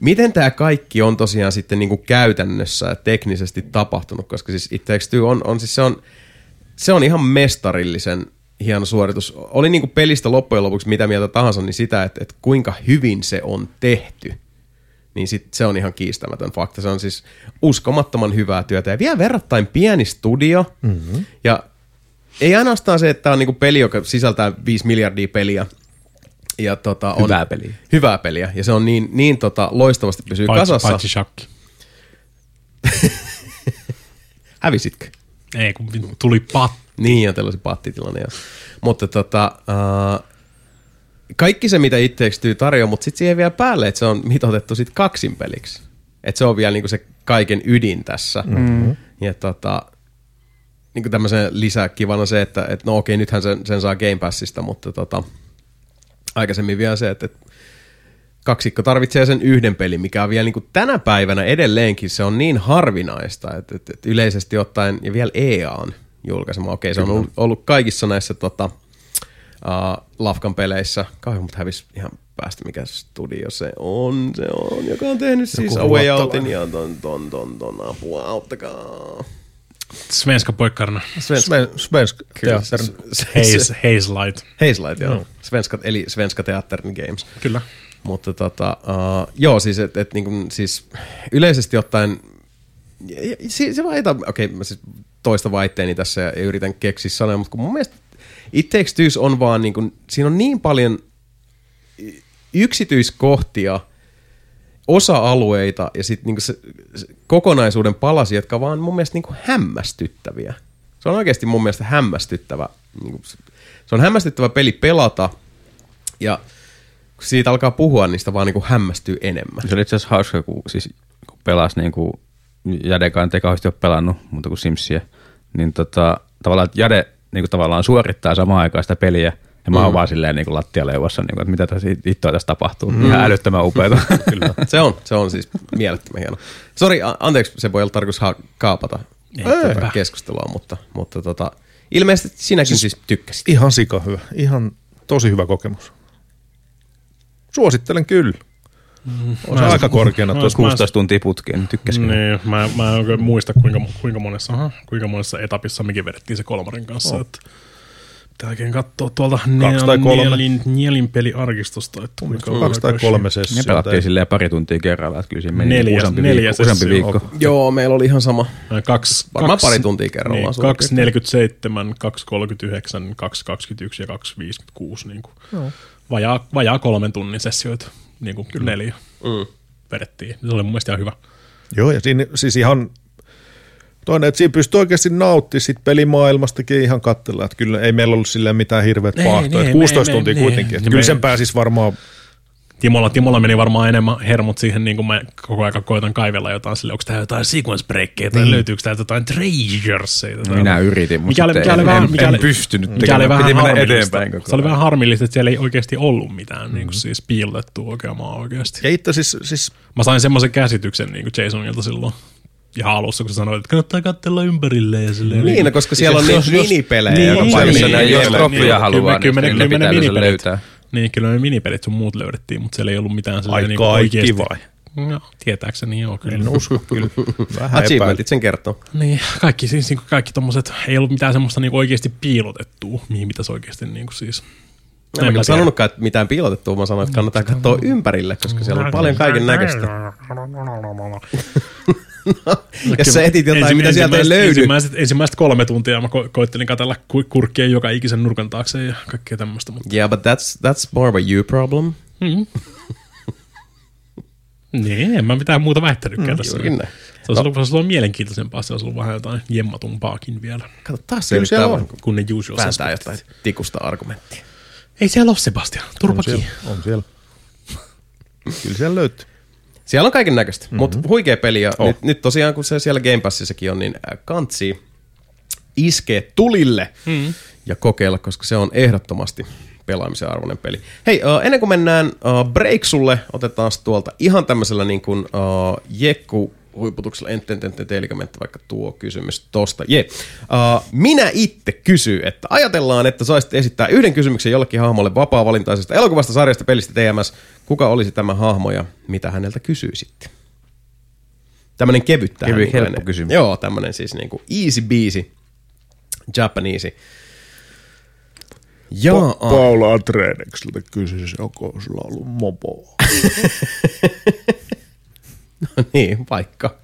Miten tämä kaikki on tosiaan sitten niin kuin käytännössä ja teknisesti tapahtunut, koska siis It Takes Two on, on siis se on, se on ihan mestarillisen hieno suoritus. Oli niin kuin pelistä loppujen lopuksi mitä mieltä tahansa, niin sitä, että, että kuinka hyvin se on tehty, niin sit se on ihan kiistämätön fakta. Se on siis uskomattoman hyvää työtä ja vielä verrattain pieni studio. Mm-hmm. Ja ei ainoastaan se, että tämä on niinku peli, joka sisältää 5 miljardia peliä. Ja tota, on Hyvää peliä. Hyvää peliä. Ja se on niin, niin tota, loistavasti pysyy Paitsi, kasassa. paitsi shakki. Hävisitkö? Ei, kun tuli pat. Niin, ja tällaisen pattitilanne. joo. Mutta tota, uh, kaikki se, mitä It Takes Two tarjoaa, mutta sitten siihen vielä päälle, että se on mitoitettu sit kaksin peliksi. Että se on vielä niinku se kaiken ydin tässä. Mm-hmm. Ja tota, niinku tämmöisen lisäkivana se, että et no okei, nythän sen, sen saa Game Passista, mutta tota, aikaisemmin vielä se, että et kaksikko tarvitsee sen yhden pelin, mikä on vielä niin kuin tänä päivänä edelleenkin, se on niin harvinaista, että, että, että yleisesti ottaen, ja vielä EA on julkaisema, okei se on ollut, ollut kaikissa näissä tota, uh, Lafkan peleissä, kauhean mut hävisi ihan päästä, mikä studio se on, se on, joka on tehnyt siis A Way Outin ja ton, ton, ton, ton, apua, auttakaa. Svenska poikkarna. Svenska, Sven, svensk kyllä, teatteri. Haze, Haze Light. Hazelight, joo. Svenska, eli Svenska Teatterin Games. Kyllä. Mutta tota, uh, joo, siis, et, et, niin kuin, siis yleisesti ottaen, se, se vaita, okei, okay, mä siis toista vaitteeni tässä ja, yritän keksiä sanoja, mutta kun mun mielestä It Takes Two on vaan, niin kuin, siinä on niin paljon yksityiskohtia, osa-alueita ja sitten niinku se, se kokonaisuuden palasia, jotka vaan mun mielestä niinku hämmästyttäviä. Se on oikeasti mun mielestä hämmästyttävä. Niinku, se on hämmästyttävä peli pelata ja kun siitä alkaa puhua, niin sitä vaan niinku hämmästyy enemmän. Se oli itse asiassa hauska, kun, siis, kun pelasi niin kuin Jadekaan ei kauheasti ole pelannut muuta kuin Simsia, niin tota, tavallaan että Jade niin kuin tavallaan suorittaa samaan aikaan sitä peliä, ja mä oon vaan silleen niin kuin lattialeuvassa, niin kuin, että mitä tässä ittoa tässä tapahtuu. Mm. Ihan älyttömän upeata. Kyllä. Se on, se on siis mielettömän hieno. Sori, anteeksi, se voi olla tarkoitus ha- kaapata tätä keskustelua, mutta, mutta tota, ilmeisesti sinäkin siis, siis tykkäsit. Ihan sika hyvä. Ihan tosi hyvä kokemus. Suosittelen kyllä. On se aika korkeana tuossa. 16 tuntia putkeen, niin tykkäsin. Niin, mä, mä en oikein muista, kuinka, kuinka, monessa, aha, kuinka monessa etapissa mekin vedettiin se kolmarin kanssa. Oh. Että pitää oikein katsoa tuolta. Nielin, Nielin peliarkistosta, että kuinka Kaksi tai kolme Me sessiota. pelattiin silleen pari tuntia kerralla, että kyllä siinä meni Neljä- useampi, neljä viikko, useampi sessioa. viikko. Joo, meillä oli ihan sama. Ää, Kaksi, Varmaan kaksi, pari tuntia kerrallaan Niin, suurin 2.47, 2.39, 2.21 ja 2.56. Niin kuin vajaa, vajaa kolmen tunnin sessioita, niin kuin neljä Mm. vedettiin. Se oli mun mielestä ihan hyvä. Joo, ja siinä siis ihan toinen, että siinä pystyy oikeasti nauttimaan sit pelimaailmastakin ihan katsella, että kyllä ei meillä ollut silleen mitään hirveät Ei, niin, että 16 me- tuntia me- kuitenkin, niin. että kyllä sen pääsisi varmaan, Timolla, Timolla meni varmaan enemmän hermot siihen, niin kuin mä koko ajan koitan kaivella jotain sille, onko täällä jotain sequence breakkeja tai löytyykö täältä jotain treasuresia. tai Minä yritin, mutta Mikä oli, sitten mikä oli en, vähän, en, mikä en oli, pystynyt mikä oli tekemään. vähän Piti mennä harmillista. eteenpäin koko Se oli vähän harmillista, että siellä ei oikeasti ollut mitään niin kuin siis piilotettua oikeamaan oikeasti. ja itse siis, siis Mä sain semmoisen käsityksen niin kuin Jasonilta silloin. ihan alussa, kun sä sanoit, että kannattaa katsella ympärille. Ja silleen, Niin, no, koska siellä on Jos- niitä jos- minipelejä Niin, joka niin, paikassa. niin, näin niin, jos jotain. troppuja niin, haluaa, kyllä, niin kyllä, ne kyllä pitää ne sen minipelit- löytää. Niin, kyllä ne minipelit sun muut löydettiin, mutta siellä ei ollut mitään Ai sellainen niin kaikki oikeasti. vai? No, tietääkseni joo, kyllä. En usko kyllä. Vähän. Achievementit sen kertoo. Niin, kaikki siis niin kaikki tommoset, ei ollut mitään semmoista niin oikeasti piilotettua, mihin pitäisi oikeasti niin kuin siis. En mä kyllä sanonutkaan, että mitään piilotettua, mä sanoin, että kannattaa katsoa ympärille, koska siellä on paljon kaiken näköistä. Jos sä etit jotain, mitä sieltä ei Ensimmäiset- löydy. Ensimmäiset, ensimmäiset kolme tuntia mä ko- koittelin katella ku- kurkkia joka ikisen nurkan taakse ja kaikkea tämmöistä. Mutta... Yeah, but that's, that's more of a you problem. Niin, en mä mitään muuta väittänytkään mm, tässä. Se olisi, ollut, se olisi ollut mielenkiintoisempaa, se olisi ollut vähän jotain jemmatumpaakin vielä, Kato, taas se on. kun ne usual vääntää suspects. jotain tikusta argumenttia. Ei siellä ole Sebastian, turpa On siellä. On siellä. Kyllä siellä löytyy. Siellä on kaiken näköistä, Mhm. mm-hmm. mutta huikea peli. Ja Oh. nyt, nyt tosiaan, kun se siellä Game Passissakin on, niin äh, kantsii iskee tulille mm. ja kokeilla, koska se on ehdottomasti pelaamisen arvoinen peli. Hei, uh, ennen kuin mennään uh, Breaksulle, otetaan tuolta ihan tämmöisellä niin kuin uh, Jekku huiputuksella, en, en, en, en teilläkö menette vaikka tuo kysymys tosta. Yeah. Uh, minä itse kysy, että ajatellaan, että saisit esittää yhden kysymyksen jollekin hahmolle vapaa-valintaisesta elokuvasta, sarjasta, pelistä, TMS. Kuka olisi tämä hahmo ja mitä häneltä kysyisitte? Tämmönen kevyt tähän. Kevyt, niin kuin helppo kysymys. Joo, tämmönen siis niinku easy beasy, Japanese. Jaa, Paula Atrenekseltä kysyisi, onko sulla ollut mopo. No niin, vaikka.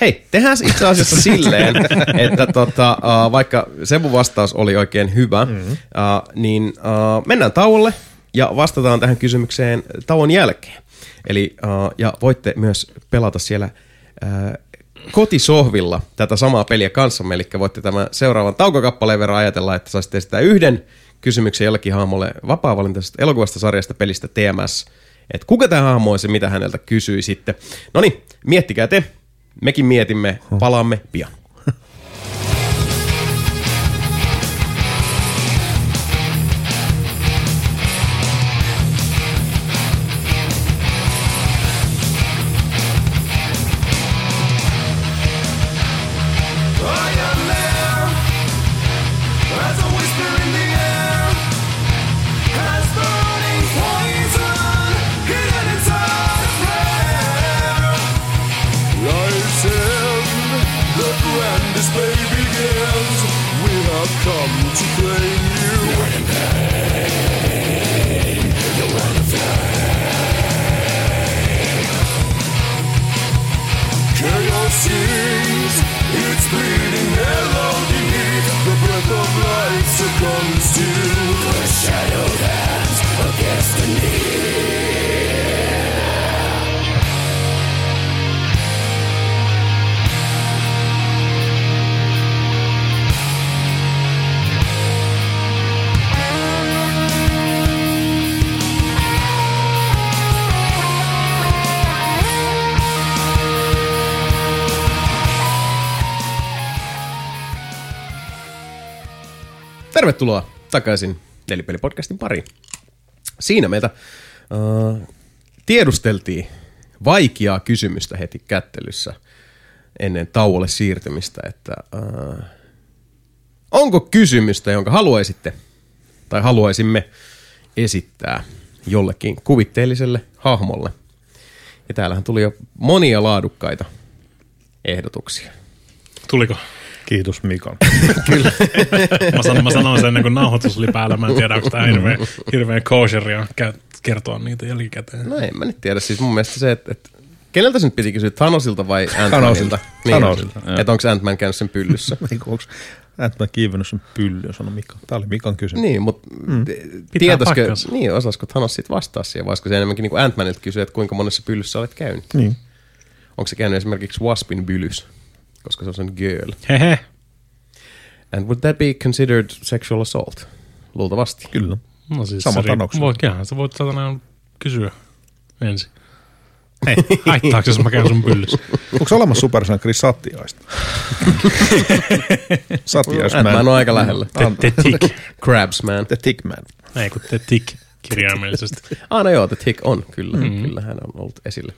Hei, tehdään itse asiassa silleen, että tota, uh, vaikka Sebun vastaus oli oikein hyvä, mm-hmm. uh, niin uh, mennään tauolle ja vastataan tähän kysymykseen tauon jälkeen. Eli, uh, ja voitte myös pelata siellä uh, kotisohvilla tätä samaa peliä kanssamme, eli voitte tämän seuraavan taukokappaleen verran ajatella, että saisitte esittää yhden kysymyksen jollekin hahmolle vapaa-valintaisesta elokuvasta, sarjasta, pelistä, TMS, että kuka tämä hahmo olisi ja mitä häneltä kysyi sitten. No niin, miettikää te, mekin mietimme, palaamme pian. Tervetuloa takaisin Nelipeli-podcastin pariin. Siinä meitä uh, tiedusteltiin vaikeaa kysymystä heti kättelyssä ennen tauolle siirtymistä, että uh, onko kysymystä, jonka haluaisitte tai haluaisimme esittää jollekin kuvitteelliselle hahmolle. Ja täällähän tuli jo monia laadukkaita ehdotuksia. Tuliko? Kiitos Mikan. Mä sanon, mä sanon sen ennen kuin nauhoitus oli päällä. Mä en tiedä, onko tämä hirveän, hirveän kosheria kertoa niitä jälkikäteen. No en mä nyt tiedä. Siis mun mielestä se, että, että keneltä se nyt piti kysyä, Thanosilta vai Ant-Manilta? Thanosilta. Niin, Thanosilta, Että onko Ant-Man käynyt sen pyllyssä? Onko Ant-Man kiivennyt sen pyllyyn, sanoi Mika. Tämä oli Mikan kysymys. niin, mutta mm. tietäisikö, niin, osaisiko Thanos sitten vastaa siihen, vai olisiko se enemmänkin niin kuin Ant-Manilta kysyä, että kuinka monessa pyllyssä olet käynyt? Niin. Onko se käynyt esimerkiksi Waspin byllys, koska se on sen girl? Hehe. And would that be considered sexual assault? Luultavasti. Kyllä. No siis Sama se riippuu- Thanoksen. Voi, kyllähän sä voit satana kysyä ensin. Hei, haittaako jos mä käyn sun pyllyssä? Onko olemassa supersankari Satiaista? Satiaisman. Ant-Man on aika lähellä. The, the Tick. Crabs man. The Tickman. Ei kun The Tick kirjaimellisesti. Ah, no joo, The Tick on, kyllä. Mm-hmm. Kyllä hän on ollut esillä.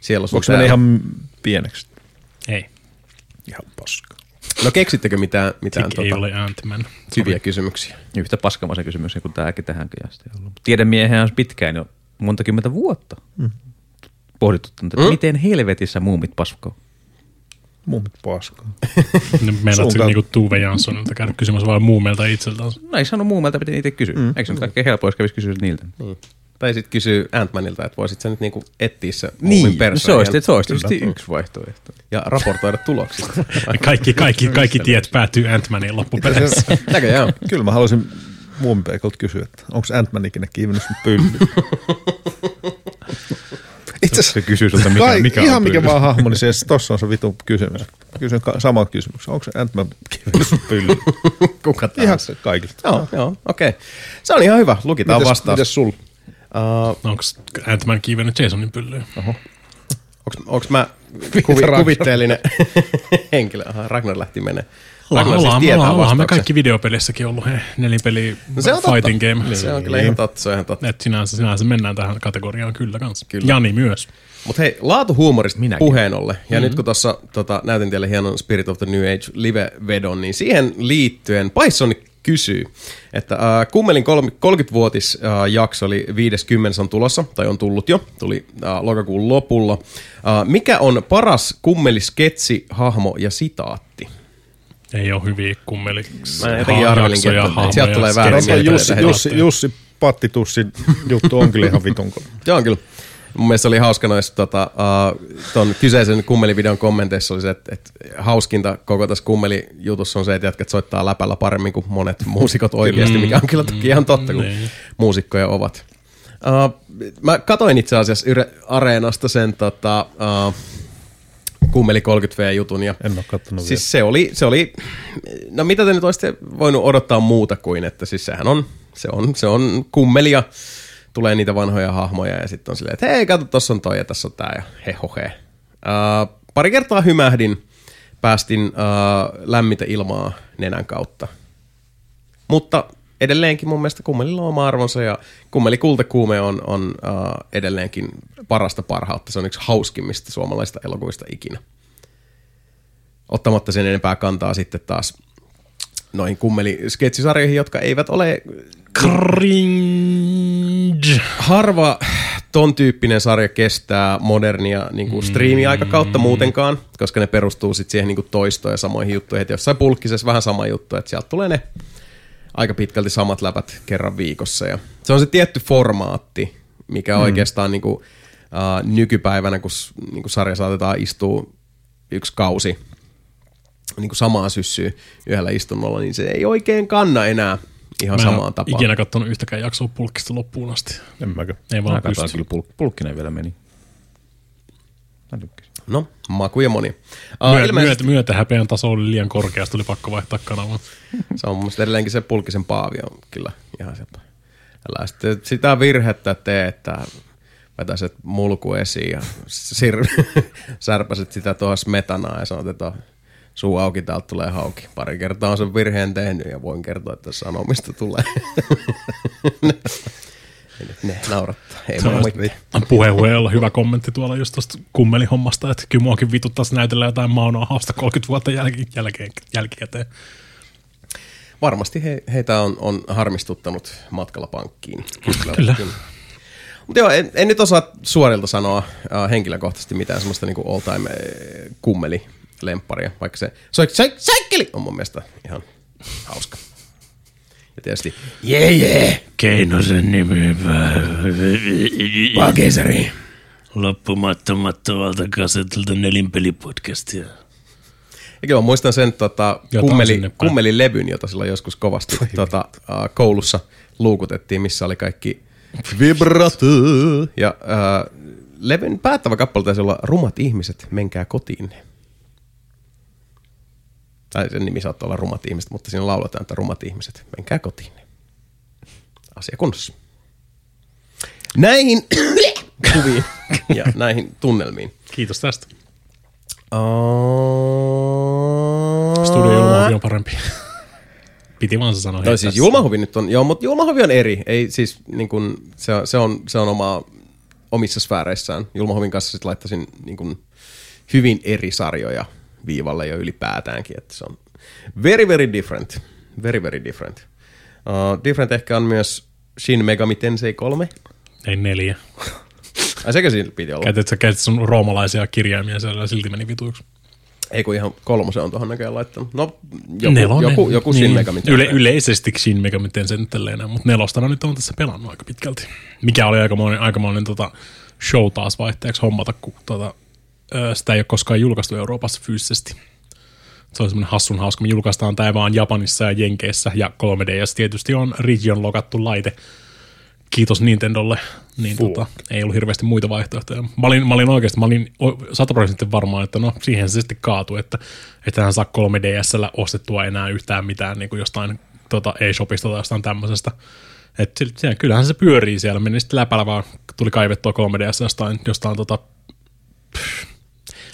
Siellä Onko se ihan pieneksi? Ei. Ihan paska. No keksittekö mitään, mitään Tick ei tota, ole Ant-Man. hyviä kysymyksiä? Yhtä paskamaisen kysymyksen kuin tämäkin tähänkin asti ollut. Tiedemiehen on pitkään jo monta kymmentä vuotta mm. pohdittu, että Mm. mm? miten helvetissä muumit paskoo. Mummit paskaa. No, se kautta. niinku Tuve Janssonilta käydä kysymässä vaan muumeilta itseltään. No ei sano muumelta, piti itse kysyä. Mm. Eikö se nyt kaikkein helpoin, jos kävisi kysyä niiltä? Niin. Tai sitten kysyy Ant-Manilta, että voisit sä nyt niinku etsiä se Niin, no perseen se olisi, se tietysti yksi vaihtoehto. ja raportoida tuloksista. Kaikki, kaikki, kaikki tiet päätyy Ant-Maniin loppupeleissä. Näköjään. Kyllä mä haluaisin muumipeikolta kysyä, että onko Ant-Man ikinä kiivennyt sun pylly? Itse Se kysyy sulta, mikä, Kai, mikä ihan on mikä pylly. vaan hahmo, niin se, tossa on se vitu kysymys. Kysyn ka- saman kysymyksen. Onko se Ant-Man pylly? Kuka ihan tahansa. kaikilta. Joo, joo, okei. Okay. Se on ihan hyvä. Lukitaan Mites, vastaus. mites sul? Uh, Onko Ant-Man kiivennyt Jasonin pyllyyn? onks mä kuvi, kuvitteellinen henkilö? Aha, Ragnar lähti menee. Ollaan, Ragnar siis ollaan, tietää ollaan, ollaan me vastauksen. kaikki videopelissäkin ollut he, nelipeli No se on totta. fighting game. Niin. Se on kyllä ihan totta, se on ihan totta. Et sinänsä, sinänsä mennään tähän kategoriaan kyllä kanssa. Kyllä. Jani myös. Mutta hei, laatuhuumorista Minäkin. puheen ollen, ja mm-hmm. nyt kun tuossa tota, näytin teille hienon Spirit of the New Age live-vedon, niin siihen liittyen Python kysyy, että äh, Kummelin 30-vuotis äh, jakso oli 50 on tulossa, tai on tullut jo, tuli äh, lokakuun lopulla. Äh, mikä on paras kummelisketsi, hahmo ja sitaatti? Ei ole hyviä kummeli. Mä jotenkin arvelin, että- että sieltä tulee mielipiteitä Jussi. Jussi, Jussi Pattitussin juttu on kyllä ihan vitun kova. Joo, kyllä. Mun mielestä oli hauska noissa tota, uh, ton kyseisen kummelivideon kommenteissa oli se, että, että hauskinta koko tässä kummelijutussa on se, että jätkät soittaa läpällä paremmin kuin monet muusikot oikeasti, mikä on kyllä toki ihan totta, kun Niin. muusikkoja ovat. Uh, mä katoin itse asiassa Yle Areenasta sen tota, uh, kummeli 30V-jutun ja En ole kattonut Siis se oli, se oli, no mitä te nyt olisitte voinut odottaa muuta kuin, että siis sehän on, se on, se on kummelia, tulee niitä vanhoja hahmoja ja sitten on silleen, että hei, kato, tossa on toi ja tässä on tää ja he ho he. Uh, pari kertaa hymähdin, päästin uh, lämmitä ilmaa nenän kautta. Mutta edelleenkin mun mielestä kummelilla on oma arvonsa ja kummeli kultakuume on, on uh, edelleenkin parasta parhautta. Se on yksi hauskimmista suomalaista elokuvista ikinä ottamatta sen enempää kantaa sitten taas noihin kummeli-sketsisarjoihin, jotka eivät ole Cringe. harva ton tyyppinen sarja kestää modernia niin kuin striimi-aikakautta muutenkaan, koska ne perustuu sitten siihen niin kuin toistoon ja samoihin juttuihin. Et jossain pulkkisessa vähän sama juttu, että sieltä tulee ne aika pitkälti samat läpät kerran viikossa. Ja se on se tietty formaatti, mikä mm. oikeastaan niin kuin, uh, nykypäivänä, kun niin kuin sarja saatetaan istua yksi kausi niin kuin samaa syssyä yhdellä istunnolla, niin se ei oikein kanna enää ihan Mä samaan tapaan. ikinä katsonut yhtäkään jaksoa pulkista loppuun asti. En mäkö. Ei vaan Mä pysty. kyllä, pul- pulkkinen vielä meni. Mä tykkäsin. No, makuja moni. Uh, Myö, ilmeisesti myötä, myötähäpeän taso oli liian korkeasta, tuli pakko vaihtaa kanavaa. se on mun mielestä edelleenkin se pulkisen paavi on kyllä ihan sieltä. Älä sitten sitä virhettä tee, että vetäiset mulku esiin ja sir- särpäset sitä tuohon smetanaan ja sanot, että suu auki, täältä tulee hauki. Pari kertaa on sen virheen tehnyt ja voin kertoa, että sanomista tulee. Ne naurattaa. Ei mitään. Puhehueella hyvä kommentti tuolla just tuosta kummelihommasta, että kyllä muakin vituttaisi näytellä jotain Maunoa hausta 30 vuotta jälki, jälkeen, jälkikäteen. Varmasti he, heitä on, on harmistuttanut matkalla pankkiin. Kyllä. Mutta joo, en, en nyt osaa suorilta sanoa äh, henkilökohtaisesti mitään semmoista niinku all time äh, kummeli lempparia, vaikka se saikkeli on mun mielestä ihan hauska. Ja tietysti, jee jee, Keinosen nimi Pakesari. loppumattomattomalta kasetilta nelinpelipodcastia. Ja kyllä mä muistan sen tota, kummeli, sinne päin. kummelilevyn, jota silloin joskus kovasti tota, koulussa luukutettiin, missä oli kaikki vibrato. Ja äh, levyn päättävä kappale taisi olla Rumat ihmiset, menkää kotiin. Tai sen nimi saattoi olla Rumat ihmiset, mutta siinä lauletaan, että Rumat ihmiset, menkää kotiin. Asia kunnossa. Näihin kuviin ja näihin tunnelmiin. Kiitos tästä. Uh, Studio Julmahovi on parempi. Piti vaan se sanoa. Tai siis Julmahovi nyt on, joo, mutta Julmahovi on eri. Ei siis niin kuin, se, on- se, on, se on oma, omissa sfääreissään. Julmahovin kanssa sitten laittaisin niin kuin, hyvin eri sarjoja viivalle jo ylipäätäänkin, että se on very very different, very very different. Uh, different ehkä on myös Shin Megami Tensei 3. Ei neljä. Ai sekä siinä piti olla? Käytit sä käytit sun roomalaisia kirjaimia siellä silti meni vituiksi. Ei kun ihan kolmosen on tuohon näköjään laittanut. No joku, Nelonen. joku, joku Shin Megami Tensei. Yle, yleisesti Shin Megami Tensei nyt tälleen, mutta nelostana nyt on tässä pelannut aika pitkälti. Mikä oli aikamoinen, aikamoinen tota, show taas vaihteeksi hommata, kun tota, sitä ei ole koskaan julkaistu Euroopassa fyysisesti. Se on semmoinen hassun hauska. Me julkaistaan tämä vaan Japanissa ja Jenkeissä ja 3DS tietysti on region lokattu laite. Kiitos Nintendolle. Niin tota, ei ollut hirveästi muita vaihtoehtoja. Mä olin, mä olin oikeasti, mä olin o- sataprosenttisesti varmaan, että no siihen se sitten kaatui, että että hän saa 3DSllä ostettua enää yhtään mitään niin kuin jostain tota, e-shopista tai jostain tämmöisestä. Et se, se, kyllähän se pyörii siellä. Meni sitten läpällä vaan, tuli kaivettua 3DS jostain, jostain tota,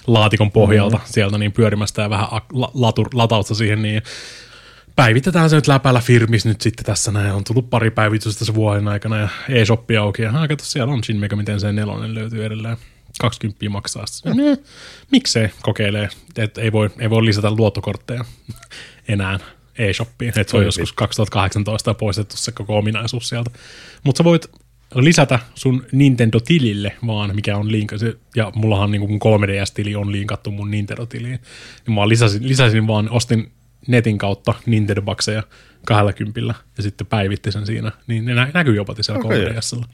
laatikon pohjalta mm-hmm. sieltä niin pyörimästä ja vähän latur, latausta siihen, niin päivitetään se nyt läpällä firmis nyt sitten tässä näin. On tullut pari päivitystä tässä vuoden aikana ja e-shoppi auki. Ja kato, siellä on Shin Megami Tensei 4 löytyy edelleen. 20 maksaa. Sitten, mm. Miksei kokeilee, että ei voi, ei voi lisätä luottokortteja enää e-shoppiin. Että se on joskus 2018 poistettu se koko ominaisuus sieltä. Mutta sä voit lisätä sun Nintendo-tilille vaan, mikä on link, ja mullahan niin mun 3DS-tili on linkattu mun Nintendo-tiliin, niin mä lisäsin, lisäsin vaan, ostin netin kautta Nintendo-bakseja 20 ja sitten päivitti sen siinä, niin ne nä- näkyy jopa siellä Okei. 3DSllä.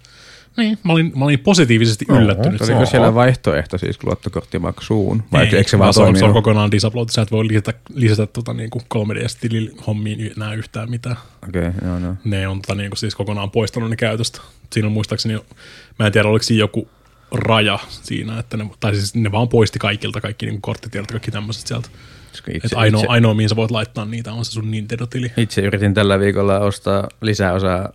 Niin, mä olin, mä olin positiivisesti yllättynyt. Oliko Oliko siellä vaihtoehto siis luottokorttimaksuun? Vai Ei, eikö se vaan se, on, se on kokonaan disupload. Sä et voi lisätä, lisätä tota, niin 3DS-tilin hommiin enää yhtään mitään. Okei, okay, joo, joo. Ne on tota, niin kuin, siis kokonaan poistanut ne käytöstä. Siinä on muistaakseni, mä en tiedä oliko siinä joku raja siinä, että ne, tai siis ne vaan poisti kaikilta kaikki niin korttitiedot, kaikki tämmöiset sieltä. Itse, ainoa, itse, ainoa, mihin sä voit laittaa niitä, on se sun Nintendo-tili. itse yritin tällä viikolla ostaa lisäosaa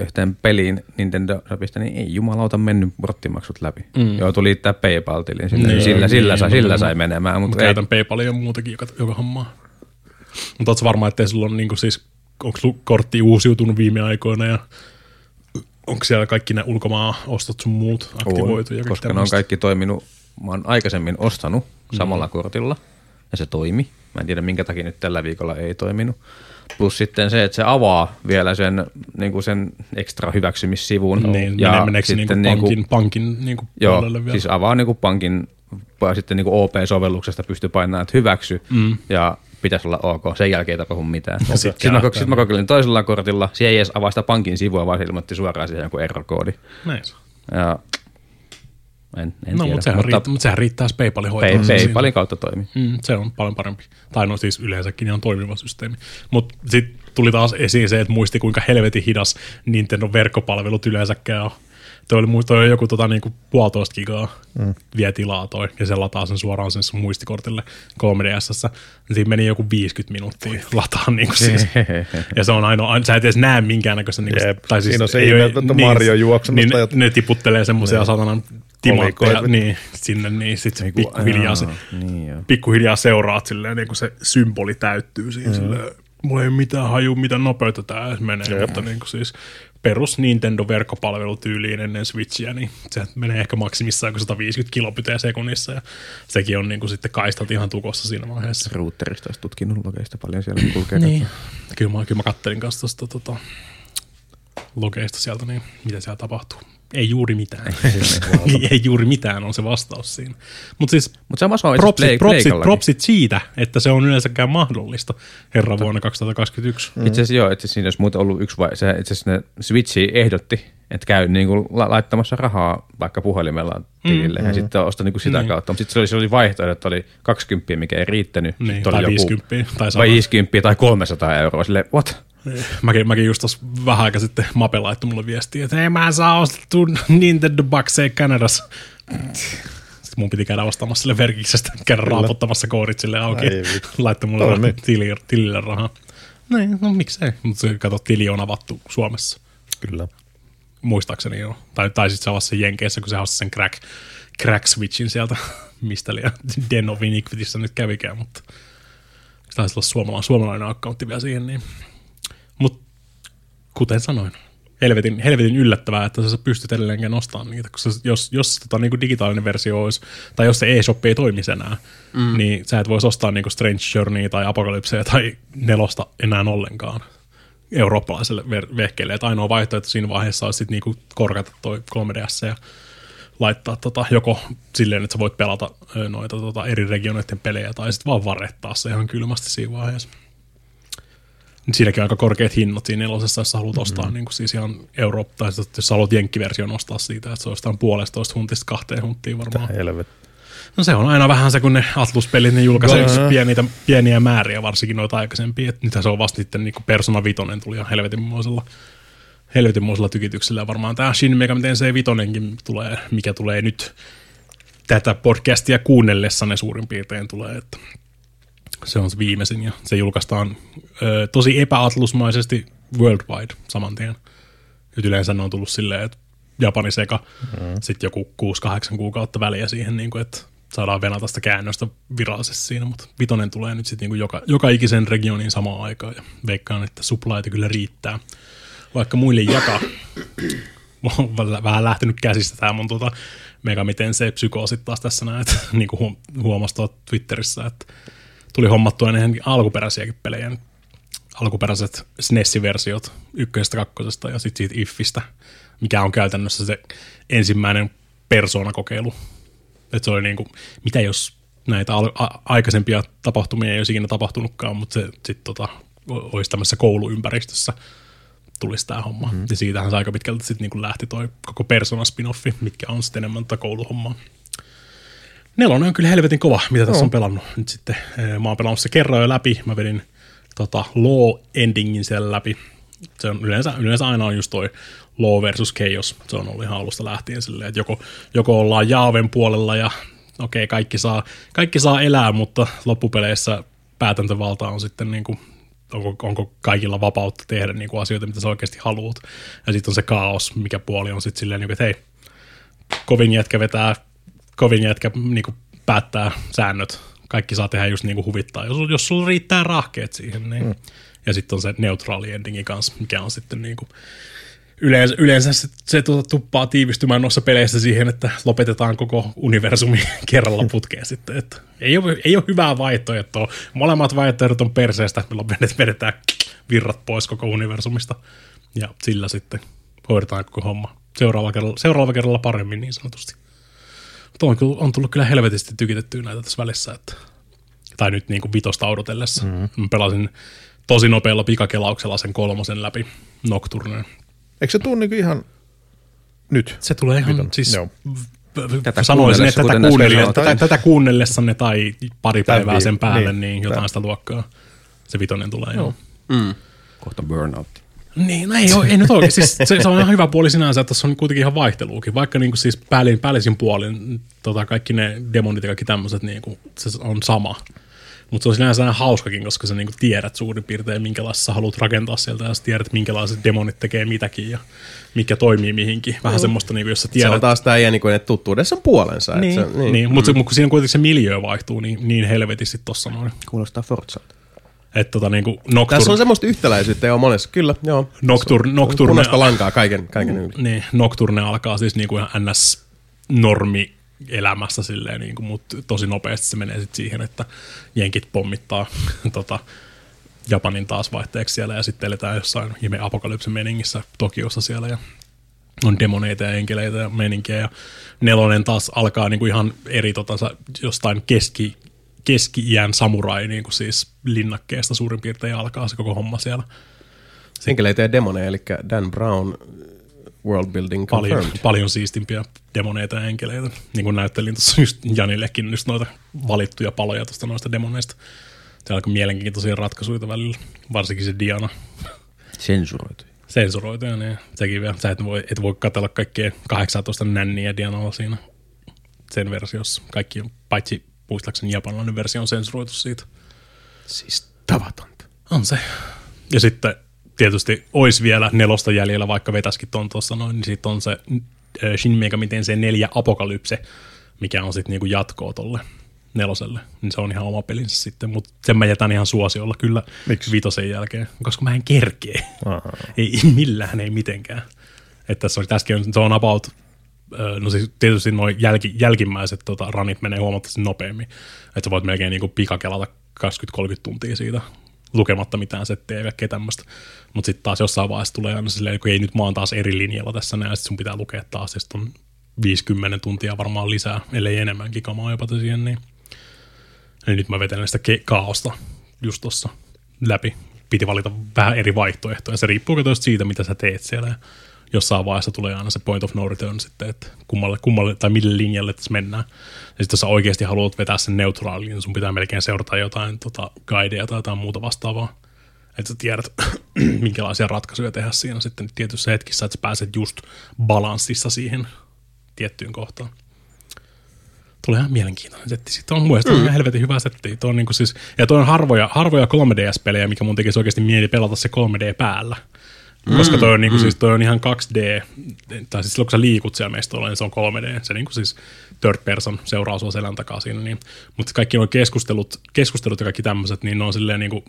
yhteen peliin Nintendo Shopista, niin ei jumalauta mennyt porttimaksut läpi. Mm. Joutui liittää PayPal-tilin. Sillä, Niin, sillä, sillä, niin, sai, niin, sillä niin. sai menemään. Mutta käytän PayPalia ja muutakin joka, joka hommaa. Mutta ootko varma, ettei sulla on niinku siis, onko kortti uusiutunut viime aikoina ja onko siellä kaikki ne ulkomaan ostot sun muut aktivoitu? ja koska ne on kaikki toiminut. Mä oon aikaisemmin ostanut samalla mm. kortilla ja se toimi. Mä en tiedä minkä takia nyt tällä viikolla ei toiminut. Plus sitten se, että se avaa vielä sen, niin kuin sen ekstra hyväksymissivun. Niin, ja meneekö se niinku pankin, pankin niinku Joo, puolelle vielä? siis avaa niinku pankin, ja sitten niinku OP-sovelluksesta pystyy painamaan, että hyväksy, mm. ja pitäisi olla ok. Sen jälkeen ei tapahdu mitään. sit Sitten mä, kärähtää. sit mä kokeilin toisella kortilla, se ei edes avaa sitä pankin sivua, vaan se ilmoitti suoraan siihen joku error-koodi. Näin. Ja en, en No, tiedä. mutta sehän, riittää, mutta sehän riittää PayPalin Pay, hoitoon. PayPalin kautta toimii. Mm, se on paljon parempi. Tai no siis yleensäkin ihan toimiva systeemi. Mutta sitten tuli taas esiin se, että muisti kuinka helvetin hidas Nintendo verkkopalvelut yleensäkään on. Toi oli, toi oli joku tota, niinku puolitoista gigaa mm. vie tilaa toi, ja se lataa sen suoraan sen sun muistikortille 3DSssä. Siinä meni joku 50 minuuttia lataa niinku siis. ja se on ainoa, ain- sä et edes näe minkäännäköistä. Niinku, Jep. Siinä on se ihme, että Mario juoksemassa niin, tai ne, jotain. ne tiputtelee semmoisia satanan timantteja, niin, sinne, niin sit se pikkuhiljaa se, Niin pikkuhiljaa seuraat silleen, niin kuin se symboli täyttyy siinä mm. silleen, mulla ei ole mitään haju, mitä nopeutta edes menee, Jep. mutta niin kuin siis perus Nintendo verkkopalvelutyyliin ennen Switchiä, niin se menee ehkä maksimissaan joku 150 kilopyteä sekunnissa ja sekin on niin kuin sitten kaistat ihan tukossa siinä vaiheessa. Routerista olisi tutkinut logeista paljon siellä kulkee. Niin. Kyllä mä, kyllä mä kattelin kanssa tuosta tota, logeista sieltä, niin mitä siellä tapahtuu. Ei juuri mitään. ei juuri mitään on se vastaus siinä. Mutta siis Mutta samassa on propsit, Play, propsit, Playkallakin. propsit siitä, että se on yleensäkään mahdollista herran vuonna 2021. Mm. Itse asiassa joo, itse asiassa siinä olisi muuten ollut yksi vai, se itse asiassa ne Switchi ehdotti, että käy niin kuin la- laittamassa rahaa vaikka puhelimella tilille mm, ja sitten osta niin kuin sitä Niin. kautta. Mutta sitten se oli, se oli vaihtoehto, että oli 20, mikä ei riittänyt. Niin, tai oli 50 tai 100. vai 50 tai 300 euroa. Sille what? Mäkin, mäkin just tuossa vähän aika sitten Mape laittoi mulle viestiä, että ei mä saa ostettu Nintendo Boxeja Kanadassa. Sitten mun piti käydä ostamassa sille verkiksestä, käydä raapottamassa koodit sille auki. Vittu. Laittoi mulle Toimi. tili, tilille rahaa. Niin, no miksei. Mutta se kato, tili on avattu Suomessa. Kyllä. Muistaakseni joo. Tai, tai sitten se avasi sen Jenkeissä, kun se avasi sen crack, crack switchin sieltä, mistä liian Den of Iniquityssä nyt kävikään, mutta taisi olla suomalainen, suomalainen accountti vielä siihen. Niin. Mutta kuten sanoin, helvetin, helvetin yllättävää, että sä pystyt edelleenkin nostamaan niitä, koska jos, jos tota, niin kuin digitaalinen versio olisi, tai jos se eShop ei toimisi enää, mm. niin sä et voisi ostaa niin kuin Strange Journey tai Apocalypsea tai nelosta enää ollenkaan eurooppalaiselle ver- vehkeelle. Että ainoa vaihtoehto siinä vaiheessa olisi sitten niinku korkata toi 3DS ja laittaa tota, joko silleen, että sä voit pelata noita tota, eri regioneiden pelejä, tai sitten vaan varrettaa se ihan kylmästi siinä vaiheessa. Siinäkin on aika korkeat hinnat siinä nelosessa, jos haluat ostaa mm-hmm. niin kuin siis ihan Eurooppa, tai sit, jos sä haluat jenkkiversion ostaa siitä, että se on jostain puolestoista huntista kahteen hunttiin varmaan. Helvet. No se on aina vähän se, kun ne Atlus-pelit, ne julkaisee no, pieniä, pieniä määriä, varsinkin noita aikaisempia. Et nythän se on vasta sitten niin Persona Vitoinen tuli ihan helvetinmoisella, helvetinmoisella tykityksellä. Ja varmaan tämä Shin Megami Tensei Vitonenkin tulee, mikä tulee nyt tätä podcastia kuunnellessa ne suurin piirtein tulee, että se on se viimeisin ja se julkaistaan ö, tosi epäatlusmaisesti worldwide saman tien. Nyt yleensä ne on tullut silleen, että Japani seka, mm. sitten joku 6-8 kuukautta väliä siihen, niin kuin, että saadaan venata sitä käännöstä virallisesti siinä, mutta vitonen tulee nyt sitten niin joka, joka ikisen regionin samaan aikaan ja veikkaan, että suplaita kyllä riittää. Vaikka muille jakaa, on vähän lähtenyt käsistä tämä mun tuota, mega miten se psykoosit taas tässä näin, että niin kuin huomasi Twitterissä, että tuli hommattua näihin alkuperäisiäkin pelejä, alkuperäiset SNES-versiot ykkösestä, kakkosesta ja sitten siitä Iffistä, mikä on käytännössä se ensimmäinen persoonakokeilu. Että se oli niin kuin, mitä jos näitä al- a- aikaisempia tapahtumia ei olisi ikinä tapahtunutkaan, mutta se sitten tota, olisi tämmöisessä kouluympäristössä tulisi tämä homma. Mm-hmm. Ja siitähän se aika pitkälti sitten niin lähti toi koko persona spin-offi, mitkä on sitten enemmän tätä kouluhommaa. Nelonen on kyllä helvetin kova, mitä tässä on pelannut. Nyt sitten eh, mä oon pelannut se kerran jo läpi. Mä vedin tota, law endingin siellä läpi. Se on yleensä, yleensä aina on just toi law versus chaos. Se on ollut ihan alusta lähtien silleen, että joko, joko ollaan Jaaven puolella ja okei, okay, kaikki, saa, kaikki saa elää, mutta loppupeleissä päätäntövalta on sitten niin kuin, onko, onko kaikilla vapautta tehdä niin kuin asioita, mitä sä oikeasti haluat. Ja sitten on se kaos, mikä puoli on sitten silleen, niin että hei, kovin jätkä vetää, kovin jätkä niin kuin päättää säännöt. Kaikki saa tehdä just niin kuin huvittaa, jos, jos sulla riittää rahkeet siihen. Niin. Mm. Ja sitten on se neutraali endingi kanssa, mikä on sitten niin kuin, yleensä, yleensä se, se tuota, tuppaa tiivistymään noissa peleissä siihen, että lopetetaan koko universumi kerralla putkeen sitten. Että ei, ole, ei ole hyvää vaihtoehtoa. Molemmat vaihtoehdot on perseestä, me vedetään virrat pois koko universumista ja sillä sitten hoidetaan koko homma. Seuraavalla kerralla, seuraavalla kerralla paremmin niin sanotusti. Mutta on, on tullut kyllä helvetisti tykitettyä näitä tässä välissä. Että, tai nyt niin kuin vitosta odotellessa. Mm-hmm. Mä pelasin tosi nopealla pikakelauksella sen kolmosen läpi Nocturneen. Eikö se tule niinku ihan nyt? Se tulee ihan, Viton. siis Joo. tätä sanoisin, että tätä, kuten näissä kuunnelle, sanotaan. tätä, tätä kuunnellessanne tai pari Tämän päivää sen päälle, niin, niin, jotain tämän. sitä luokkaa. Se vitonen tulee, joo. Mm. Kohta burnout. Niin, no ei, ole, ei nyt oikein. Siis se, se, on ihan hyvä puoli sinänsä, että tässä on kuitenkin ihan vaihteluukin. Vaikka niin kuin siis päälin, päällisin puolin tota, kaikki ne demonit ja kaikki tämmöiset, niin kuin, se on sama. Mutta se on sinänsä aina hauskakin, koska sä niinku tiedät suurin piirtein, minkälaista sä haluat rakentaa sieltä, ja sä tiedät, minkälaiset demonit tekee mitäkin, ja mikä toimii mihinkin. Vähän semmoista, niinku, jos sä Se tiedät... on taas tämä niin kuin, että tuttuudessa on puolensa. niin, se, niin. niin. mutta mm. kun siinä kuitenkin se miljö vaihtuu niin, niin helvetisti tossa noin. Kuulostaa Forzalta. Että tota niinku Tässä Nocturne, on semmoista yhtäläisyyttä jo monessa, kyllä, joo. Nocturne, Nocturne, Punaista lankaa kaiken, kaiken yli. niin, Nocturne alkaa siis niinku ihan ns normi elämässä silleen, niin kuin, mutta tosi nopeasti se menee sit siihen, että jenkit pommittaa tota, Japanin taas vaihteeksi siellä ja sitten eletään jossain ihme apokalypsen meningissä Tokiossa siellä ja on demoneita ja enkeleitä ja meininkiä ja nelonen taas alkaa niin kuin ihan eri tota, jostain keski, keski-iän samurai niin kuin siis linnakkeesta suurin piirtein alkaa se koko homma siellä. Enkeleitä ja demoneja, eli Dan Brown world building paljon, confirmed. paljon siistimpiä demoneita ja enkeleitä. Niin kuin näyttelin tuossa just Janillekin just noita valittuja paloja tuosta noista demoneista. Se on aika mielenkiintoisia ratkaisuja välillä, varsinkin se Diana Sensuroitu. sensuroituja, niin sekin vielä. Sä et voi, et voi katsella kaikkea 18 nänniä Dianalla siinä sen versiossa. Kaikki on, paitsi muistaakseni japanilainen versio on sensuroitu siitä. Siis tavatonta. On se. Ja sitten tietysti olisi vielä nelosta jäljellä, vaikka vetäskin ton tuossa noin, niin sitten on se äh, Shin Megami Tensei 4 Apokalypse, mikä on sitten niinku jatkoa tolle. neloselle, niin se on ihan oma pelinsä sitten, mutta sen mä jätän ihan suosiolla kyllä Miksi? vitosen jälkeen, koska mä en kerkee. Aha. Ei millään, ei mitenkään. Että tässä on, tässäkin on, se on about, no siis tietysti noin jälki, jälkimmäiset tota, ranit menee huomattavasti nopeammin. Että sä voit melkein niin pikakelata 20-30 tuntia siitä lukematta mitään settejä ja tämmöistä. Mutta sitten taas jossain vaiheessa tulee aina silleen, kun ei nyt mä oon taas eri linjalla tässä näin, ja sit sun pitää lukea taas, ja on 50 tuntia varmaan lisää, ellei enemmänkin kamaa jopa siihen, niin, niin nyt mä vetelen sitä ke- kaaosta just tossa läpi. Piti valita vähän eri vaihtoehtoja. Se riippuu siitä, mitä sä teet siellä. Jossain vaiheessa tulee aina se point of no return sitten, että kummalle, kummalle tai mille linjalle tässä mennään. Ja sitten jos sä oikeasti haluat vetää sen neutraalin, niin sun pitää melkein seurata jotain tota, guidea tai jotain muuta vastaavaa. Että sä tiedät, minkälaisia ratkaisuja tehdä siinä sitten tietyissä hetkissä, että sä pääset just balanssissa siihen tiettyyn kohtaan. Tulee ihan mielenkiintoinen setti. Sitten on mielestä mm. helvetin hyvä setti. Tuo on niinku siis, ja tuo on harvoja, harvoja 3DS-pelejä, mikä mun tekisi oikeasti mieli pelata se 3D päällä. Mm. Koska toi on, niinku, mm. siis, toi on ihan 2D, tai siis silloin kun sä liikut siellä mestolla, niin se on 3D. Se niinku siis third person seuraa sua selän takaa siinä. Niin. Mutta kaikki nuo keskustelut, keskustelut ja kaikki tämmöiset, niin ne on silleen niinku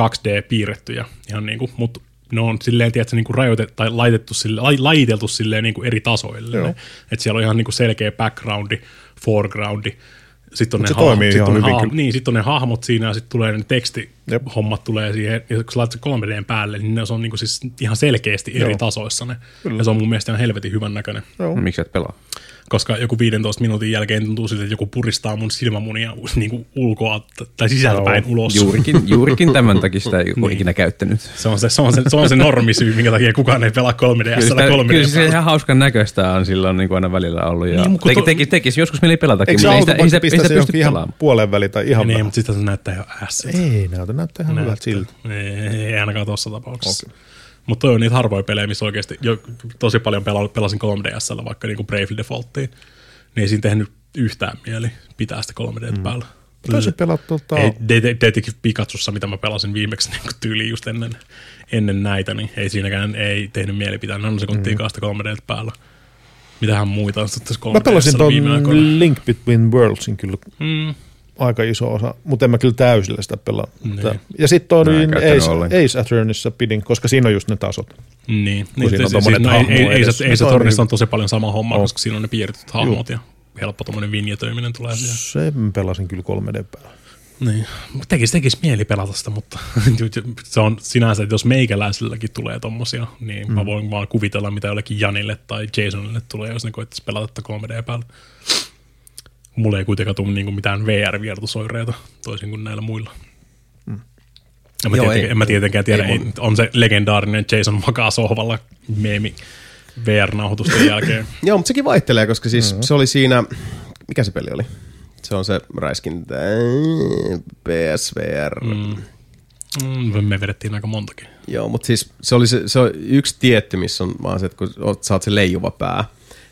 2D piirrettyjä. Ihan niinku, mutta ne on silleen, tiedätkö, niin kuin rajoitettu tai laitettu sille, lai, laiteltu silleen niin kuin eri tasoille. Että siellä on ihan niin kuin selkeä backgroundi, foregroundi, sitten on, Mut ne se toimii sit on, hyvin hahmot, kyllä. niin, sit on ne hahmot siinä ja sitten tulee ne Jep. tekstihommat tulee siihen. Ja kun sä laitat se 3D päälle, niin ne on niin kuin siis ihan selkeästi eri Joo. tasoissa ne. Kyllä. Ja se on mun mielestä ihan helvetin hyvän näköinen. Joo. No, miksi et pelaa? Koska joku 15 minuutin jälkeen tuntuu siltä, että joku puristaa mun silmämunia niin kuin ulkoa tai sisältäpäin Joo. ulos. Juurikin, juurikin tämän takia sitä ei ole Niin. ikinä käyttänyt. Se on se, se, on se, se, on se normisyy, minkä takia kukaan ei pelaa 3 ds Kyllä, sitä, 3 kyllä se ihan hauskan näköistä on silloin niin kuin aina välillä ollut. Ja Niin, teki, teki, tekisi joskus mieli pelatakin, Eikö se mutta ei auto sitä, ei sitä, ei pistää sitä pysty pelaamaan. puolen väliin tai ihan Niin, mutta sitten se näyttää jo ässiltä. Ei näytä, näyttää ihan hyvältä siltä. Ei, ei ainakaan tuossa tapauksessa. Okay. Mutta toi on niitä harvoja pelejä, missä oikeasti jo, tosi paljon pela, pelasin 3DSllä, vaikka niinku Bravely Defaulttiin. Niin ei siinä tehnyt yhtään mieli pitää sitä 3D mm. päällä. Pitäisi pelata tota... Ei, Detective Pikachussa, mitä mä pelasin viimeksi niin tyyliin just ennen, ennen näitä, niin ei siinäkään ei tehnyt mieli pitää nanosekuntia mm. sitä 3D päällä. Mitähän muita on sitten 3 Mä pelasin ton Link Between Worldsin kyllä Mm, aika iso osa, mutta en mä kyllä täysillä sitä pelaa. Niin. Ja sitten Mä en olin käyttänyt Ace, ollenkaan. Ace Attorneyssa pidin, koska siinä on just ne tasot. niin. niin siinä on se- tommonen no, ei, hahmo ei, ei, se, ei se tornissa on tosi paljon sama homma, On. koska siinä on ne piirretyt hahmot ja helppo tuommoinen vinjetöiminen tulee siihen. Sen pelasin kyllä 3D päällä. Niin. Tekis, tekis mieli pelata sitä, mutta se on sinänsä, että jos meikäläiselläkin tulee tommosia, niin mm. mä voin vaan kuvitella, mitä jollekin Janille tai Jasonille tulee, jos ne koittaisi pelata tätä 3D päällä. Mulla ei kuitenkaan tule niinku mitään VR-viertusoireita, toisin kuin näillä muilla. En mä, Joo, tietenkään, ei. en mä tietenkään tiedä, Ei ei, mun- on se legendaarinen Jason makaa sohvalla meemi VR-nauhoitusten jälkeen. Joo, mutta sekin vaihtelee, koska siis mm-hmm. se oli siinä, mikä se peli oli? Se on se räiskintä, PSVR. Mm. Mm, me vedettiin aika montakin. Joo, mutta siis se oli se, se on yksi tietty, missä on vaan se, että kun oot, sä oot se leijuva pää,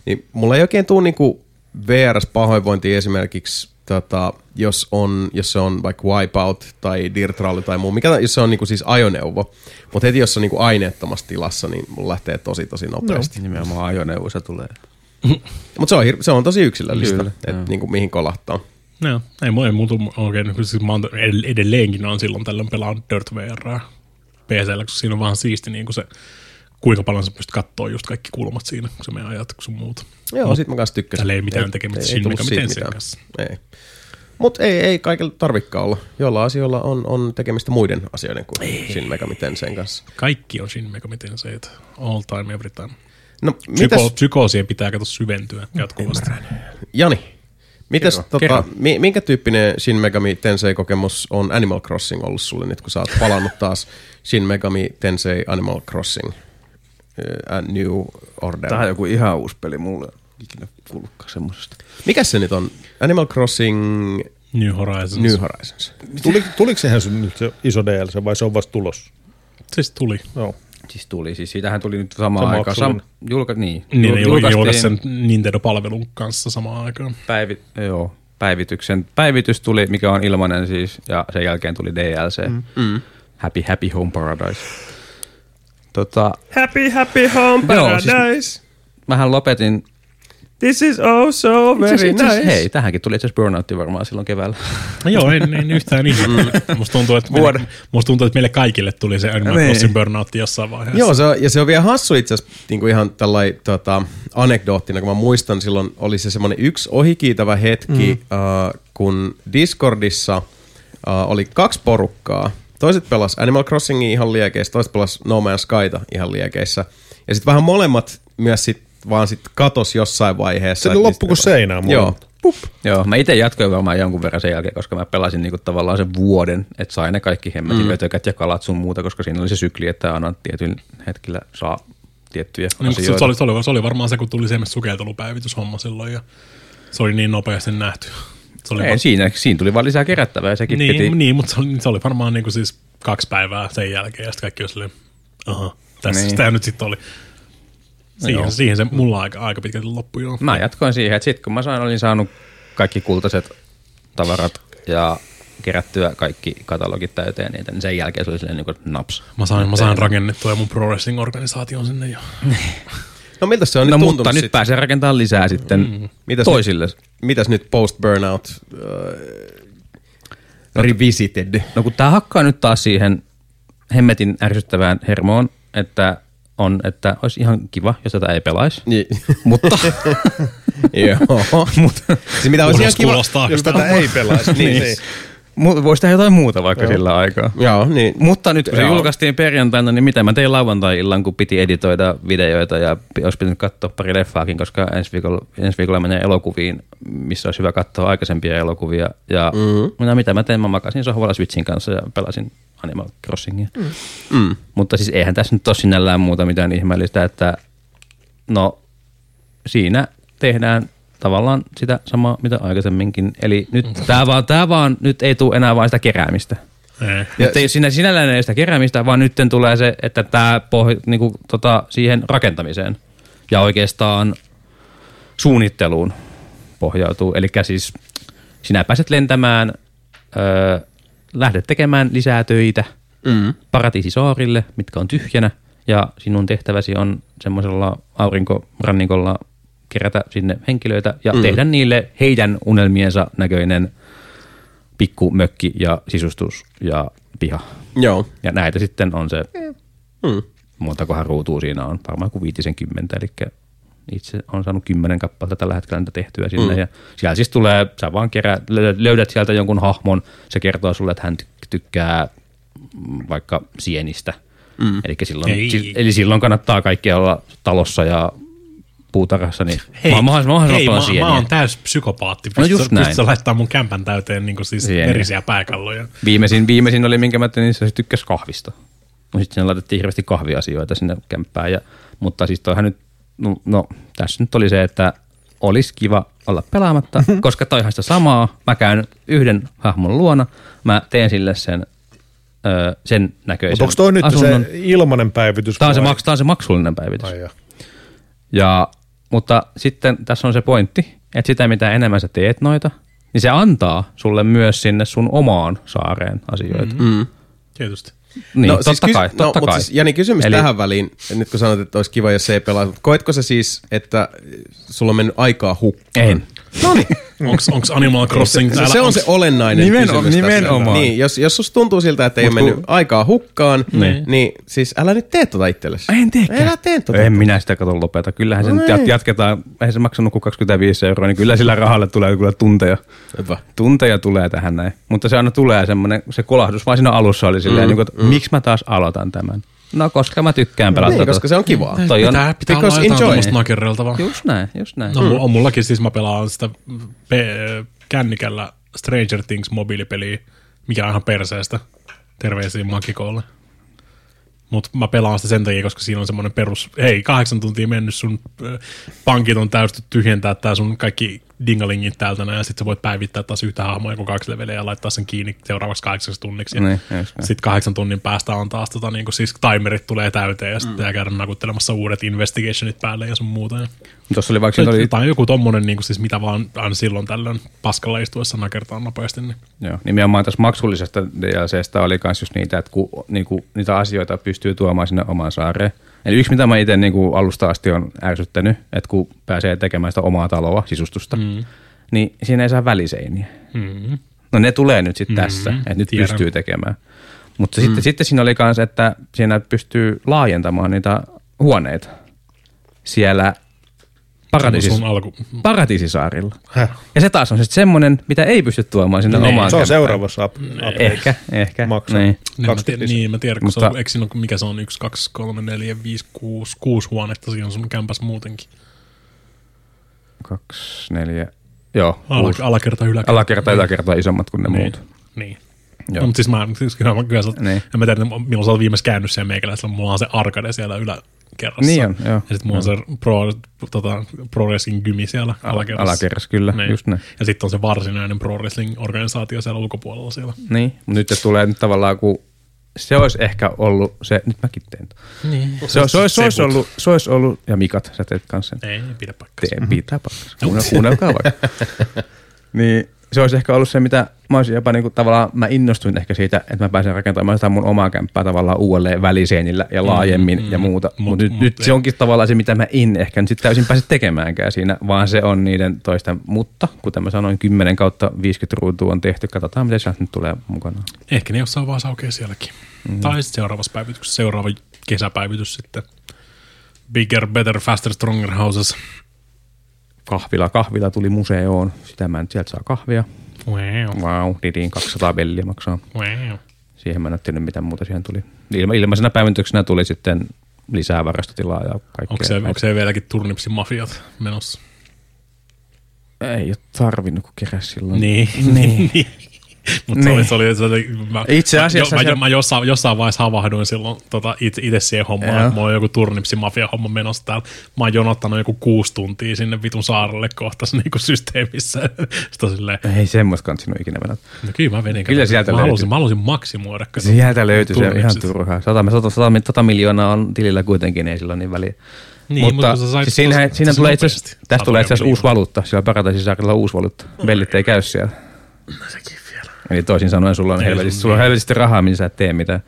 niin mulla ei oikein tule niinku VRS pahoinvointia esimerkiksi, tota, jos, on, jos se on vaikka Wipeout tai Dirt Rally tai muu, mikä, jos se on niinku siis ajoneuvo, mutta heti jos se on niinku aineettomassa tilassa, niin mulla lähtee tosi tosi nopeasti. Nimenomaan ajoneuvossa tulee. Mutta se, on hir- se on tosi yksilöllistä, Kyllä, että niinku, mihin kolahtaa. Joo, ei, mu- ei muutu oikein, kun siis mä oon ed- edelleenkin on silloin tällöin pelaan Dirt VR PCllä, koska siinä on vaan siisti niin kuin se, kuinka paljon sä pystyt katsoa just kaikki kulmat siinä, kun sä meidän ajat sun muuta. Joo, sit mä kanssa tykkäsin. Tällä ei mitään tekemistä Shin tullut Megami siitä Tensein mitään. kanssa. Ei. Mutta ei, ei kaikilla tarvikkaan olla. Joilla asioilla on, on tekemistä muiden asioiden kuin ei. Shin Megami Tenseen kanssa. Kaikki on Shin Megami Tenseitä, all time, every time. No, Psyko- mitäs, psykoosien pitää kato syventyä jatkuvasti. Jani, mitäs, Kerro, tota, kerro. mi, minkä tyyppinen Shin Megami Tensei-kokemus on Animal Crossing ollut sulle nyt, kun sä oot palannut taas Shin Megami Tensei Animal Crossing A New Order? Tämä on joku ihan uusi peli mulle. Ikinä kuullutkaan semmosesta. Mikä se nyt on? Animal Crossing New Horizons. New Horizons. Tuli, tuliko sehän se nyt se iso DLC vai se on vasta tulos? Siis tuli. Joo. Siis tuli, siis siitähän tuli nyt samaan Sama aikaan. Sam, julka, niin, Niin ne julkaisi sen Nintendo-palvelun kanssa samaan aikaan. Päivi, joo, päivityksen. Päivitys tuli, mikä on ilmainen siis, ja sen jälkeen tuli DLC. Mm. Mm. Happy Happy Home Paradise. Tota, Happy, happy home Joo, siis- mähän lopetin This is oh so very itse asiassa- nice. Hei, tähänkin tuli itse asiassa burnoutti varmaan silloin keväällä. No joo, en, en yhtään ihmettele. Musta tuntuu, että meille, musta tuntuu, että meille kaikille tuli se Animal Niin. Crossing burnout jossain vaiheessa. Joo, se on, ja se on vielä hassu itse asiassa niin ihan tällainen tota, anekdoottina, kun mä muistan silloin oli se semmoinen yksi ohikiitävä hetki, mm. uh, kun Discordissa uh, oli kaksi porukkaa. Toiset pelas Animal Crossingin ihan liekeissä, toiset pelas No Man's Skyta ihan liekeissä. Ja sitten vähän molemmat myös sit vaan sit katos jossain vaiheessa. Se loppu kuin seinään Joo. molemmat. Joo, mä itse jatkoin varmaan jonkun verran sen jälkeen, koska mä pelasin niinku tavallaan sen vuoden, että sai ne kaikki hemmetin mm. ja kalat sun muuta, koska siinä oli se sykli, että aina tietyillä hetkillä saa tiettyjä Niin, asioita. se, oli, se, oli, se oli varmaan se, kun tuli se sukeltelupäivityshomma silloin ja se oli niin nopeasti nähty. Se oli Ei, var- siinä, siinä tuli vaan lisää kerättävää ja sekin niin, piti. niin, mutta se oli, se oli varmaan niin kuin siis kaksi päivää sen jälkeen ja sitten kaikki oli silleen, aha, tässä Niin. tämä nyt sitten oli. Siihen, joo. siihen se mulla aika, aika pitkälti loppui jo. Mä jatkoin siihen, että sit kun mä sain, olin saanut kaikki kultaiset tavarat ja kerättyä kaikki katalogit täyteen niitä, niin sen jälkeen se oli silleen niin kuin naps. Mä sain, mä sain rakennettua mun pro organisaation sinne jo. No miltä se on No nyt mutta nyt sit? pääsee rakentamaan lisää sitten mm. Mitäs toisille. Mitäs nyt post-burnout uh, revisited? No kun tää hakkaa nyt taas siihen hemmetin ärsyttävään hermoon, että on, että olisi ihan kiva, jos tätä ei pelaisi. Niin. Mutta Joo. Mutta siis mitä olisi ihan kiva. Jos tätä ei pelaisi, niin, niin. Mu- voisi tehdä jotain muuta vaikka sillä aikaa. Joo, niin. Mutta nyt kun se Joo. julkaistiin perjantaina, niin mitä mä tein lauantai-illan, kun piti editoida videoita ja olisi pitänyt katsoa pari leffaakin, koska ensi viikolla, ensi viikolla menee elokuviin, missä olisi hyvä katsoa aikaisempia elokuvia. Ja mm-hmm. minä, mitä mä tein, mä makasin sohvalla Switchin kanssa ja pelasin Animal Crossingia. Mm. Mutta siis eihän tässä nyt ole sinällään muuta mitään ihmeellistä, että no siinä tehdään tavallaan sitä samaa, mitä aikaisemminkin. Eli nyt tämä vaan, tää vaan nyt ei tule enää vain sitä keräämistä. Ja nyt ei siinä sinällään ei sitä keräämistä, vaan nyt tulee se, että tämä pohj- niinku, tota, siihen rakentamiseen ja oikeastaan suunnitteluun pohjautuu. Eli siis sinä pääset lentämään, öö, lähdet tekemään lisää töitä Mm. paratiisisaarille, mitkä on tyhjänä, ja sinun tehtäväsi on semmoisella aurinkorannikolla kerätä sinne henkilöitä ja mm. tehdä niille heidän unelmiensa näköinen pikku mökki ja sisustus ja piha. Joo. Ja näitä sitten on se, Mm. montakohan ruutua siinä on, varmaan kuin viitisen kymmentä, eli itse on saanut kymmenen kappaletta tällä hetkellä niitä tehtyä sinne. Mm. Ja siellä siis tulee, sä vaan kerää, löydät- sieltä jonkun hahmon, se kertoo sulle, että hän tyk- tykkää vaikka sienistä. Mm. Eli, silloin, si, eli silloin kannattaa kaikkea olla talossa ja puutarhassa, niin Hei, mahdollisimman, mahdollisimman hei paljon mä, sieniä. mä oon täys psykopaatti. No just Pystytkö näin. pystytkö laittaa mun kämpän täyteen niin siis Sieniä. verisiä pääkalloja? Viimeisin, viimeisin oli, minkä mä tein, niin se tykkäsi kahvista. No sitten sinne laitettiin hirveästi kahviasioita sinne kämppään. Ja, mutta siis toihan nyt, no, no tässä nyt oli se, että olisi kiva olla pelaamatta, koska toihan sitä samaa. Mä käyn yhden hahmon luona, mä teen sille sen, sen näköisen Mutta onko toi nyt asunnon. se ilmanen päivitys? Tämä on se, maks, tämä on se maksullinen päivitys. Ai jaa. Ja, mutta sitten tässä on se pointti, että sitä mitä enemmän sä teet noita, niin se antaa sulle myös sinne sun omaan saareen asioita. Mm. Tietysti. Niin, no, totta kys- kai, totta no, kai. Mutta siis, Jani, kysymys Eli- tähän väliin, nyt kun sanoit, että olisi kiva, jos se ei pelaa. mutta Koetko se siis, että sulla on mennyt aikaa hukkaan? En. No niin. Onks, onks Animal Crossing Se, täällä? se on se onks- olennainen Nimen- kysymys nimenomaan. Niin, jos, jos susta tuntuu siltä, että ei Mut ole kun- mennyt aikaa hukkaan, niin. niin siis älä nyt tee tota itsellesi. En teekään. Älä tee tota. En minä sitä kato lopeta. Kyllähän se No nyt ei. jat- jatketaan. Eihän se maksanut kuin 25 euroa, niin kyllä sillä rahalle tulee kyllä tunteja. Hyvä. Tunteja tulee tähän näin. Mutta se aina tulee semmoinen, se kolahdus vaan siinä alussa oli silleen, mm, niin kuin, että miksi mä taas aloitan tämän? No koska mä tykkään pelata. Niin, tota. koska se on kivaa. Toi on, Pitää, pitää olla jotain enjoy. tuommoista nakerreltavaa. just näin, just näin. No, mm. on mullakin siis mä pelaan sitä pe- kännikällä Stranger Things mobiilipeliä, mikä on ihan perseestä. Terveisiä Makikolle. Mutta mä pelaan sitä sen takia, koska siinä on semmoinen perus, hei, kahdeksan tuntia mennyt, sun pankit on täysin tyhjentää tää sun kaikki dingalingit täältä näin, ja sit sä voit päivittää taas yhtä hahmoa joku kaksi leveliä ja laittaa sen kiinni seuraavaksi kahdeksaksi tunniksi. Ja Niin, sitten kahdeksan tunnin päästä on taas tota, niin siis timerit tulee täyteen ja sitten mm. käydä nakuttelemassa uudet investigationit päälle ja sun muuta. Ja Tuossa oli vaikka, oli, tai joku tommonen, niin kuin siis mitä vaan aina silloin tällöin paskalla istuessa nakertaa nopeasti. Niin. Joo, nimenomaan tässä maksullisesta DLCstä oli myös just niitä, että ku, niinku, niitä asioita pystyy tuomaan sinne omaan saareen. Eli yksi, mitä mä itse niin kuin alusta asti on ärsyttänyt, että kun pääsee tekemään sitä omaa taloa, sisustusta, mm. niin siinä ei saa väliseiniä. Mm. No ne tulee nyt sitten tässä, Mhm, että nyt tiedän. pystyy tekemään. Mutta sitten, sitten siinä oli myös, että siinä pystyy laajentamaan niitä huoneita siellä paratiisis, alku. paratiisisaarilla. Häh? Ja se taas on sitten semmoinen, mitä ei pysty tuomaan sinne Niin, omaan se on kämppään. seuraavassa up, updateissa. Ehkä, ehkä. Maksaa. Niin. Niin, mä tiedän, niin, mä tiedän, kun Mutta- se on, ole, mikä se on, yksi, kaksi, kolme, neljä, viisi, kuusi, kuusi huonetta siinä on sun kämpäs muutenkin. Kaksi, neljä, joo. Ala, alakerta, yläkerta. Alakerta, yläkerta isommat kuin ne Niin. muut. Niin. Joo. No, mutta siis mä, siis kyllä, mä, kyllä Niin. niin. en mä tiedä, milloin sä oot viimeis käynyt siellä meikäläisellä, mulla on se arcade siellä yläkerrassa. Niin on, joo. Ja sitten mulla on se pro, tota, pro wrestling gymi siellä alakerrassa. Alakerrassa, kyllä, just näin. Ja sitten on se varsinainen pro wrestling organisaatio siellä ulkopuolella siellä. Niin, mutta nyt tulee nyt tavallaan, kun se olisi ehkä ollut se, nyt mäkin teen. Niin. Se, se, olisi, se, olisi ollut, se olisi ollut, ja Mikat, sä teet kanssa sen. Ei, pidä paikkaa. Tee, pitää kuunnelkaa vaikka. niin se olisi ehkä ollut se, mitä mä olisin jopa niinku, tavallaan, mä innostuin ehkä siitä, että mä pääsen rakentamaan sitä mun omaa kämppää tavallaan uudelleen väliseinillä ja laajemmin mm, ja muuta. Mut- Mutta nyt, mut nyt se onkin tavallaan se, mitä mä en ehkä nyt sit täysin pääse tekemäänkään siinä, vaan se on niiden toisten. Mutta kuten mä sanoin, 10 kautta 50 ruutua on tehty. Katsotaan, miten sieltä nyt tulee mukana. Ehkä ne jossain vaiheessa aukeaa sielläkin. Mm. Tai sitten seuraavassa päivityksessä, seuraava kesäpäivitys sitten. Bigger, better, faster, stronger houses. Kahvila, kahvila tuli museoon. Sitä mä nyt sieltä saa kahvia. Wow. Wow, Didin 200 belliä maksaa. Wow. Siihen mä en tiennyt, mitä muuta siihen tuli. Ilma, ilmaisena päivityksenä tuli sitten lisää varastotilaa ja kaikkea. Onko se, onko se vieläkin turnipsin mafiat menossa? Ei ole tarvinnut, kun keräs silloin. Niin. Niin. Mutta Niin. se, oli, se oli, mä, Itse asiassa Mä, se- mä, jossain, jossain vaiheessa havahduin silloin tota, itse, itse siihen hommaan, Joo. että mulla on joku turnipsin mafia homma menossa täällä. Mä oon jonottanut joku kuusi tuntia sinne vitun saarelle kohta niin systeemissä. Sitten on silleen, Ei semmoista kanssa ikinä mennä. no kyllä mä vedin. Kyllä kato. sieltä mä löytyy. halusin, mä halusin maksimoida. kato, Sieltä löytyy se ihan turhaa. Sata, sata, sata, sata miljoonaa on tilillä kuitenkin, ei sillä ole niin väliä. Niin, mutta mutta sait siis siinä tosi tulee itse asiassa, tästä tulee itse asiassa uusi valuutta. Siellä Paradise uusi valuutta. Bellit ei käy siellä. Sekin vielä. Eli toisin sanoen sulla on, Ei helvetisti, sulla on niin. helvetisti rahaa, mihin sä et tee mitään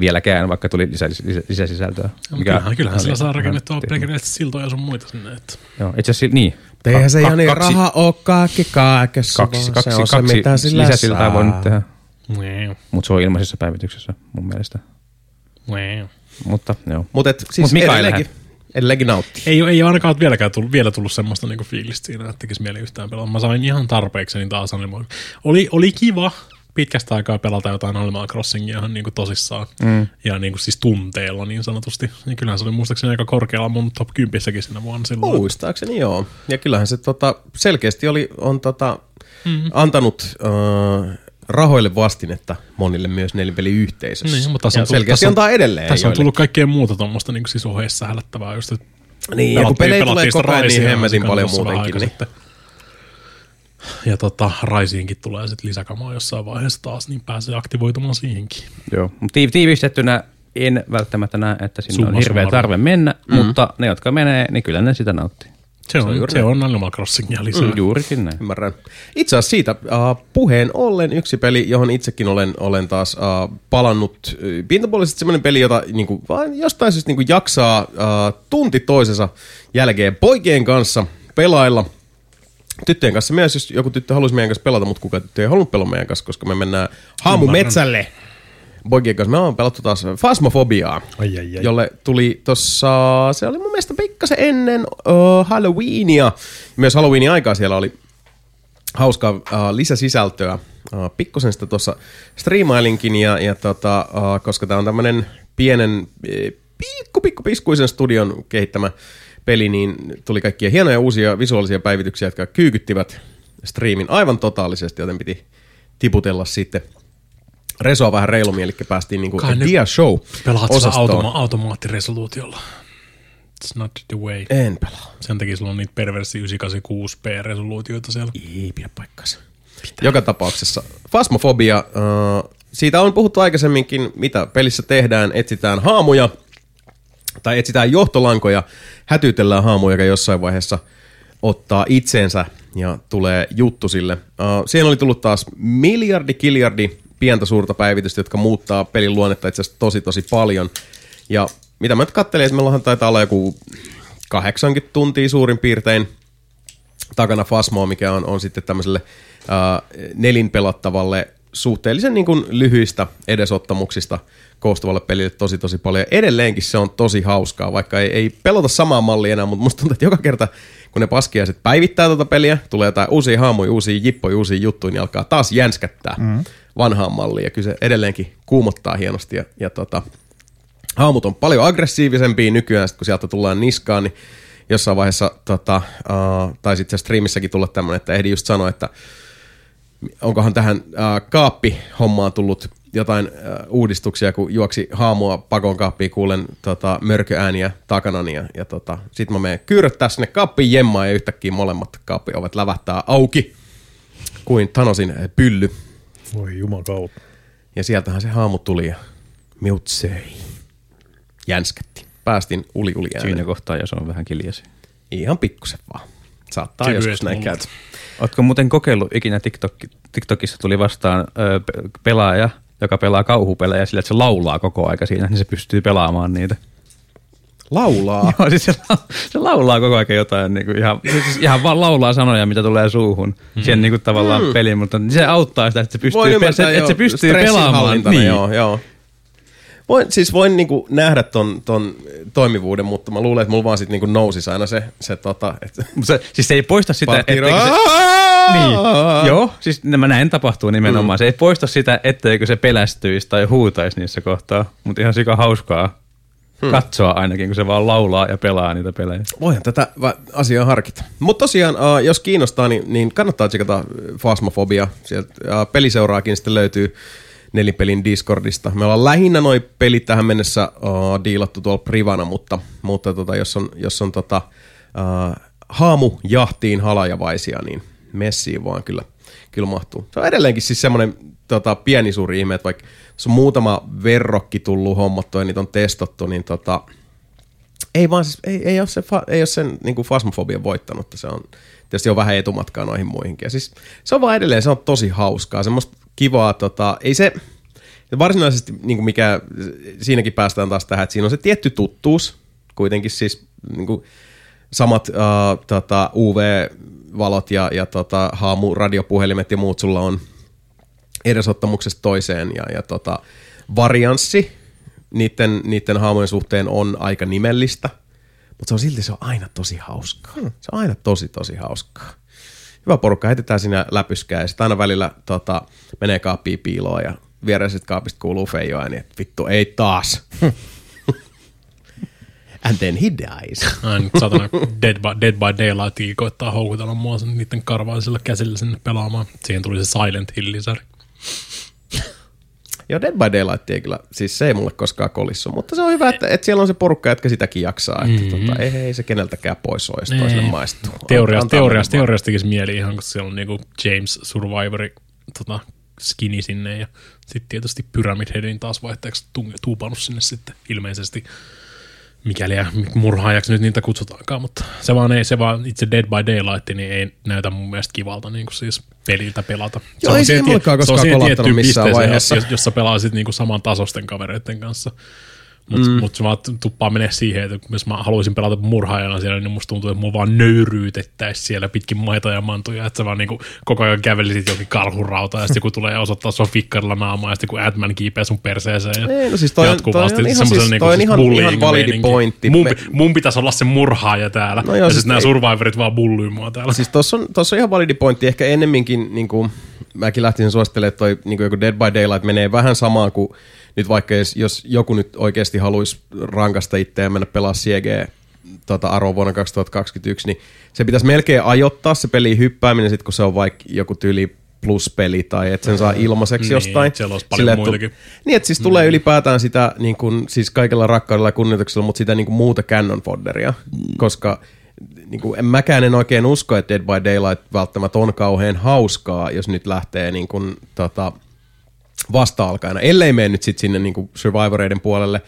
vieläkään, vaikka tuli lisä, lisä, lisäsisältöä. No, kyllähän, kyllähän sillä saa ihan rakennettua pelkästään siltoja ja sun muita sinne. Että. Joo, itse asiassa niin. Eihän se Ka- Jani kaksi- raha oo kaikki kaikessa, Kaksi, vaan kaksi, se on kaksi se, mitä sillä lisäsiltaa saa. voi nyt tehdä, mutta se on ilmaisessa päivityksessä mun mielestä. Wow. Mutta joo. Mutta et, siis Mut Mikael edelleenkin, edelleenkin nauttii. Ei, ei ole ainakaan vieläkään tullut, vielä tullut semmoista niinku fiilistä siinä, että tekisi mieli yhtään pelata. Mä sain ihan tarpeeksi niin taas Animal. Oli, oli kiva pitkästä aikaa pelata jotain Animal Crossingia ihan niinku tosissaan. Mm. Ja niinku siis tunteella niin sanotusti. Ja kyllähän se oli muistaakseni aika korkealla mun top 10 sinä vuonna silloin. Muistaakseni joo. Ja kyllähän se tota, selkeästi oli, on tota, Mm. mm-hmm. antanut äh, rahoille vastinetta monille myös nelipeliyhteisössä. Niin, mutta tässä on tullut- selkeästi tässä on- antaa edelleen Tässä on tullut kaikkea muuta tuommoista niin siis ohjeessa hälättävää. Just, että Niin, ja kun pelejä tulee koko ajan niin hemmetin paljon muutenkin. Niin. sitten. Ja tota, Raisiinkin tulee sitten lisäkamaa jossain vaiheessa taas, niin pääsee aktivoitumaan siihenkin. Joo. Mut tii- tiivistettynä en välttämättä näe, että sinne on Summa hirveä summarum. tarve mennä, mm-hmm. mutta ne, jotka menee, niin kyllä ne sitä nauttii. Se on, se on, juuri se on Animal Crossingia lisää. Mm. Juurikin näin. Ymmärrän. Itse asiassa siitä uh, puheen ollen yksi peli, johon itsekin olen, olen taas uh, palannut. Uh, Pintapuolisesti semmoinen peli, jota niinku, vaan jostain syystä niinku jaksaa uh, tunti toisensa jälkeen poikien kanssa pelailla. Tyttöjen kanssa myös, jos joku tyttö haluaisi meidän kanssa pelata, mutta kuka tyttö ei halunnut pelata meidän kanssa, koska me mennään haamumetsälle. Poikien kanssa. Me ollaan pelattu taas Fasmofobiaa, Ai, ai, ai. jolle tuli tossa, se oli mun mielestä pikkasen ennen uh, Halloweenia. Myös Halloweenin aikaa siellä oli hauskaa uh, lisäsisältöä. Uh, pikkusen sitä tuossa striimailinkin, ja, ja tota, uh, koska tämä on tämmönen pienen, eh, pikku, pikku, piskuisen studion kehittämä peli, niin tuli kaikkia hienoja uusia visuaalisia päivityksiä, jotka kyykyttivät striimin aivan totaalisesti, joten piti tiputella sitten resoa vähän reilummin, eli päästiin niinku Dia Show Pelaat osastoon. automa- automaattiresoluutiolla. It's not the way. En pelaa. Sen takia sulla on niitä perversi 986p-resoluutioita siellä. Ei pidä paikkaansa. Joka tapauksessa. Fasmofobia, äh, siitä on puhuttu aikaisemminkin, mitä pelissä tehdään. Etsitään haamuja, tai etsitään johtolankoja, hätytellään haamuja, joka jossain vaiheessa ottaa itseensä ja tulee juttu sille. Uh, siihen oli tullut taas miljardi, kiljardi pientä suurta päivitystä, jotka muuttaa pelin luonnetta itse asiassa tosi tosi paljon. Ja mitä mä nyt kattelin, että meillähän taitaa olla joku 80 tuntia suurin piirtein takana Fasmoa, mikä on, on sitten tämmöiselle äh, nelinpelattavalle suhteellisen niin kuin lyhyistä edesottamuksista koostuvalle pelille tosi tosi paljon. Edelleenkin se on tosi hauskaa, vaikka ei, ei pelata samaa mallia enää, mutta musta tuntuu, että joka kerta kun ne paskiaiset päivittää tuota peliä, tulee jotain uusia haamuja, uusia jippoja, uusia juttuja, niin alkaa taas jänskättää mm. Vanhaan malliin. Ja kyllä se edelleenkin kuumottaa hienosti. Ja, ja tota, haamut on paljon aggressiivisempia nykyään, sit kun sieltä tullaan niskaan, niin jossain vaiheessa, tota, uh, tai sitten striimissäkin tulla tämmöinen, että ehdi just sanoa, että onkohan tähän uh, kaappihommaan tullut jotain uh, uudistuksia, kun juoksi haamua pakon kaappiin, kuulen tota, mörköääniä takanani ja, ja tota, sit mä menen kyyröttää sinne kaappiin jemmaan ja yhtäkkiä molemmat kaappiovet lävähtää auki kuin Thanosin pylly. Voi jumakautta. Ja sieltähän se haamu tuli ja miut söi. Jänskätti. Päästin uli uli Siinä ääneen. kohtaa, jos on vähän kiljasi. Ihan pikkusen vaan. Saattaa Kevyet joskus näin käydä. Ootko muuten kokeillut ikinä TikTok, TikTokissa tuli vastaan ö, pe- pelaaja, joka pelaa kauhupelejä sillä, että se laulaa koko aika siinä, niin se pystyy pelaamaan niitä. Laulaa. Joo, siis se, la- se laulaa koko ajan jotain, niin kuin ihan, siis ihan vaan laulaa sanoja, mitä tulee suuhun mm. siihen niin kuin tavallaan mm. peliin, mutta se auttaa sitä, että se pystyy, pe- ymmärtää, se, että se pystyy pelaamaan. Niin. Joo, joo. Voin, siis voin niinku nähdä ton, ton toimivuuden, mutta mä luulen, että mulla vaan sit niinku nousisi aina se, se tota, että se, siis se ei poista sitä, Partiro- etteikö se, niin, joo, siis nämä näin tapahtuu nimenomaan. Mm. Se ei poista sitä, etteikö se pelästyisi tai huutaisi niissä kohtaa, mutta ihan sika hauskaa hmm. katsoa ainakin, kun se vaan laulaa ja pelaa niitä pelejä. voihan tätä asiaa harkita. Mutta tosiaan, uh, jos kiinnostaa, niin, niin kannattaa tsekata Fasmofobia. Sieltä uh, peliseuraakin sitten löytyy nelipelin Discordista. Me ollaan lähinnä noi pelit tähän mennessä uh, diilattu tuolla privana, mutta, mutta tota, jos on, jos on tota, uh, haamu jahtiin halajavaisia, niin messiin vaan kyllä, kyllä mahtuu. Se on edelleenkin siis semmoinen tota, pieni suuri ihme, että vaikka se on muutama verrokki tullut hommattua ja niitä on testattu, niin tota, ei vaan siis, ei, ei ole, se, ei ole sen niin kuin fasmofobian voittanut, että se on tietysti on vähän etumatkaa noihin muihinkin. Ja siis se on vaan edelleen, se on tosi hauskaa, semmoista kivaa, tota, ei se, varsinaisesti niin kuin mikä, siinäkin päästään taas tähän, että siinä on se tietty tuttuus, kuitenkin siis niin kuin samat uh, tota, UV-valot ja, ja tota, haamu, radiopuhelimet ja muut sulla on edesottamuksesta toiseen ja, ja tota, varianssi niiden, niiden haamojen suhteen on aika nimellistä, mutta se on silti se on aina tosi hauskaa. Hmm. Se on aina tosi tosi hauskaa. Hyvä porukka, heitetään sinä läpyskää ja sitten aina välillä tota, menee kaappiin piiloon ja viereisestä kaapista kuuluu Feijo ääni, että vittu ei taas. And then he dies. Ai nyt satana Dead by, Dead by Daylight koittaa houkutella mua niiden karvaisilla käsillä sinne pelaamaan. Siihen tuli se Silent Hill-lisäri. Joo, Dead by Daylight ei kyllä, siis se ei mulle koskaan kolissu, mutta se on hyvä, että, että siellä on se porukka, jotka sitäkin jaksaa, että mm-hmm. tota, ei, ei se keneltäkään pois ole, jos toiselle Ei. maistuu. Teoriasta, vaan. teoriasta tekisi mieli ihan, kun siellä on niinku James Survivori tota, skinny sinne ja sitten tietysti Pyramid Headin taas vaihteeksi tuupannut sinne sitten ilmeisesti mikäli ja murhaajaksi nyt niitä kutsutaankaan, mutta se vaan ei, se vaan itse Dead by Daylight niin ei näytä mun mielestä kivalta niin kuin siis peliltä pelata. Joo, ei se siihen mullekaan tie- se on koskaan siihen tiettyyn pisteeseen, vaiheessa. Jos, jos sä niin kuin saman tasosten kavereiden kanssa. Mutta mm. mut se vaan tuppaa menee siihen, että jos mä haluaisin pelata murhaajana siellä, niin musta tuntuu, että mua vaan nöyryytettäisiin siellä pitkin maita ja mantuja, että sä vaan niinku koko ajan kävelisit jokin karhurauta ja sitten kun tulee osoittaa sua fikkarilla naamaa ja sitten kun Adman kiipeää sun perseeseen ja Ei, no siis toi jatkuvasti toi on ihan siis- niinku toi on siis ihan- ihan validi meininki. pointti. Mun, Me- mun pitäisi olla se murhaaja täällä No joo, ja siis sitten nämä survivorit vaan bullyy mua täällä. Siis tossa on, tossa on ihan validi pointti. Ehkä ennemminkin, niin kuin, mäkin lähtisin suosittelemaan, että toi niin kuin joku Dead by Daylight menee vähän samaan kuin nyt vaikka jos, jos joku nyt oikeasti haluaisi rankasta itseä ja mennä pelaa CG tota, Arvo vuonna 2021, niin se pitäisi melkein ajoittaa se peli hyppääminen, sit kun se on vaikka joku tyyli pluspeli tai että sen saa ilmaiseksi Niin, jostain. siellä olisi paljon tu- muitakin. Niin, että siis tulee ylipäätään sitä niin kuin, siis kaikella rakkaudella ja kunnioituksella, mutta sitä niin kuin muuta canon fodderia, koska niin kuin, en mäkään en oikein usko, että Dead by Daylight välttämättä on kauhean hauskaa, jos nyt lähtee niin kuin, tota, vasta-alkaena, ellei mene nyt sit sinne niin kuin survivoreiden puolelle.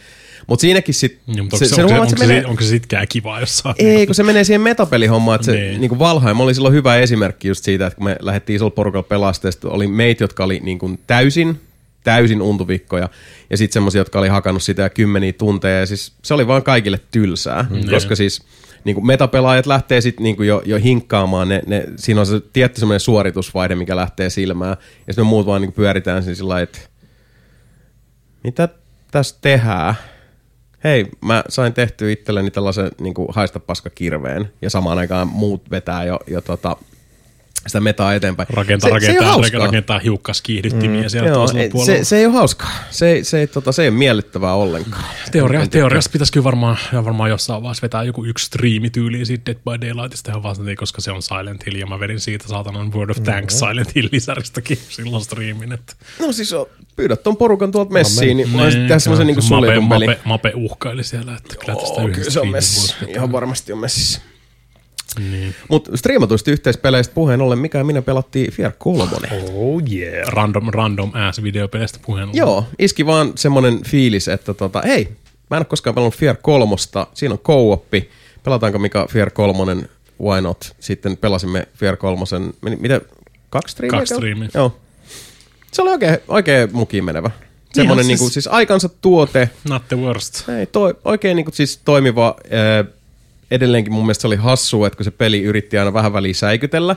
Mutta siinäkin sit, Niin, onko se, onko, se, huomaa, onko, että se, onko se sitkään kivaa jossain? ei, kun se menee siihen metapelihommaan, että se Niin. niin. niin Valheim oli silloin hyvä esimerkki just siitä, että kun me lähdettiin isolla porukalla sitten oli meitä, jotka oli niin kuin täysin täysin untuvikkoja. Ja sitten semmoisia, jotka oli hakannut sitä kymmeniä tunteja. Ja siis se oli vaan kaikille tylsää, mm. koska siis niin kuin metapelaajat lähtee sitten niin jo, jo hinkkaamaan, ne, ne, siinä on se tietty semmoinen suoritusvaihde, mikä lähtee silmään, ja sitten me muut vaan niin pyöritään siinä sillä että mitä tässä tehdään? Hei, mä sain tehtyä itselleni tällaisen niin kuin haista paska kirveen, ja samaan aikaan muut vetää jo, jo tota, sitä metaa eteenpäin. Rakentaa, se, se ei rakentaa, rakentaa hiukkaskiihdyttimiä mm, siellä Joo, toisella ei, puolella. se, se ei ole hauskaa. Se, ei- se, ei, tota, se ei ole miellyttävää ollenkaan. Teoria, teoriassa pitäisi kyllä varmaan, ja varmaan jossain vaiheessa vetää joku yksi striimi tyyliin siitä Dead by Daylightista ihan vaan koska se on Silent Hill ja mä vedin siitä saatanan World of Tanks Silent Hill lisäristäkin silloin striimin. Että No siis o, pyydät ton porukan tuolta messiin, niin voisit tehdä semmoisen niinku Mape, suljetun peli. Mape, Mape uhkaili siellä, että kyllä tästä Oo, yhden kyllä se on messissä. Ihan varmasti on messissä. Niin. Mutta striimatuista yhteispeleistä puheen ollen, mikä ja minä pelattiin Fier 3. Oh yeah. Random, random ass videopeleistä puheen ollen. Joo, iski vaan semmonen fiilis, että tota, hei, mä en ole koskaan pelannut Fier 3, siinä on co-oppi, pelataanko mikä Fier 3, why not? Sitten pelasimme Fier 3, meni, mitä, kaksi striimiä? Kaksi striimiä. Joo. Se oli oikein, oikein mukiin menevä. Semmoinen siis- niinku, siis aikansa tuote, Not the worst. Ei, toi, oikein niin kuin, siis toimiva. Ää, edelleenkin mun mielestä se oli hassu, että kun se peli yritti aina vähän väliin säikytellä,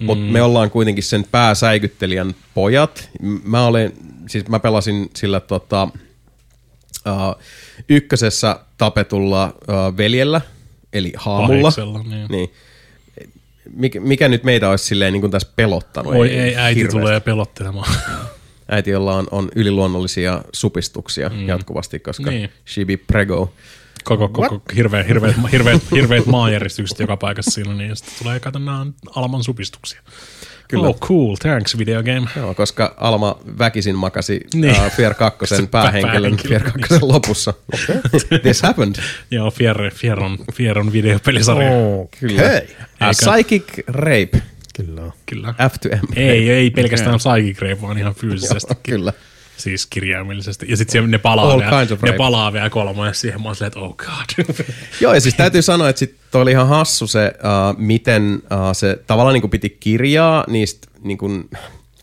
mm. mutta me ollaan kuitenkin sen pääsäikyttelijän pojat. Mä olen, siis mä pelasin sillä tota, uh, ykkösessä tapetulla uh, veljellä, eli haamulla. Niin. Niin. Mikä, mikä nyt meitä olisi silleen niin kuin tässä pelottanut? Oi ei, äiti hirveästi. tulee pelottelemaan. Äiti, jolla on, on yliluonnollisia supistuksia mm. jatkuvasti, koska niin. she be prego. Koko, koko hirveät, hirveät, hirveät, hirveät maanjäristykset joka paikassa siinä, niin sitten tulee kato, nämä on Alman supistuksia. Kyllä. Oh cool, thanks video game. Joo, koska Alma väkisin makasi Niin. niin. uh, Fier 2 Se päähenkilön päähenkilö, Fier 2 lopussa. This happened. Joo, Fier, Fieron, Fieron videopelisarja. Oh. Kyllä. A psychic rape. Kyllä. Kyllä. F to M. Ei, ei pelkästään psychic rape, vaan ihan fyysisesti. Joo, kyllä. Siis kirjaimellisesti. Ja sitten ne palaa, All vielä, ne palaa vielä kolmoja siihen. Mä silleen, että oh god. Joo, ja siis täytyy sanoa, että sit toi oli ihan hassu se, uh, miten uh, se tavallaan niin piti kirjaa niistä niin kuin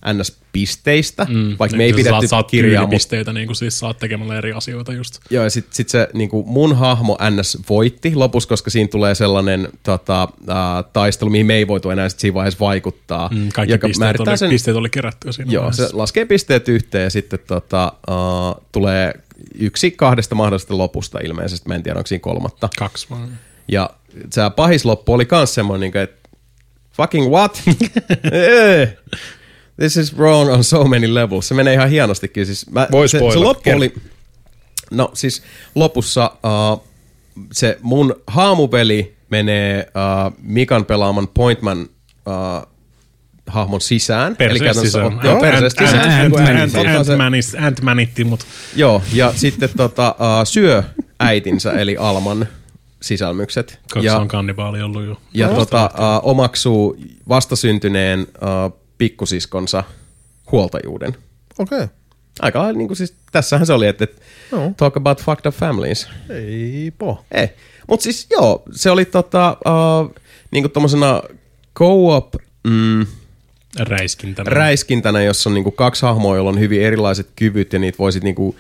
NS-pisteistä, mm, vaikka me ei pidetty saat, saat kirjaa, mutta tyylipisteitä, niin kuin siis saat tekemällä eri asioita just. Joo, ja sitten sit se niinku mun hahmo NS voitti lopussa, koska siinä tulee sellainen tota, äh, taistelu, mihin me ei voitu enää sit siinä vaiheessa vaikuttaa. Mm, kaikki joka pisteet oli, sen, pisteet oli kerätty siinä Joo, vaiheessa. se laskee pisteet yhteen ja sitten tota, uh, tulee yksi kahdesta mahdollisesta lopusta ilmeisesti. Mä en tiedä, onko siinä kolmatta. Kaksi vaan. Ja se pahis loppu oli kans semmoinen, niin että fucking what? This is wrong on so many levels. Se menee ihan hienostikin. Siis mä, se, se loppu oli... No siis lopussa uh, se mun haamupeli menee uh, Mikan pelaaman Pointman uh, hahmon sisään. Perseestä sisään. Joo, perseestä sisään. Ant-Manitti, mutta Joo, ja sitten tota, uh, syö äitinsä, eli Alman sisälmykset. kaksi ja, on kannibaali ollut jo. ja tota, uh, omaksuu vastasyntyneen uh, pikkusiskonsa huoltajuuden. Okei. Okay. Aika niin kuin siis, tässähän se oli, että, Joo. talk about fucked up families. Ei po. Ei. Mutta siis joo, se oli tota, uh, niin kuin tommosena co-op mm, Räiskintänä. räiskintänä, jossa on niinku kaksi hahmoa, joilla on hyvin erilaiset kyvyt ja niitä voisit niinku, uh,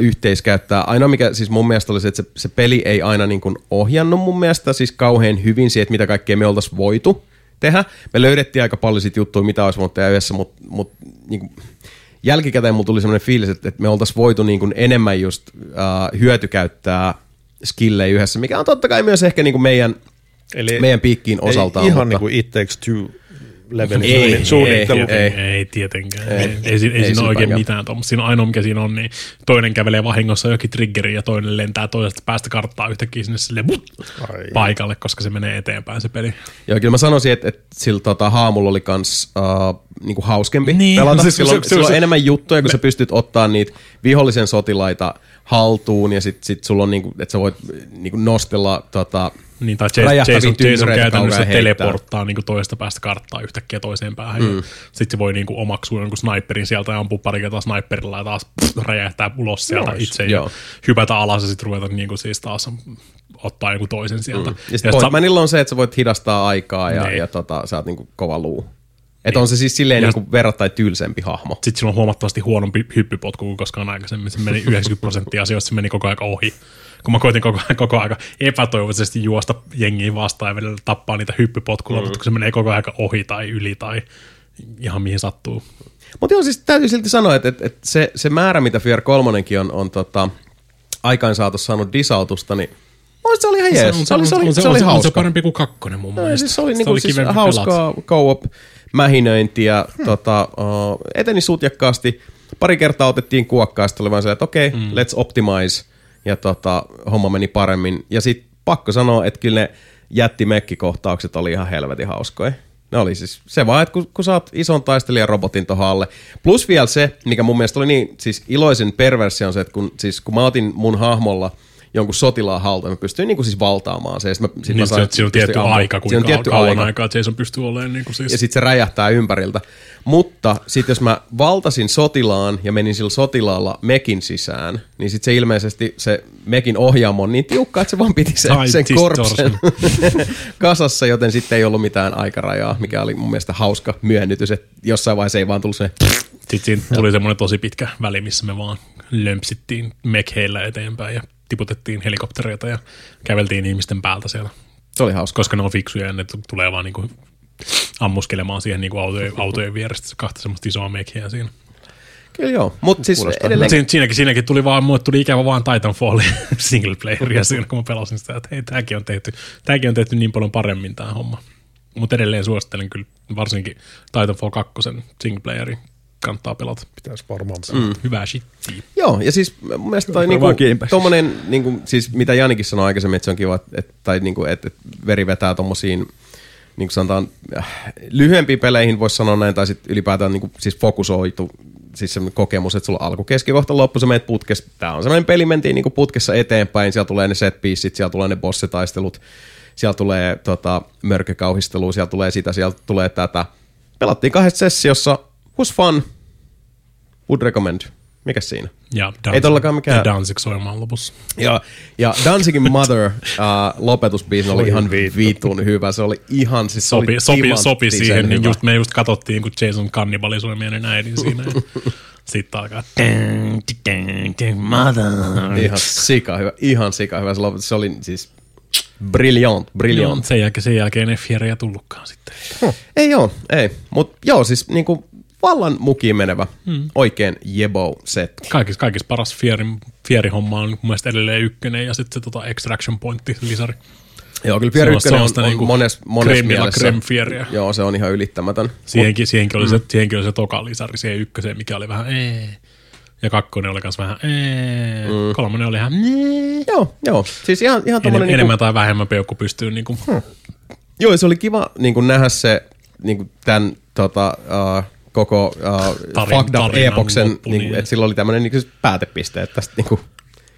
yhteiskäyttää. Ainoa mikä siis mun mielestä oli se, että se, se peli ei aina niinku ohjannut mun mielestä siis kauhean hyvin siihen, että mitä kaikkea me oltaisiin voitu tehdä. Me löydettiin aika paljon sit juttuja, mitä olisi voinut tehdä yhdessä, mutta mut, niinku, jälkikäteen mulla tuli semmoinen fiilis, että, että me oltaisiin voitu niinku enemmän just uh, hyötykäyttää skillejä yhdessä, mikä on totta kai myös ehkä niinku meidän, Eli meidän piikkiin ei osaltaan. ihan mutta... niin kuin It Takes Two levelin Ei, suunni- suunnittelu. ei, Ei, ei tietenkään. Ei, Ei, ei, ei, ei, ei siinä sillä ole oikein mitään tuommoista. Siinä on ainoa, mikä siinä on, niin toinen kävelee vahingossa jokin triggeriin ja toinen lentää toisesta päästä karttaa yhtäkkiä sinne sille Ai. paikalle, koska se menee eteenpäin se peli. Joo, kyllä mä sanoisin, että, että sillä tota, haamulla oli kans uh, niinku hauskempi Niin, pelata. siis Sillä on, se- se- on se- enemmän juttuja, kun sä pystyt ottaa niitä vihollisen sotilaita haltuun ja sit, sit sulla on niinku, että sä voit niinku nostella tota, Niin, tai Jason, Jason, Jason käytännössä teleporttaa niin toisesta päästä karttaa yhtäkkiä toiseen päähän. Mm. Sitten se voi niin kuin omaksua jonkun sniperin sieltä ja ampua pari kertaa sniperilla ja taas pff, räjähtää ulos sieltä Nice. itse ja Joo. hypätä alas ja sitten ruveta niin kuin siis taas ottaa joku toisen sieltä. ja sitten sa- Pointmanilla on se, että sä voit hidastaa aikaa ja, Niin. ja tota, sä oot niinku kova luu. Että on se siis silleen Ja- niin verrattain tylsempi hahmo. Sitten sillä on huomattavasti huonompi hyppypotku kuin koskaan aikaisemmin. Se meni 90 prosenttia asioista, se meni koko ajan ohi. Kun mä koitin koko, koko ajan epätoivoisesti juosta jengiä vastaan ja välillä tappaa niitä hyppypotkulla, mm. mutta kun se menee koko ajan ohi tai yli tai ihan mihin sattuu. Mutta joo, siis täytyy silti sanoa, että, että, että se, se määrä, mitä Fear 3 on, on tota, aikaansaatossa saanut disautusta, niin mun mielestä se oli ihan jees. Se, oli, se, oli, on se, oli on se hauska. parempi kuin kakkonen mun No, mielestä. siis se oli, Sitä niinku, siis kivempi hauskaa co-op mähinöintiä, hmm. tota, uh, eteni sutjakkaasti. Pari kertaa otettiin kuokkaa, ja sitten oli vaan se, että okei, okay, hmm. let's optimize, ja tota, homma meni paremmin. Ja sitten pakko sanoa, että kyllä ne jättimekkikohtaukset oli ihan helvetin hauskoja. Ne oli siis se vaan, että kun, kun saat ison taistelijan robotin tuohon alle. Plus vielä se, mikä mun mielestä oli niin siis iloisen perversio on se, että kun, siis kun mä otin mun hahmolla jonkun sotilaan haltuun, mä pystyin niinku siis valtaamaan se. ja Sit mä, sit mä Niin, sain- se, siinä on tietty ampumaan. aika, Siinä on kuinka tietty kauan aika aikaa, että Jason pystyy olemaan niin kuin siis... ja sitten se räjähtää ympäriltä. Mutta sitten jos mä valtasin sotilaan ja menin sillä sotilaalla mekin sisään, niin sitten se ilmeisesti se mekin ohjaamo on niin tiukka, että se vaan piti sen, sen korpsen kasassa, joten sitten ei ollut mitään aikarajaa, mikä oli mun mielestä hauska myönnytys, että jossain vaiheessa ei vaan tullut se Sitten siinä tuli semmoinen tosi pitkä väli, missä me vaan lömpsittiin mekheillä eteenpäin ja tiputettiin helikoptereita ja käveltiin ihmisten päältä siellä. se oli hauska. Koska ne on fiksuja ja ne tulee vaan niinku ammuskelemaan siihen niinku autojen, autojen vierestä kahta semmoista isoa mekhiä siinä. Kyllä joo, mutta siis Kuulostaa edelleen... Siin, siinäkin, siinäkin tuli vaan, mulle tuli ikävä vaan Titanfall single playeria siinä, kun mä pelasin sitä, että hei, tääkin on tehty, tääkin on tehty niin paljon paremmin tää homma. Mutta edelleen suosittelen kyllä varsinkin Titanfall 2 single playeri kannattaa pelata. Pitäisi varmaan Mm. Hyvää shittiä. Joo, ja siis mun mielestä toi niinku, tommonen, niinku, siis mitä Janikin sanoi aikaisemmin, että se on kiva, että, et, tai niinku, että et veri vetää tommosiin niin kuin sanotaan, äh, lyhyempiin peleihin voisi sanoa näin, tai sitten ylipäätään niin kuin, siis fokusoitu siis semmoinen kokemus, että sulla on alku, keskikohta, loppu, sä menet putkessa. Tämä on semmoinen peli, mentiin niin kuin putkessa eteenpäin, siellä tulee ne set pieceit, siellä tulee ne bossitaistelut, siellä tulee tota, mörkökauhistelua, siellä tulee sitä, siellä tulee tätä. Pelattiin kahdessa sessiossa, was fun, would recommend. Mikä siinä? Ja Ei todellakaan mikään- Ja Danzig soimaan lopussa. Ja, ja Danzigin Mother uh, lopetusbiisi oli ihan vitun hyvä. Se oli ihan, siis se Sopi, oli sopi, sopi siihen, niin just, me just katsottiin, kun Jason kannibalisoi meidän äidin siinä. Sitten alkaa Ihan sika hyvä, ihan sika hyvä. Se, lopetus, se oli siis brilliant, Joo, brilliant. sen jälkeen, sen jälkeen ei fierejä tullutkaan sitten. Ei joo, ei. Mutta joo, siis niinku vallan mukiin menevä, hmm. oikein jebo set. Kaikissa, kaikissa paras fierin, fierihomma on mun mielestä edelleen ykkönen ja sitten se tota extraction pointti lisäri. Joo, kyllä Pierre on- on niinku mones, mones mielessä. creme fieriä. Joo, se on ihan ylittämätön. Siihenkin, siihenkin, oli se, siihenkin oli se toka lisäri siihen ykköseen, mikä oli vähän ee. Ja kakkonen oli myös vähän ee. Mm. Kolmonen oli ihan ee. Joo, joo. Siis ihan, ihan Enem, tommonen enemmän niinku, tai vähemmän peukku pystyy niinku, hmm. joo, se oli kiva niinku nähdä se niinku tämän tota, uh, koko uh, Tarin- fucked up tarinan epoksen, loppu, niinku, niin. että sillä oli tämmöinen niinku, päätepiste, että tästä niinku,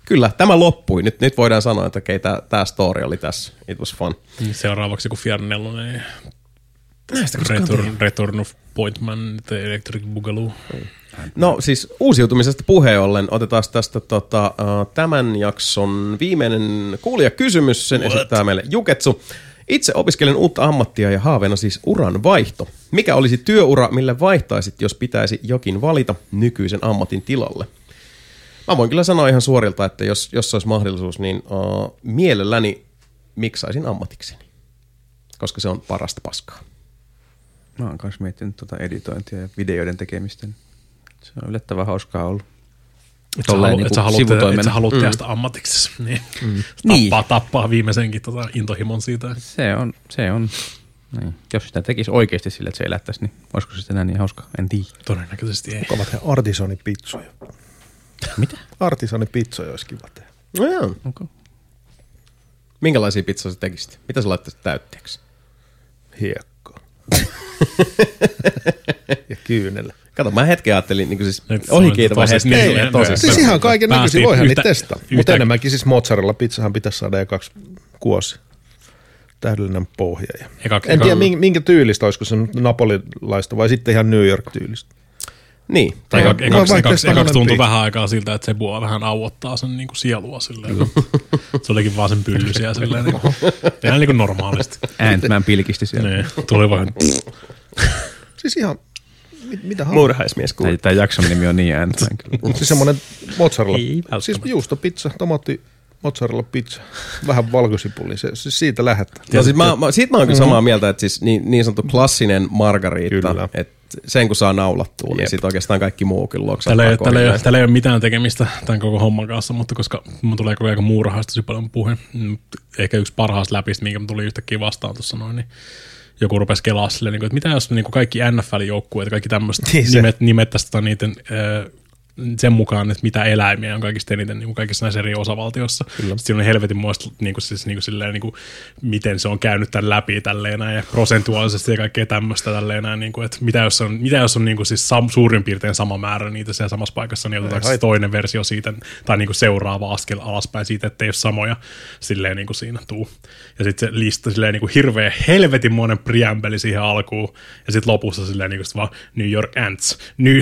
kyllä, tämä loppui. Nyt, nyt voidaan sanoa, että okei, okay, tämä story oli tässä. It was fun. Niin Seuraavaksi kun Fier 4, Return, Return of Pointman, The Electric Boogaloo. No siis uusiutumisesta puheen ollen otetaan tästä tota, uh, tämän jakson viimeinen kuulijakysymys. Sen What? esittää meille Juketsu. Itse opiskelen uutta ammattia ja haaveena siis uran vaihto. Mikä olisi työura, millä vaihtaisit, jos pitäisi jokin valita nykyisen ammatin tilalle? Mä voin kyllä sanoa ihan suorilta, että jos, jos olisi mahdollisuus, niin uh, mielelläni miksaisin ammatikseni. Koska se on parasta paskaa. Mä oon kanssa miettinyt tuota editointia ja videoiden tekemistä. Se on yllättävän hauskaa ollut. Et sä, halu, niinku et sä haluat, et sivutoimena. sä haluat tehdä sitä ammatiksi. Niin. Niin. Tappaa, tappaa viimeisenkin tota intohimon siitä. Se on, se on. Niin. Jos sitä tekisi oikeasti sillä, että se elättäisi, niin olisiko se enää niin hauska? En tiedä. Todennäköisesti ei. Kovat artisanipizzoja. Mitä? Artisanipizzoja olisi kiva tehdä. No joo. Okay. Minkälaisia pizzoja sä tekisit? Mitä sä laittaisit täytteeksi? Hiekkaa. ja kyynellä. Kato, mä hetken ajattelin, niin siis Et se ohi on kiitävä tosi- hetken. niin, niin, tosissaan. Siis ihan kaiken näköisiä, voihan niitä testaa. Mutta enemmänkin siis mozzarella pizzahan pitäisi saada ekaksi kuosi. Täydellinen pohja. Ja Eka, en tiedä minkä, minkä tyylistä, olisiko se napolilaista vai sitten ihan New York-tyylistä. Niin. Tai eka, ekaksi, ekaksi, sitä ekaksi tuntui vähän aikaa siltä, että se bua vähän auottaa sen niinku sielua silleen. se olikin vaan sen pyllysiä silleen. Niinku, ihan niin kuin normaalisti. Ant-Man pilkisti siellä. Niin, tuli vaan Siis ihan, mit, mitä haluaa. Muurahaismies kuuluu. Tämä jakson nimi on niin ääntään kyllä. Siis semmoinen mozzarella, Ei siis juustopizza, tomaatti, mozzarella pizza, vähän valkosipuli, se, siis siitä lähdetään. No siis mä, mä, siitä mä oon kyllä samaa mieltä, että siis niin, niin sanottu klassinen margariitta, Kyllä. että sen kun saa naulattua, niin Jep. sit oikeastaan kaikki muu kyllä Tällä loksahtaa ei, tällä, ei, tällä ei ole mitään tekemistä tämän koko homman kanssa, mutta koska mun tulee koko ajan muurahaista paljon puhe, ehkä yksi parhaasta läpistä, minkä mä tuli yhtäkkiä vastaan tuossa noin, niin joku rupesi kelaa silleen, niin että mitä jos niin kuin kaikki NFL-joukkueet kaikki tämmöiset Niin nimet, nimettäisiin tota niiden sen mukaan, että mitä eläimiä on kaikista eniten niin kuin kaikissa näissä eri osavaltioissa. Sitten siinä on helvetin muista, niin kuin, siis, niin kuin, silleen, niin kuin, miten se on käynyt tämän läpi tälleen näin, ja prosentuaalisesti ja kaikkea tämmöistä tälleen näin, niin kuin, että mitä jos on, mitä jos on niin kuin, siis sam, suurin piirtein sama määrä niitä siellä samassa paikassa, niin otetaanko se toinen versio siitä, tai niin kuin seuraava askel alaspäin siitä, ettei ole samoja silleen niin kuin siinä tuu. Ja sitten se lista silleen niin kuin hirveä helvetinmoinen preambeli siihen alkuun, ja sitten lopussa silleen niin kuin sit vaan New York Ants, New,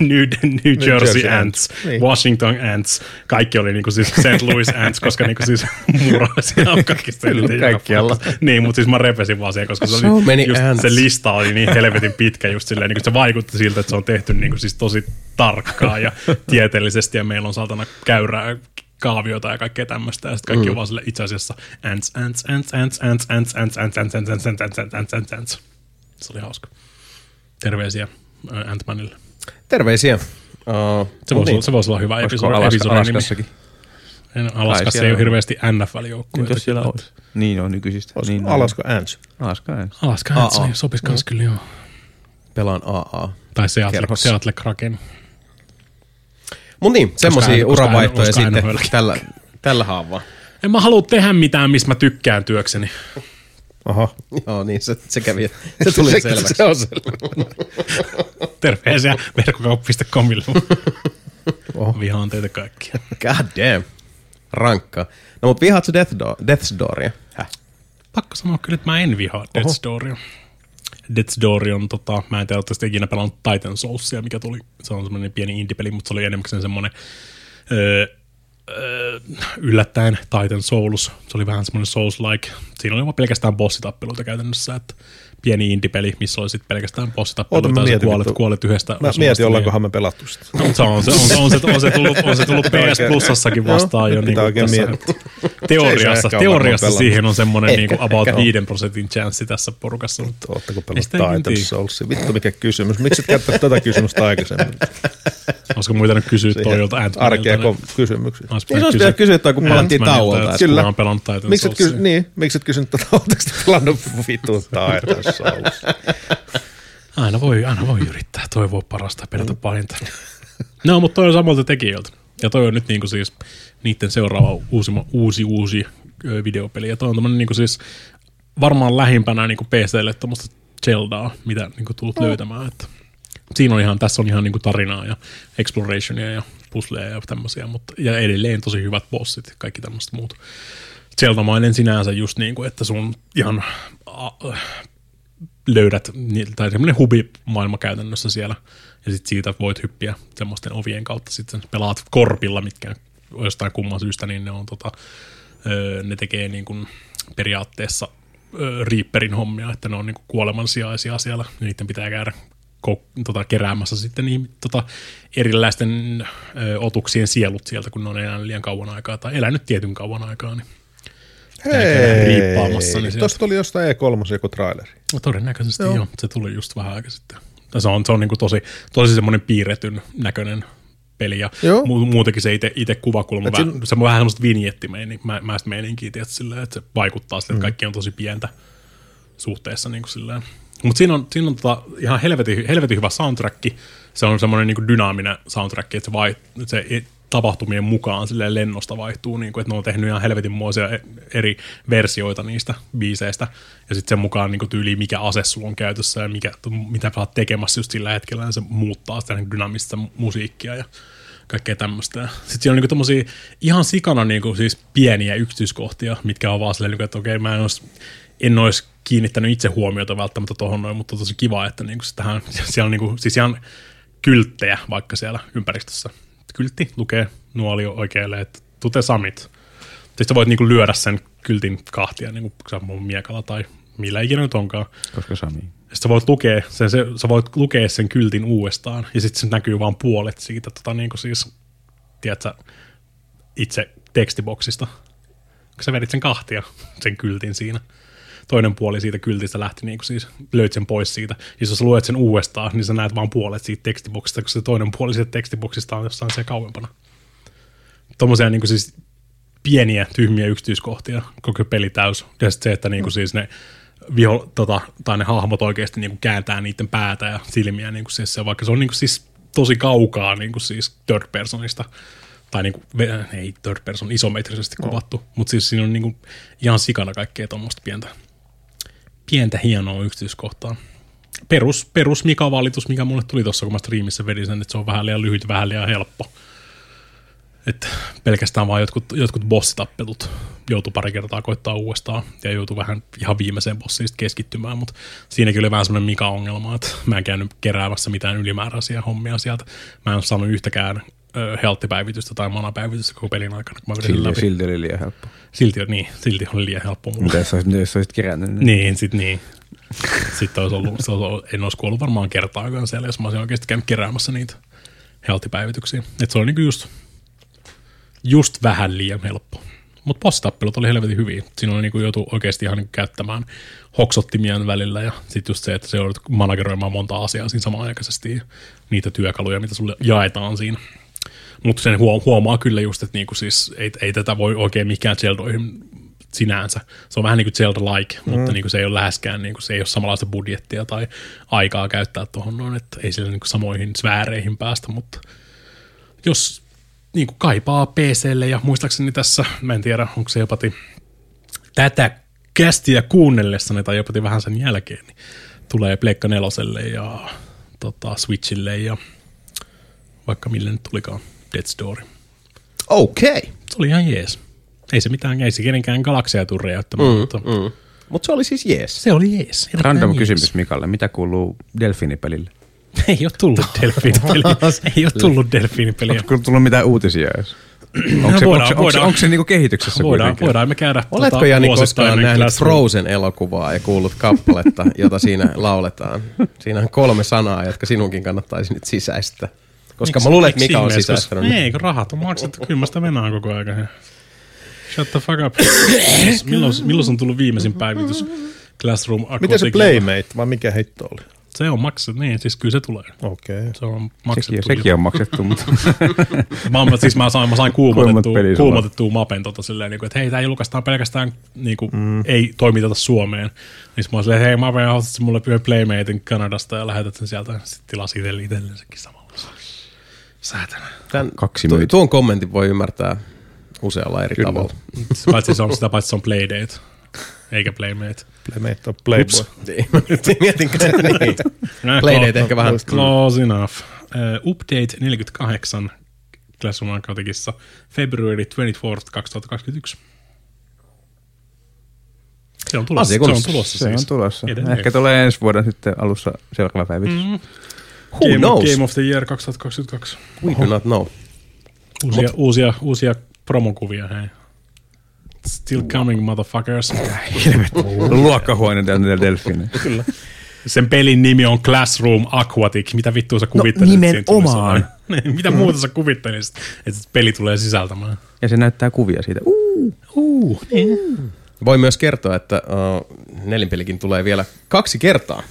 New, New Jersey Jersey Ants, Ants. Niin. Washington Ants, kaikki oli niinku siis St. Louis Ants, koska niinku siis muuraisia on kaikista eniten kaikkialla. Niin, mutta siis mä repesin vaan siihen, koska se, So oli just, ants. se lista oli niin helvetin pitkä just silleen, niin se vaikutti siltä, että se on tehty niinku siis tosi tarkkaa ja tieteellisesti ja meillä on saatana käyrää kaaviota ja kaikkea tämmöistä, ja sitten kaikki on vaan sille itse asiassa ants, ants, ants, ants, ants, ants, ants, ants, ants, ants, ants, ants, ants, ants, ants, ants, ants. Se oli hauska. Terveisiä äh, Ant-Manille. Terveisiä. Uh, Se voisi, olla, se voisi olla hyvä episodi, Alas, episodin nimi. Alaskassakin? En- Alaskassa ei ole on. hirveästi NFL-joukkueita. Jos siellä on. Niin on nykyisistä. Olisiko Niin, on. Alaska Ants? Alaska ääni. Alaska Aa. se sopisi kans kyllä joo. pelaan AA. Tai Seattle. Seattle Kraken. Mut niin, semmosia uravaihtoja sitten tällä, tällä haavaa. En mä halua tehdä mitään, mistä mä tykkään työkseni. Aha. Joo, niin se, se kävi. Se tuli se, selväksi. se on selvä. Terveisiä verkkokauppa.comille. Oho. Vihaan teitä kaikkia. God damn. Rankkaa. No mut vihaatko Death Door, Death's Dooria? Häh? Pakko sanoa kyllä, että mä en vihaa Death's Dooria. Death's Door on, tota, mä en tiedä, oletteko ikinä pelannut Titan Soulsia, mikä tuli, se on semmoinen pieni indie-peli, mutta se oli enemmän semmoinen öö, yllättäen Titan Souls. Se oli vähän semmoinen Souls-like. Siinä oli vaan pelkästään bossitappeluita käytännössä, että pieni indie-peli, missä oli sitten pelkästään bossitappeluita, sä mietin, kuolet, vittu. kuolet yhdestä Mä mietin, niin- ollaankohan me pelattu sitä. No, se on, se, on, se, on, se, on, se, tullut, on se tullut PS Plusassakin vastaan jo. Niin oikein miettiä. Teoriassa, teoriassa siihen on semmoinen Ehkä, niin kuin about ehkä. 5 prosentin chanssi tässä porukassa. Mutta Ootteko Ei pelannut Titan. Soulsia? Vittu mikä kysymys. Miksi et käyttänyt tätä kysymystä aikaisemmin? olisiko muita nyt kysyä toilta Arkea kysymyksiä. Niin se olisi pitänyt kysyä, että kun palattiin tauolta. Kyllä. On pelannut Titan Miksi et, kysy, niin, miksi et kysynyt tätä? Oletteko te pelannut vitun Titan Soulsia? Aina voi, aina voi yrittää toivoa parasta ja pelätä pahinta. No, mutta toi on samalta tekijöiltä. Ja toi on nyt niinku siis niiden seuraava uusi, uusi, uusi videopeli. Ja toi on tämmönen niinku siis varmaan lähimpänä niinku PClle tuommoista Zeldaa, mitä niinku tulet löytämään. Että siinä on ihan, tässä on ihan niinku tarinaa ja explorationia ja pusleja ja tämmöisiä, mutta ja edelleen tosi hyvät bossit ja kaikki tämmöistä muut. Zelda-mainen sinänsä just niin kuin, että sun ihan a, löydät, tai semmoinen hubimaailma käytännössä siellä, ja sitten siitä voit hyppiä semmoisten ovien kautta, sitten pelaat korpilla, mitkä jostain kumman syystä, niin ne on tota, ne tekee niin kuin periaatteessa Reaperin hommia, että ne on niin kuolemansijaisia siellä, ja niiden pitää käydä ko- tota, keräämässä sitten niin, tota, erilaisten ö, otuksien sielut sieltä, kun ne on elänyt liian kauan aikaa, tai elänyt tietyn kauan aikaa, niin käydä riippaamassa, niin Tuosta tuli jostain E3 joku traileri. No todennäköisesti joo. joo. Se tuli just vähän aika sitten. Ja se on, se on niin kuin tosi, tosi semmoinen piirretyn näköinen peli. Ja Joo. mu- muutenkin se itse, kuvakulma, Et vähän, sin- se on vähän semmoista vinjettimeininkiä, meininkiä, tietysti, silleen, että se vaikuttaa silleen, että kaikki on tosi pientä suhteessa niin kuin silleen. Mutta siinä on, siinä on tota ihan helvetin, helvetin hyvä soundtrack. Se on semmoinen niin dynaaminen soundtrack, että se, vai, se tapahtumien mukaan silleen lennosta vaihtuu, niin kuin, että ne on tehnyt ihan helvetinmoisia e- eri versioita niistä biiseistä, ja sitten sen mukaan niin kuin tyyli, mikä ase sulla on käytössä ja mikä, mitä sä oot tekemässä just sillä hetkellä, ja se muuttaa sitä niin dynaamista musiikkia ja kaikkea tämmöistä. Sitten siellä on niinku tommosia ihan sikana niinku siis pieniä yksityiskohtia, mitkä on vaan silleen, niinku, että okei, mä en olisi, en olisi kiinnittänyt itse huomiota välttämättä tuohon noin, mutta tosi kiva, että niinku tähän, siellä on niinku, siis ihan kylttejä vaikka siellä ympäristössä. Kyltti lukee nuoli oikealle, että tute samit. Sitten sä voit niinku lyödä sen kyltin kahtia niinku sä mun miekalla tai millä ikinä nyt onkaan. Koska Sami. sä voit, lukea sen, se, sä voit lukea sen kyltin uudestaan, ja sitten se näkyy vaan puolet siitä, tota, niin kuin siis, tiedätkö, itse tekstiboksista. Kun sä vedit sen kahtia, sen kyltin siinä. Toinen puoli siitä kyltistä lähti, niin kuin siis löit sen pois siitä. Ja jos sä luet sen uudestaan, niin sä näet vaan puolet siitä tekstiboksista, koska se toinen puoli siitä tekstiboksista on jossain siellä kauempana. Tuommoisia niin kuin siis pieniä, tyhmiä yksityiskohtia, koko peli täys. Ja sitten se, että niinku siis ne viho, tota, tai ne hahmot oikeasti niinku kääntää niiden päätä ja silmiä, niinku siis se, vaikka se on niinku siis tosi kaukaa niinku siis third personista, tai niinku, ve- ei third person, isometrisesti kuvattu, mutta siis siinä on niinku ihan sikana kaikkea tuommoista pientä, pientä hienoa yksityiskohtaa. Perus, perus Mika-valitus, mikä mulle tuli tuossa, kun mä striimissä vedin sen, että se on vähän liian lyhyt, vähän liian helppo. Että pelkästään vaan jotkut, jotkut bossitappelut joutuu pari kertaa koittaa uudestaan ja joutuu vähän ihan viimeiseen bossiin keskittymään, mutta siinäkin oli vähän semmoinen Mika-ongelma, että mä en käynyt keräämässä mitään ylimääräisiä hommia sieltä. Mä en ole saanut yhtäkään health-päivitystä tai manapäivitystä koko pelin aikana, kun mä vedin Silti, läpi. silti oli liian helppo. Silti, niin, silti oli liian helppo mulle. Mitä jos olisit, jos olisit kerännyt? Niin. Niin, sit niin. Sitten olisi ollut, se olisi ollut, en olisi kuollut varmaan kertaakaan siellä, jos mä olisin oikeasti käynyt keräämässä niitä health-päivityksiä. Et se oli niinku just, just vähän liian helppo. Mutta boss-tappelut oli helvetin hyviä. Siinä oli niinku joutu oikeasti ihan niinku käyttämään hoksottimien välillä ja sitten just se, että se joudut manageroimaan monta asiaa siinä samanaikaisesti ja niitä työkaluja, mitä sulle jaetaan siinä. Mutta sen huom- huomaa kyllä just, että niinku siis ei, ei tätä voi oikein mikään Zeldoihin sinänsä. Se on vähän niin kuin Zelda-like, mm. mutta niin kuin se ei ole läheskään, niin kuin se ei ole samanlaista budjettia tai aikaa käyttää tuohon noin, että ei sillä niin kuin samoihin sfääreihin päästä, mutta jos niin kuin kaipaa PClle ja muistaakseni tässä, mä en tiedä, onko se jopa tätä kästiä kuunnellessani tai jopa vähän sen jälkeen, niin tulee Pleikka neloselle ja tota, Switchille ja vaikka mille nyt tulikaan Dead Story. Okei. Okay. Se oli ihan jees. Ei se mitään, ei se kenenkään galakseja tuu räjäyttämään, mm, mutta Mm. Mutta se oli siis jees. se oli jees. Random jees. kysymys Mikalle. Mitä kuuluu Delfinipelille? Ei ole tullut delfiinipeliä. ei ole tullut delfiinipeliä. Onko tullut mitään uutisia edes? Onko se, voidaan- onko se, onko se, voidaan. onko se niinku kehityksessä Voidaan, kuitenkin? voidaan me käydä Oletko tota, Jani koskaan nähnyt Classroom. Frozen-elokuvaa ja kuullut kappaletta, jota siinä lauletaan? Siinä on kolme sanaa, jotka sinunkin kannattaisi nyt sisäistää. Koska Miksi- mä luulen, että Mika on sisäistänyt. koska- Ei, kun rahat on maksettu, kyllä mä sitä venaan koko ajan. Shut the fuck up. milloin, milloin on tullut viimeisin päivitys? Classroom Miten se Aquatic- Playmate, vai mikä heitto oli? Se on maksettu, niin, siis kyllä se tulee. Okei. Okay. Se on Sekin, maksettu. sekin on maksettu, mutta Mä, oon- siis mä sain, mä sain kuumotettua, kuumotettua mapen tota silleen, niin kuin, että hei, tää julkaistaan pelkästään, niin kuin, mm. ei toimiteta Suomeen. Niin mä oon silleen, hei, mä voin ostaa mulle Playmatein Kanadasta ja lähetät sen sieltä. Sitten tilasi itselle itselle sekin samalla. Säätänä. Tän, Kaksi tu- tuon kommentin voi ymmärtää usealla eri tavalla. Paitsi se on sitä, paitsi se on Playdate, eikä Playmate. Playmate on Playboy. Niin, Mietinkö se niin? Playdate ehkä vähän. Close enough. Uh, update 48 Classroom Aquaticissa February 24th 2021. Se on tulossa. Asia Se on kunnossa. tulossa se siis. on tulossa. Edelleen. Ehkä tulee ensi vuoden sitten alussa seuraava päivitys. Mm. Who Game, knows? Game of the Year 2022. We do not know. Uusia, uusia, uusia promokuvia, hei. Still coming, motherfuckers. Luokkahuone täynnä delfiinejä. Sen pelin nimi on Classroom Aquatic. Mitä vittua sä kuvittelit? No, siinä tulisi nimenomaan. Mitä muuta sä kuvittelisit, että peli tulee sisältämään? Ja se näyttää kuvia siitä. Uh, Uh, niin. Voi myös kertoa, että uh, nelinpelikin tulee vielä kaksi kertaa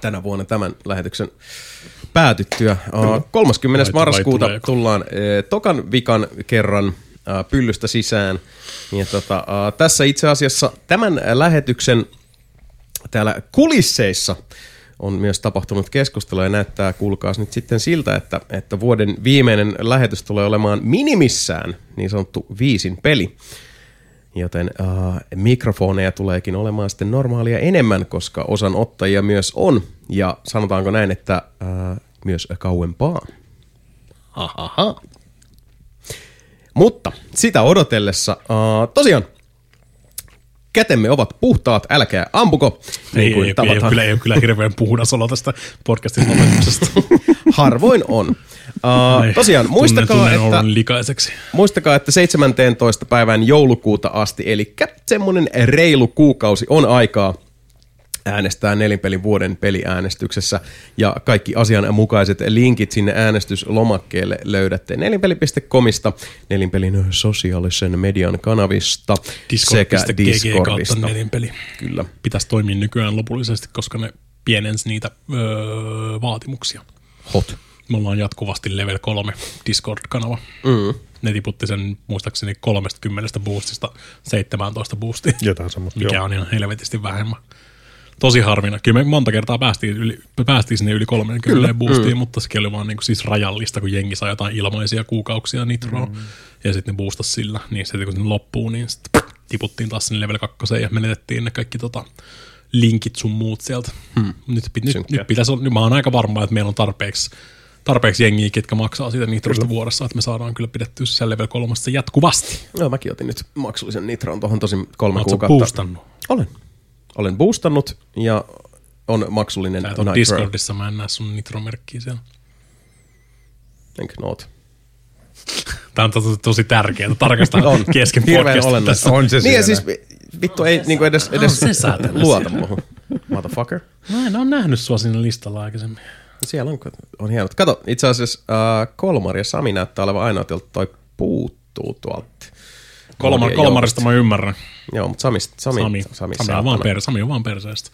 tänä vuonna tämän lähetyksen päätyttyä. Uh, 30. Vai- vai marraskuuta tullaan tokan vikan kerran pyllystä sisään. Ja tota, tässä itse asiassa tämän lähetyksen täällä kulisseissa on myös tapahtunut keskustelua ja näyttää, kuulkaas nyt sitten siltä, että, että vuoden viimeinen lähetys tulee olemaan minimissään niin sanottu viisin peli. Joten uh, mikrofoneja tuleekin olemaan sitten normaalia enemmän, koska osan ottajia myös on. Ja sanotaanko näin, että uh, myös kauempaa. Ahaha. Mutta sitä odotellessa, uh, tosiaan, kätemme ovat puhtaat, älkää ampuko, niin Ei, kuin ei, ei, kyllä, ei ole kyllä hirveän puhdas olo tästä podcastin lopetuksesta. Harvoin on. Uh, tosiaan, muistakaa, tunnen, tunnen että, likaiseksi. muistakaa, että 17. päivän joulukuuta asti, eli semmoinen reilu kuukausi on aikaa äänestää nelinpelin vuoden peliäänestyksessä. Ja kaikki asianmukaiset linkit sinne äänestyslomakkeelle löydätte nelinpeli.comista, nelinpelin sosiaalisen median kanavista sekä Discord.gg kautta Discordista. nelinpeli. Kyllä. Pitäisi toimia nykyään lopullisesti, koska ne pienensi niitä öö, vaatimuksia. Hot. Me ollaan jatkuvasti level 3 Discord-kanava. Mm. Ne tiputti sen muistaakseni 30 boostista 17 boostia, Jotain semmoista. mikä joo. on ihan helvetisti vähemmän. Tosi harvina. Kyllä me monta kertaa päästiin, yli, päästiin sinne yli 30 Kyllä. boostiin, mm. mutta sekin oli vaan niinku siis rajallista, kun jengi saa jotain ilmaisia kuukauksia nitroa, mm. ja sitten ne sillä. Niin sitten kun se loppuu, niin sitten tiputtiin taas sinne level 2 ja menetettiin ne kaikki tota, linkit sun muut sieltä. Hmm. Nyt, nyt, nyt pitäisi olla, nyt mä oon aika varma, että meillä on tarpeeksi, tarpeeksi jengiä, ketkä maksaa siitä nitrosta vuodessa, että me saadaan kyllä pidettyä se level 3 jatkuvasti. No mäkin otin nyt maksullisen nitron tuohon tosi kolme Oletko kuukautta. Olen. Olen boostannut ja on maksullinen Sä Nitro. Discordissa, mä en näe sun nitromerkkiä siellä. Enkö noot? Tämä on tosi, tosi tärkeää tarkastaa On. kesken podcastin. On se Niin siis vittu ei niinku edes, edes se saatana luota muhun. Motherfucker. Mä en ole nähnyt sua siinä listalla aikaisemmin. Siellä on, on hienot. Kato, itse asiassa äh, Kolmar ja Sami näyttää olevan ainoa, joilta toi puuttuu tuolta. Kolmar, kolmarista mä ymmärrän. Joo, mutta Sami, Sami, Sami, Sami, Sami, on vaan per, Sami on vaan perseestä.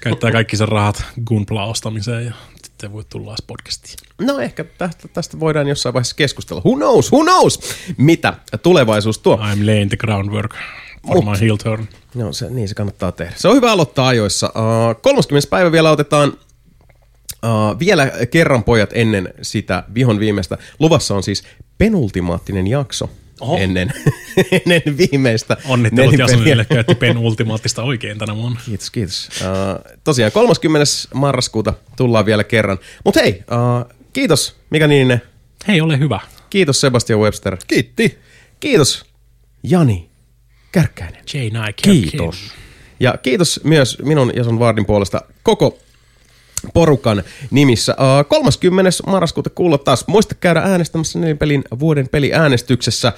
Käyttää kaikki sen rahat Gunpla ostamiseen ja sitten voi tulla edes podcastiin. No ehkä tästä, tästä voidaan jossain vaiheessa keskustella. Who knows, who knows, mitä tulevaisuus tuo. I'm laying the groundwork for my heel turn. No se, niin se kannattaa tehdä. Se on hyvä aloittaa ajoissa. Uh, 30. päivä vielä otetaan uh, vielä kerran pojat ennen sitä vihon viimeistä. Luvassa on siis penultimaattinen jakso Oho. ennen, ennen viimeistä. Onnittelut. Jasonille, käytti pen ultimaattista oikein tänä vuonna. Kiitos, kiitos. Uh, tosiaan 30. marraskuuta tullaan vielä kerran. Mutta hei, uh, kiitos Mika Niininen, Hei, ole hyvä. kiitos Sebastian Webster, Kiitti. kiitos Jani Kärkkäinen. J. Nike. Kiitos. Ja kiitos myös minun ja sun Vardin puolesta koko porukan nimissä. Uh, 30. marraskuuta kuulla taas. Muista käydä äänestämässä nelipelin vuoden peliäänestyksessä.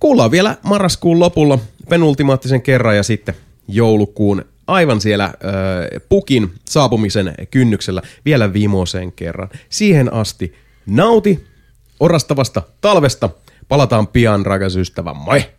Kuullaan vielä marraskuun lopulla penultimaattisen kerran ja sitten joulukuun aivan siellä äh, pukin saapumisen kynnyksellä vielä viimeiseen kerran. Siihen asti nauti orastavasta talvesta. Palataan pian, rakas ystävä. Moi!